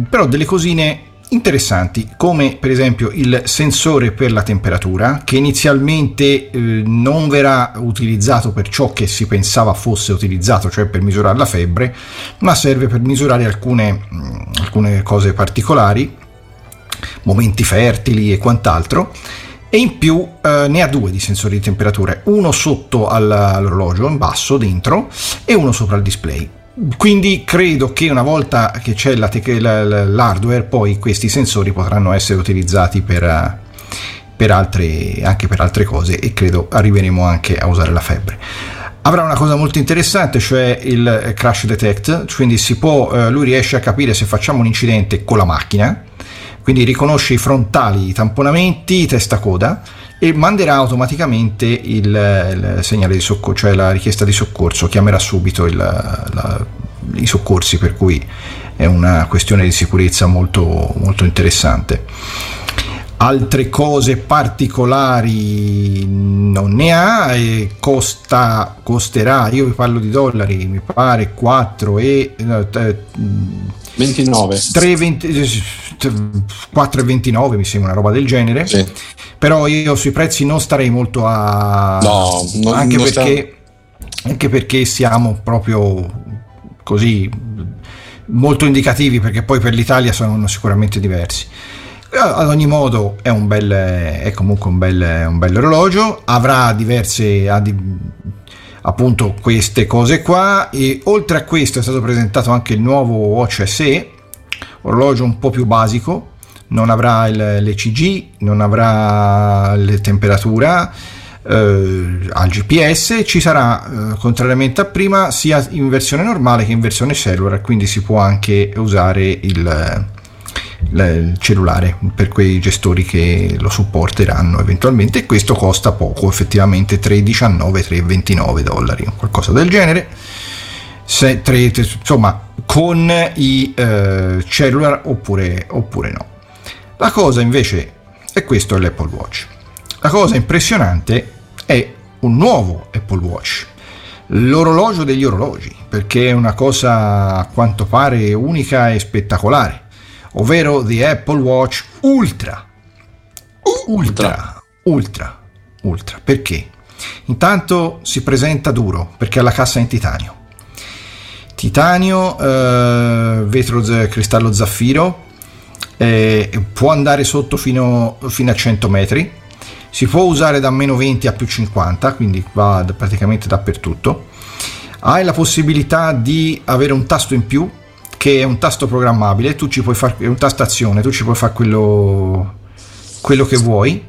S2: però delle cosine interessanti come per esempio il sensore per la temperatura che inizialmente eh, non verrà utilizzato per ciò che si pensava fosse utilizzato cioè per misurare la febbre ma serve per misurare alcune, mh, alcune cose particolari momenti fertili e quant'altro. E in più eh, ne ha due di sensori di temperatura uno sotto al- all'orologio in basso dentro e uno sopra il display quindi credo che una volta che c'è la tec- la- la- l'hardware, poi questi sensori potranno essere utilizzati per, per altre, anche per altre cose e credo arriveremo anche a usare la febbre. Avrà una cosa molto interessante, cioè il crash detect, quindi può, eh, lui riesce a capire se facciamo un incidente con la macchina, quindi riconosce i frontali, i tamponamenti, testa coda e manderà automaticamente il, il segnale di soccorso, cioè la richiesta di soccorso, chiamerà subito il- la- i soccorsi, per cui è una questione di sicurezza molto, molto interessante. Altre cose particolari non ne ha e costa, costerà, io vi parlo di dollari, mi pare 4 e... no, eh,
S1: 29.
S2: 3,20 4,29 mi sembra una roba del genere
S1: Sì.
S2: però io sui prezzi non starei molto a
S1: No, non-
S2: anche,
S1: non
S2: perché, anche perché siamo proprio così molto indicativi perché poi per l'Italia sono sicuramente diversi Eh, ad ogni modo è un bel è comunque un bel, un bel orologio avrà diverse ha di- appunto queste cose qua. E oltre a questo è stato presentato anche il nuovo Watch SE orologio un po' più basico non avrà il- l'ECG non avrà la temperatura eh, al GPS ci sarà eh, contrariamente a prima sia in versione normale che in versione cellular quindi si può anche usare il, il cellulare per quei gestori che lo supporteranno eventualmente. E questo costa poco effettivamente 3,19 3,29 dollari qualcosa del genere. Se- tre- insomma con i eh, cellular oppure, oppure no. La cosa invece è questo è l'Apple Watch. La cosa impressionante è un nuovo Apple Watch. L'orologio degli orologi perché è una cosa a quanto pare unica e spettacolare ovvero The Apple Watch Ultra. Ultra, ultra, ultra. Perché? Intanto si presenta duro perché ha la cassa in titanio. Titanio, eh, vetro z- cristallo zaffiro, eh, può andare sotto fino, fino a 100 metri. Si può usare da meno 20 a più 50, quindi va praticamente dappertutto. Hai la possibilità di avere un tasto in più che è un tasto programmabile, tu ci puoi fare è un tasto azione, tu ci puoi fare quello, quello che vuoi.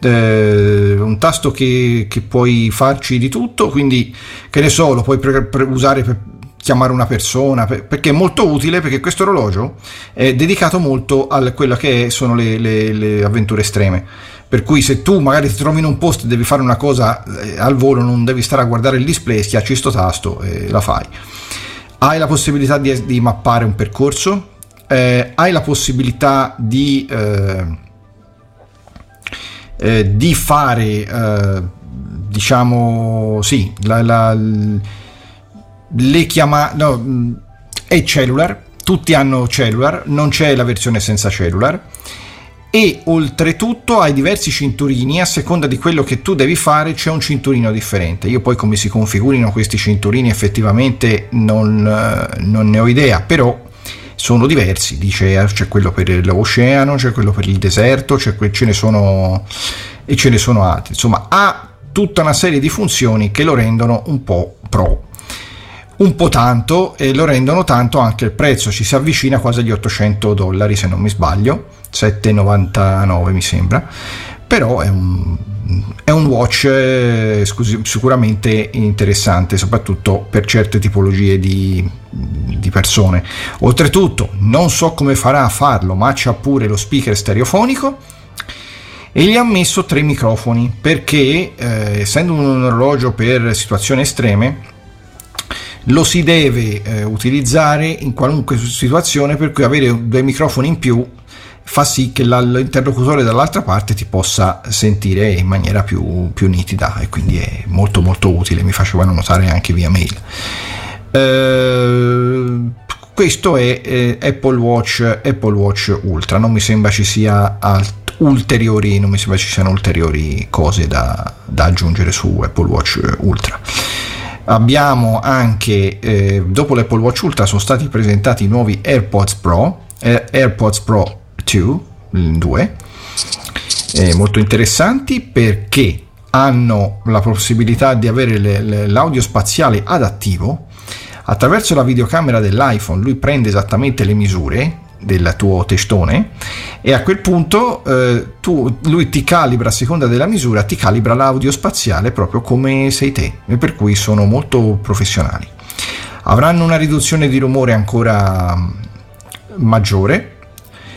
S2: Eh, un tasto che, che puoi farci di tutto, quindi che ne so, lo puoi pre- pre- usare per chiamare una persona, per- perché è molto utile perché questo orologio è dedicato molto a quelle che sono le, le- le avventure estreme. Per cui se tu magari ti trovi in un posto e devi fare una cosa eh, al volo, non devi stare a guardare il display, schiacci sto tasto e la fai hai la possibilità di, di mappare un percorso, eh, hai la possibilità di, eh, eh, di fare, eh, diciamo, sì, la, la- le chiamate, no, mh, è cellular, tutti hanno cellular, non c'è la versione senza cellular e oltretutto hai diversi cinturini a seconda di quello che tu devi fare c'è un cinturino differente. Io poi come si configurino questi cinturini effettivamente non, eh, non ne ho idea però sono diversi. Dice eh, c'è quello per l'oceano c'è quello per il deserto que- ce ne sono e ce ne sono altri. Insomma ha tutta una serie di funzioni che lo rendono un po' pro. Un po' tanto e lo rendono tanto anche il prezzo. Ci si avvicina quasi agli 800 dollari se non mi sbaglio 7,99 mi sembra, però è un, è un watch eh, sicuramente interessante, soprattutto per certe tipologie di, di, persone. Oltretutto, non so come farà a farlo, ma c'ha pure lo speaker stereofonico e gli ha messo tre microfoni perché, eh, essendo un orologio per situazioni estreme, lo si deve eh, utilizzare in qualunque situazione, per cui avere due microfoni in più fa sì che l'interlocutore dall'altra parte ti possa sentire in maniera più, più nitida e quindi è molto molto utile, mi facevano notare anche via mail. Eh, questo è eh, Apple, Watch, Apple Watch Ultra, non mi sembra ci sia alt- ulteriori, non mi sembra ci siano ulteriori cose da, da aggiungere su Apple Watch Ultra. Abbiamo anche, eh, dopo l'Apple Watch Ultra sono stati presentati i nuovi AirPods Pro, eh, AirPods Pro 2, 2 eh, molto interessanti perché hanno la possibilità di avere le, le, l'audio spaziale adattivo attraverso la videocamera dell'iPhone. Lui prende esattamente le misure del tuo testone e a quel punto eh, tu, lui ti calibra a seconda della misura ti calibra l'audio spaziale proprio come sei te e per cui sono molto professionali. Avranno una riduzione di rumore ancora maggiore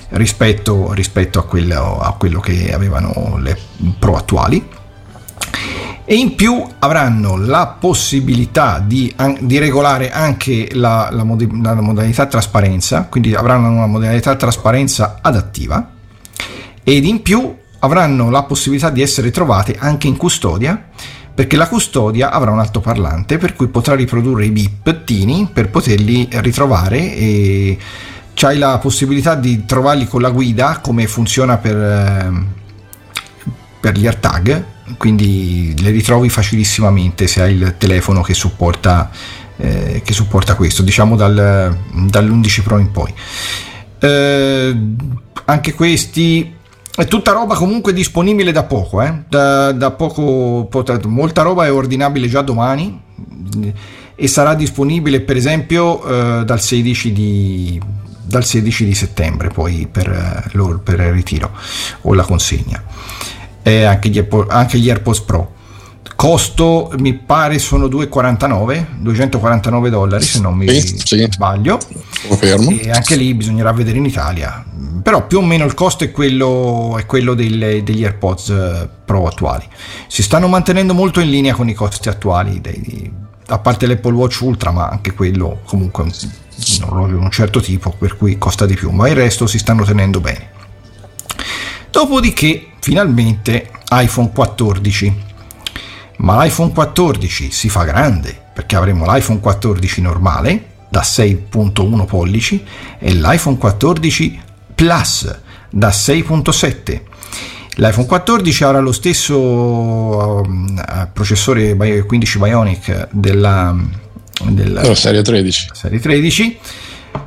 S2: rispetto, rispetto a, quello, a, quello, che avevano le Pro attuali. E in più avranno la possibilità di, di regolare anche la, la, mod- la, modalità trasparenza, quindi avranno una modalità trasparenza adattiva. Ed in più avranno la possibilità di essere trovate anche in custodia perché la custodia avrà un altoparlante per cui potrà riprodurre i bipettini per poterli ritrovare e c'hai la possibilità di trovarli con la guida come funziona per, ehm, per gli AirTag quindi le ritrovi facilissimamente se hai il telefono che supporta, eh, che supporta questo diciamo dal, dall'11 Pro in poi eh, anche questi è tutta roba comunque disponibile da poco, eh? da, da poco molta roba è ordinabile già domani e sarà disponibile per esempio eh, dal 16 di, dal 16 di settembre poi per, eh, per il ritiro o la consegna. E anche gli, anche gli AirPods Pro. Costo mi pare sono 2,49 249 dollari se non mi sì, sì. sbaglio.
S1: Confermo.
S2: e anche lì bisognerà vedere in Italia. Però più o meno il costo è quello, è quello delle, degli AirPods eh, Pro attuali. Si stanno mantenendo molto in linea con i costi attuali dei, a parte l'Apple Watch Ultra ma anche quello comunque un orologio di un certo tipo per cui costa di più ma il resto si stanno tenendo bene. Dopodiché finalmente iPhone 14 ma l'iPhone 14 si fa grande perché avremo l'iPhone 14 normale da 6.1 pollici e l'iPhone 14 Plus da 6.7 L'iPhone 14 avrà lo stesso uh, processore 15 Bionic della,
S1: della no, serie 13.
S2: Serie 13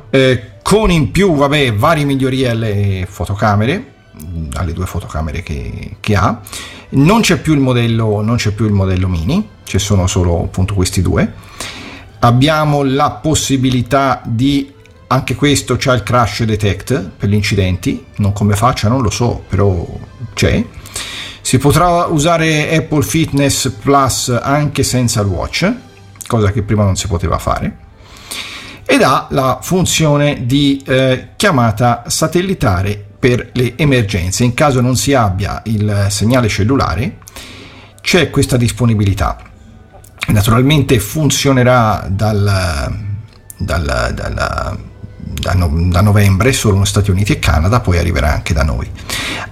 S2: eh, con in più vabbè, varie migliorie alle fotocamere, alle due fotocamere che, che ha. Non c'è, più il modello, non c'è più il modello mini, ci sono solo appunto questi due. Abbiamo la possibilità di anche questo c'ha il crash detect per gli incidenti, non come faccia, non lo so, però c'è. Si potrà usare Apple Fitness Plus anche senza il watch, cosa che prima non si poteva fare, ed ha la funzione di eh, chiamata satellitare per le emergenze. In caso non si abbia il segnale cellulare, c'è questa disponibilità. Naturalmente funzionerà dal, dal, dal da, no, da, novembre solo Stati Uniti e Canada, poi arriverà anche da noi.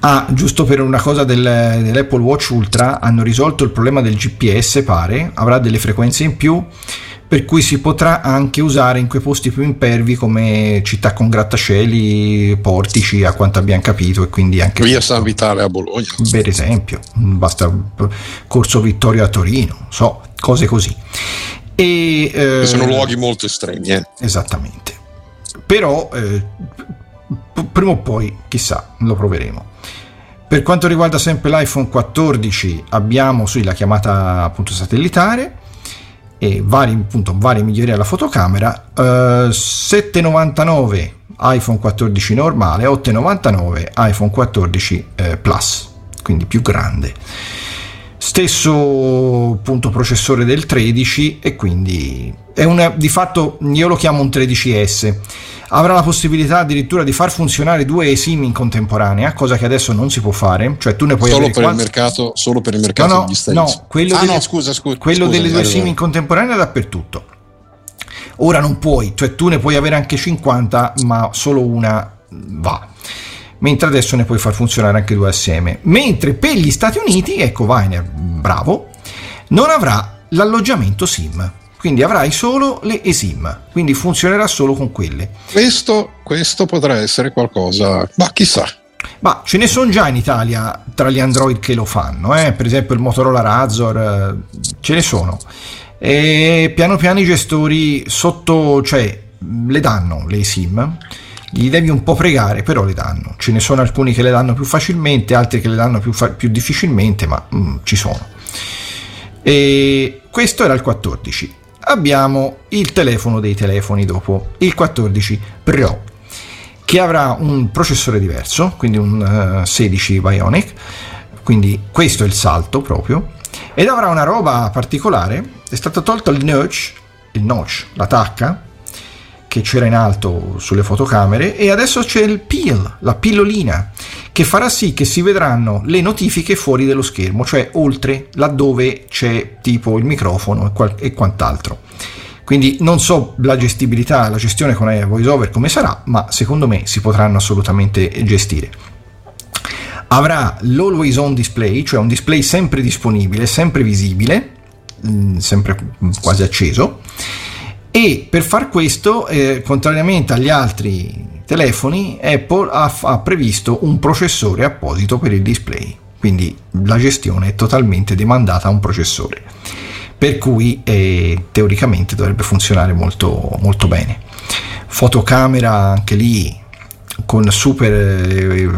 S2: Ah, giusto per una cosa del, dell'Apple Watch Ultra, hanno risolto il problema del GPS, pare, avrà delle frequenze in più per cui si potrà anche usare in quei posti più impervi come città con grattacieli, portici, a quanto abbiamo capito, e quindi anche
S1: via San Vitale a Bologna.
S2: Per esempio, basta Corso Vittorio a Torino, so, cose così.
S1: E, eh, sono luoghi molto estremi. Eh.
S2: Esattamente. Però eh, prima o poi, chissà, lo proveremo. Per quanto riguarda sempre l'iPhone 14 abbiamo sì, la chiamata appunto satellitare e vari, appunto, varie migliorie alla fotocamera, eh, 7,99 iPhone 14 normale, 8,99 iPhone 14 eh, Plus, quindi più grande. Stesso punto processore del 13 e quindi è una, di fatto io lo chiamo un 13S avrà la possibilità addirittura di far funzionare due eSIM in contemporanea, cosa che adesso non si può fare. Cioè, tu ne puoi
S1: solo, per, quanti... il mercato, solo per il mercato
S2: no, no, degli States. No, quello, ah, delle, no, scusa, scusa, quello scusa, delle due SIM in contemporanea dappertutto. Ora non puoi, cioè tu ne puoi avere anche 50, ma solo una va. Mentre adesso ne puoi far funzionare anche due assieme. Mentre per gli Stati Uniti, ecco Weiner, bravo, non avrà l'alloggiamento SIM quindi avrai solo le eSIM, quindi funzionerà solo con quelle.
S1: Questo, questo potrà essere qualcosa, ma chissà.
S2: Ma ce ne sono già in Italia tra gli Android che lo fanno, eh? per esempio il Motorola Razor, eh, ce ne sono. E piano piano i gestori sotto, cioè le danno le SIM, gli devi un po' pregare, però le danno. Ce ne sono alcuni che le danno più facilmente, altri che le danno più, fa- più difficilmente, ma mm, ci sono. E questo era il 14 abbiamo il telefono dei telefoni dopo, il 14 Pro, che avrà un processore diverso, quindi un uh, 16 Bionic, quindi questo è il salto proprio, ed avrà una roba particolare, è stato tolto il notch, il notch, la tacca, che c'era in alto sulle fotocamere e adesso c'è il peel, la pillolina, che farà sì che si vedranno le notifiche fuori dello schermo, cioè oltre laddove c'è tipo il microfono e, qual- e quant'altro. Quindi non so la gestibilità, la gestione con VoiceOver come sarà, ma secondo me si potranno assolutamente gestire. Avrà l'Always On Display, cioè un display sempre disponibile, sempre visibile, mm, sempre quasi acceso e per far questo, eh, contrariamente agli altri telefoni, Apple ha, ha previsto un processore apposito per il display, quindi la gestione è totalmente demandata a un processore, per cui eh, teoricamente dovrebbe funzionare molto, molto bene. Fotocamera anche lì con super eh,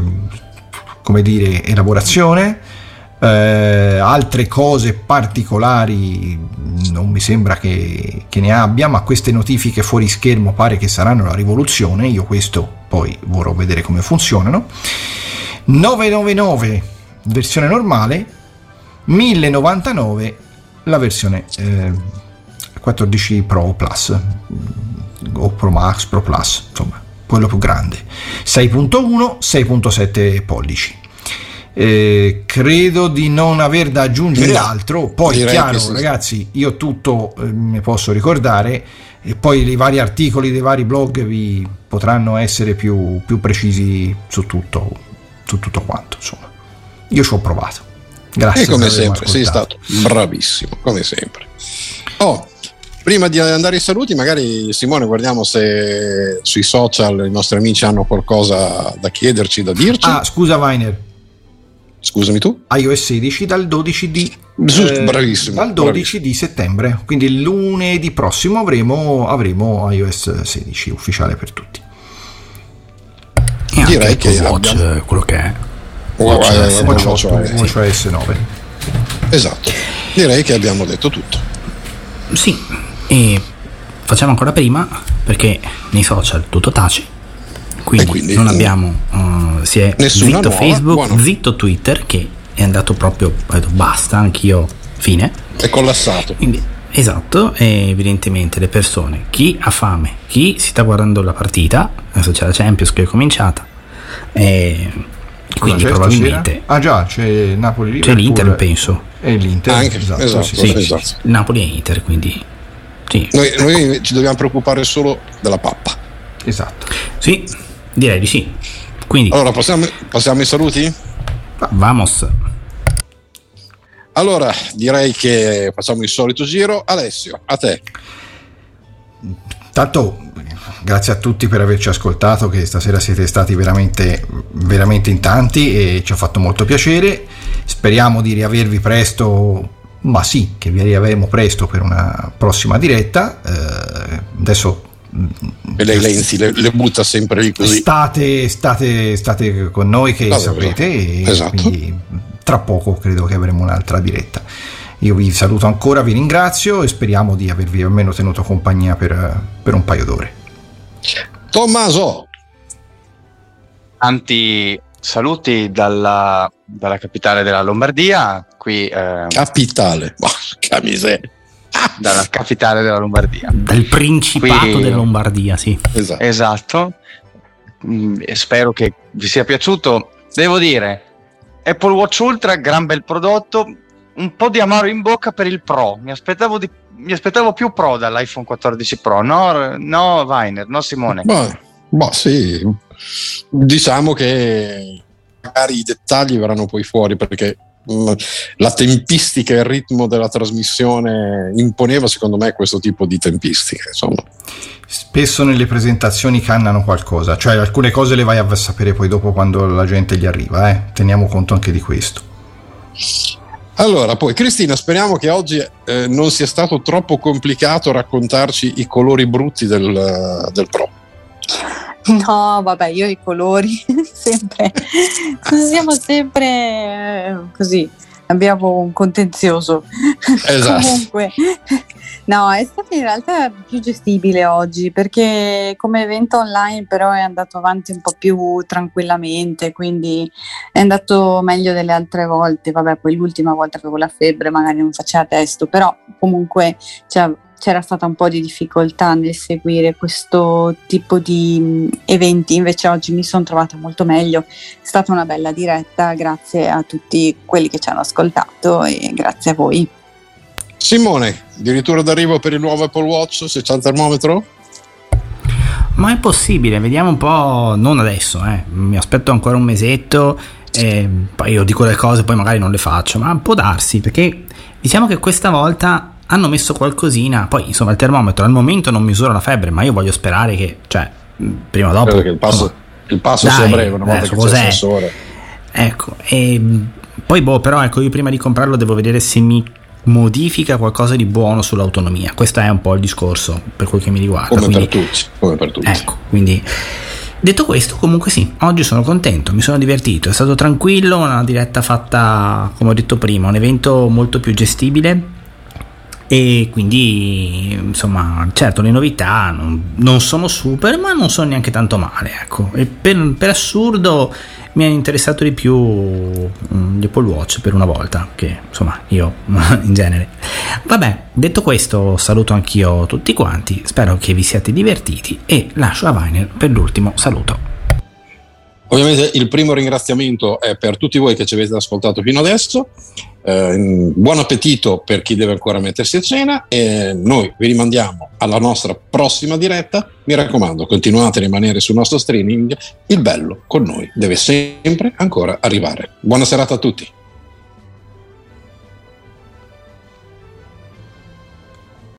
S2: come dire, elaborazione eh, altre cose particolari non mi sembra che, che, ne abbia, ma queste notifiche fuori schermo pare che saranno la rivoluzione. Io questo poi vorrò vedere come funzionano. 999 versione normale, 1099 la versione eh, 14 Pro Plus o Pro Max, Pro Plus, insomma, quello più grande. 6.1, 6.7 pollici. Eh, credo di non aver da aggiungere altro. Poi, chiaro, sì. ragazzi, io tutto eh, ne posso ricordare. E poi i vari articoli dei vari blog vi potranno essere più, più precisi su tutto, su tutto quanto. Insomma, io ci ho provato. Grazie.
S1: E come sempre, sei stato bravissimo, come sempre. Oh, prima di andare ai saluti, magari Simone, guardiamo se sui social i nostri amici hanno qualcosa da chiederci, da dirci.
S2: Ah, scusa, Weiner
S1: Scusami tu?
S2: iOS 16 dal 12 di
S1: eh, bravissimo,
S2: dal 12 bravissimo. di settembre, quindi lunedì prossimo avremo, avremo iOS 16 ufficiale per tutti.
S5: E Direi che Watch, abbiamo... quello che è
S2: Watch, Watch, Watch, Watch, Watch OS 9.
S1: Esatto. Direi che abbiamo detto tutto.
S5: Sì, e facciamo ancora prima perché nei social tutto tace quindi, quindi non abbiamo uh, si è zitto nuova, Facebook buono. zitto Twitter che è andato proprio detto, basta anch'io fine.
S1: È collassato.
S5: Quindi, esatto e evidentemente le persone chi ha fame chi si sta guardando la partita adesso c'è la Champions che è cominciata e quindi probabilmente
S2: ah già c'è Napoli
S5: c'è l'Inter penso.
S2: e l'Inter
S1: Anche, esatto, esatto, sì, sì, esatto. Sì,
S5: Napoli e Inter quindi
S1: sì. Noi, noi ci dobbiamo preoccupare solo della pappa.
S2: Esatto.
S5: Sì Direi di sì. Quindi,
S1: allora, passiamo, passiamo ai saluti?
S5: Vamos.
S1: Allora, direi che facciamo il solito giro. Alessio, a te.
S2: tanto grazie a tutti per averci ascoltato, che stasera siete stati veramente, veramente in tanti e ci ha fatto molto piacere. Speriamo di riavervi presto, ma sì, che vi riavremo presto per una prossima diretta. Eh, adesso
S1: e lei Lenzi le, le, butta sempre lì così.
S2: State, state, state con noi che State sapete, esatto. tra poco credo che avremo un'altra diretta. Io vi saluto ancora, vi ringrazio e speriamo di avervi almeno tenuto compagnia per, per un paio d'ore.
S1: Tommaso!
S3: Tanti saluti dalla, dalla capitale della Lombardia. Qui,
S1: eh, capitale, porca miseria
S3: dalla capitale della Lombardia.
S5: Dal Principato Qui, della Lombardia, sì.
S3: Esatto. esatto. Mm, spero che vi sia piaciuto. Devo dire, Apple Watch Ultra, gran bel prodotto, un po' di amaro in bocca per il Pro. Mi aspettavo, di, mi aspettavo più Pro dall'iPhone 14 Pro, no, no Weiner, no Simone?
S1: Ma, ma sì, diciamo che magari i dettagli verranno poi fuori perché la tempistica e il ritmo della trasmissione imponeva secondo me questo tipo di tempistica insomma.
S2: spesso nelle presentazioni cannano qualcosa cioè alcune cose le vai a sapere poi dopo quando la gente gli arriva eh? teniamo conto anche di questo
S1: allora, poi Cristina, speriamo che oggi eh, non sia stato troppo complicato raccontarci i colori brutti del, del Pro.
S4: No, vabbè, io i colori sempre, siamo sempre eh, così, abbiamo un contenzioso. Esatto. Comunque, no, è stato in realtà più gestibile oggi perché come evento online però è andato avanti un po' più tranquillamente, quindi è andato meglio delle altre volte. Vabbè, poi l'ultima volta avevo la febbre, magari non faceva testo, però comunque cioè, c'era stata un po' di difficoltà nel seguire questo tipo di eventi, invece oggi mi sono trovata molto meglio, è stata una bella diretta, grazie a tutti quelli che ci hanno ascoltato e grazie a voi.
S1: Simone, addirittura d'arrivo per il nuovo Apple Watch, se c'è il termometro?
S5: Ma è possibile, vediamo un po', non adesso, eh. mi aspetto ancora un mesetto, e poi io dico le cose, poi magari non le faccio, ma può darsi, perché diciamo che questa volta hanno messo qualcosina, poi insomma il termometro al momento non misura la febbre, ma io voglio sperare che, cioè, prima o dopo...
S1: Credo che il passo, insomma, il passo dai, sia breve, una volta sensore.
S5: Ecco, e poi boh, però ecco, io prima di comprarlo devo vedere se mi modifica qualcosa di buono sull'autonomia. Questo è un po' il discorso per quel che mi riguarda.
S1: Come, quindi, per, tutti, come per tutti.
S5: Ecco, quindi... Detto questo, comunque sì, oggi sono contento, mi sono divertito, è stato tranquillo, una diretta fatta, come ho detto prima, un evento molto più gestibile e quindi insomma certo le novità non, non, sono super ma non sono neanche tanto male ecco. E per, per assurdo mi ha interessato di più um, gli Apple Watch per una volta che insomma io in genere. Vabbè detto questo saluto anch'io tutti quanti spero che vi siate divertiti e lascio a Viner per l'ultimo saluto
S1: Ovviamente il primo ringraziamento è per tutti voi che ci avete ascoltato fino adesso. Eh, buon appetito per chi deve ancora mettersi a cena e noi vi rimandiamo alla nostra prossima diretta. Mi raccomando, continuate a rimanere sul nostro streaming. Il bello con noi deve sempre ancora arrivare. Buona serata a tutti.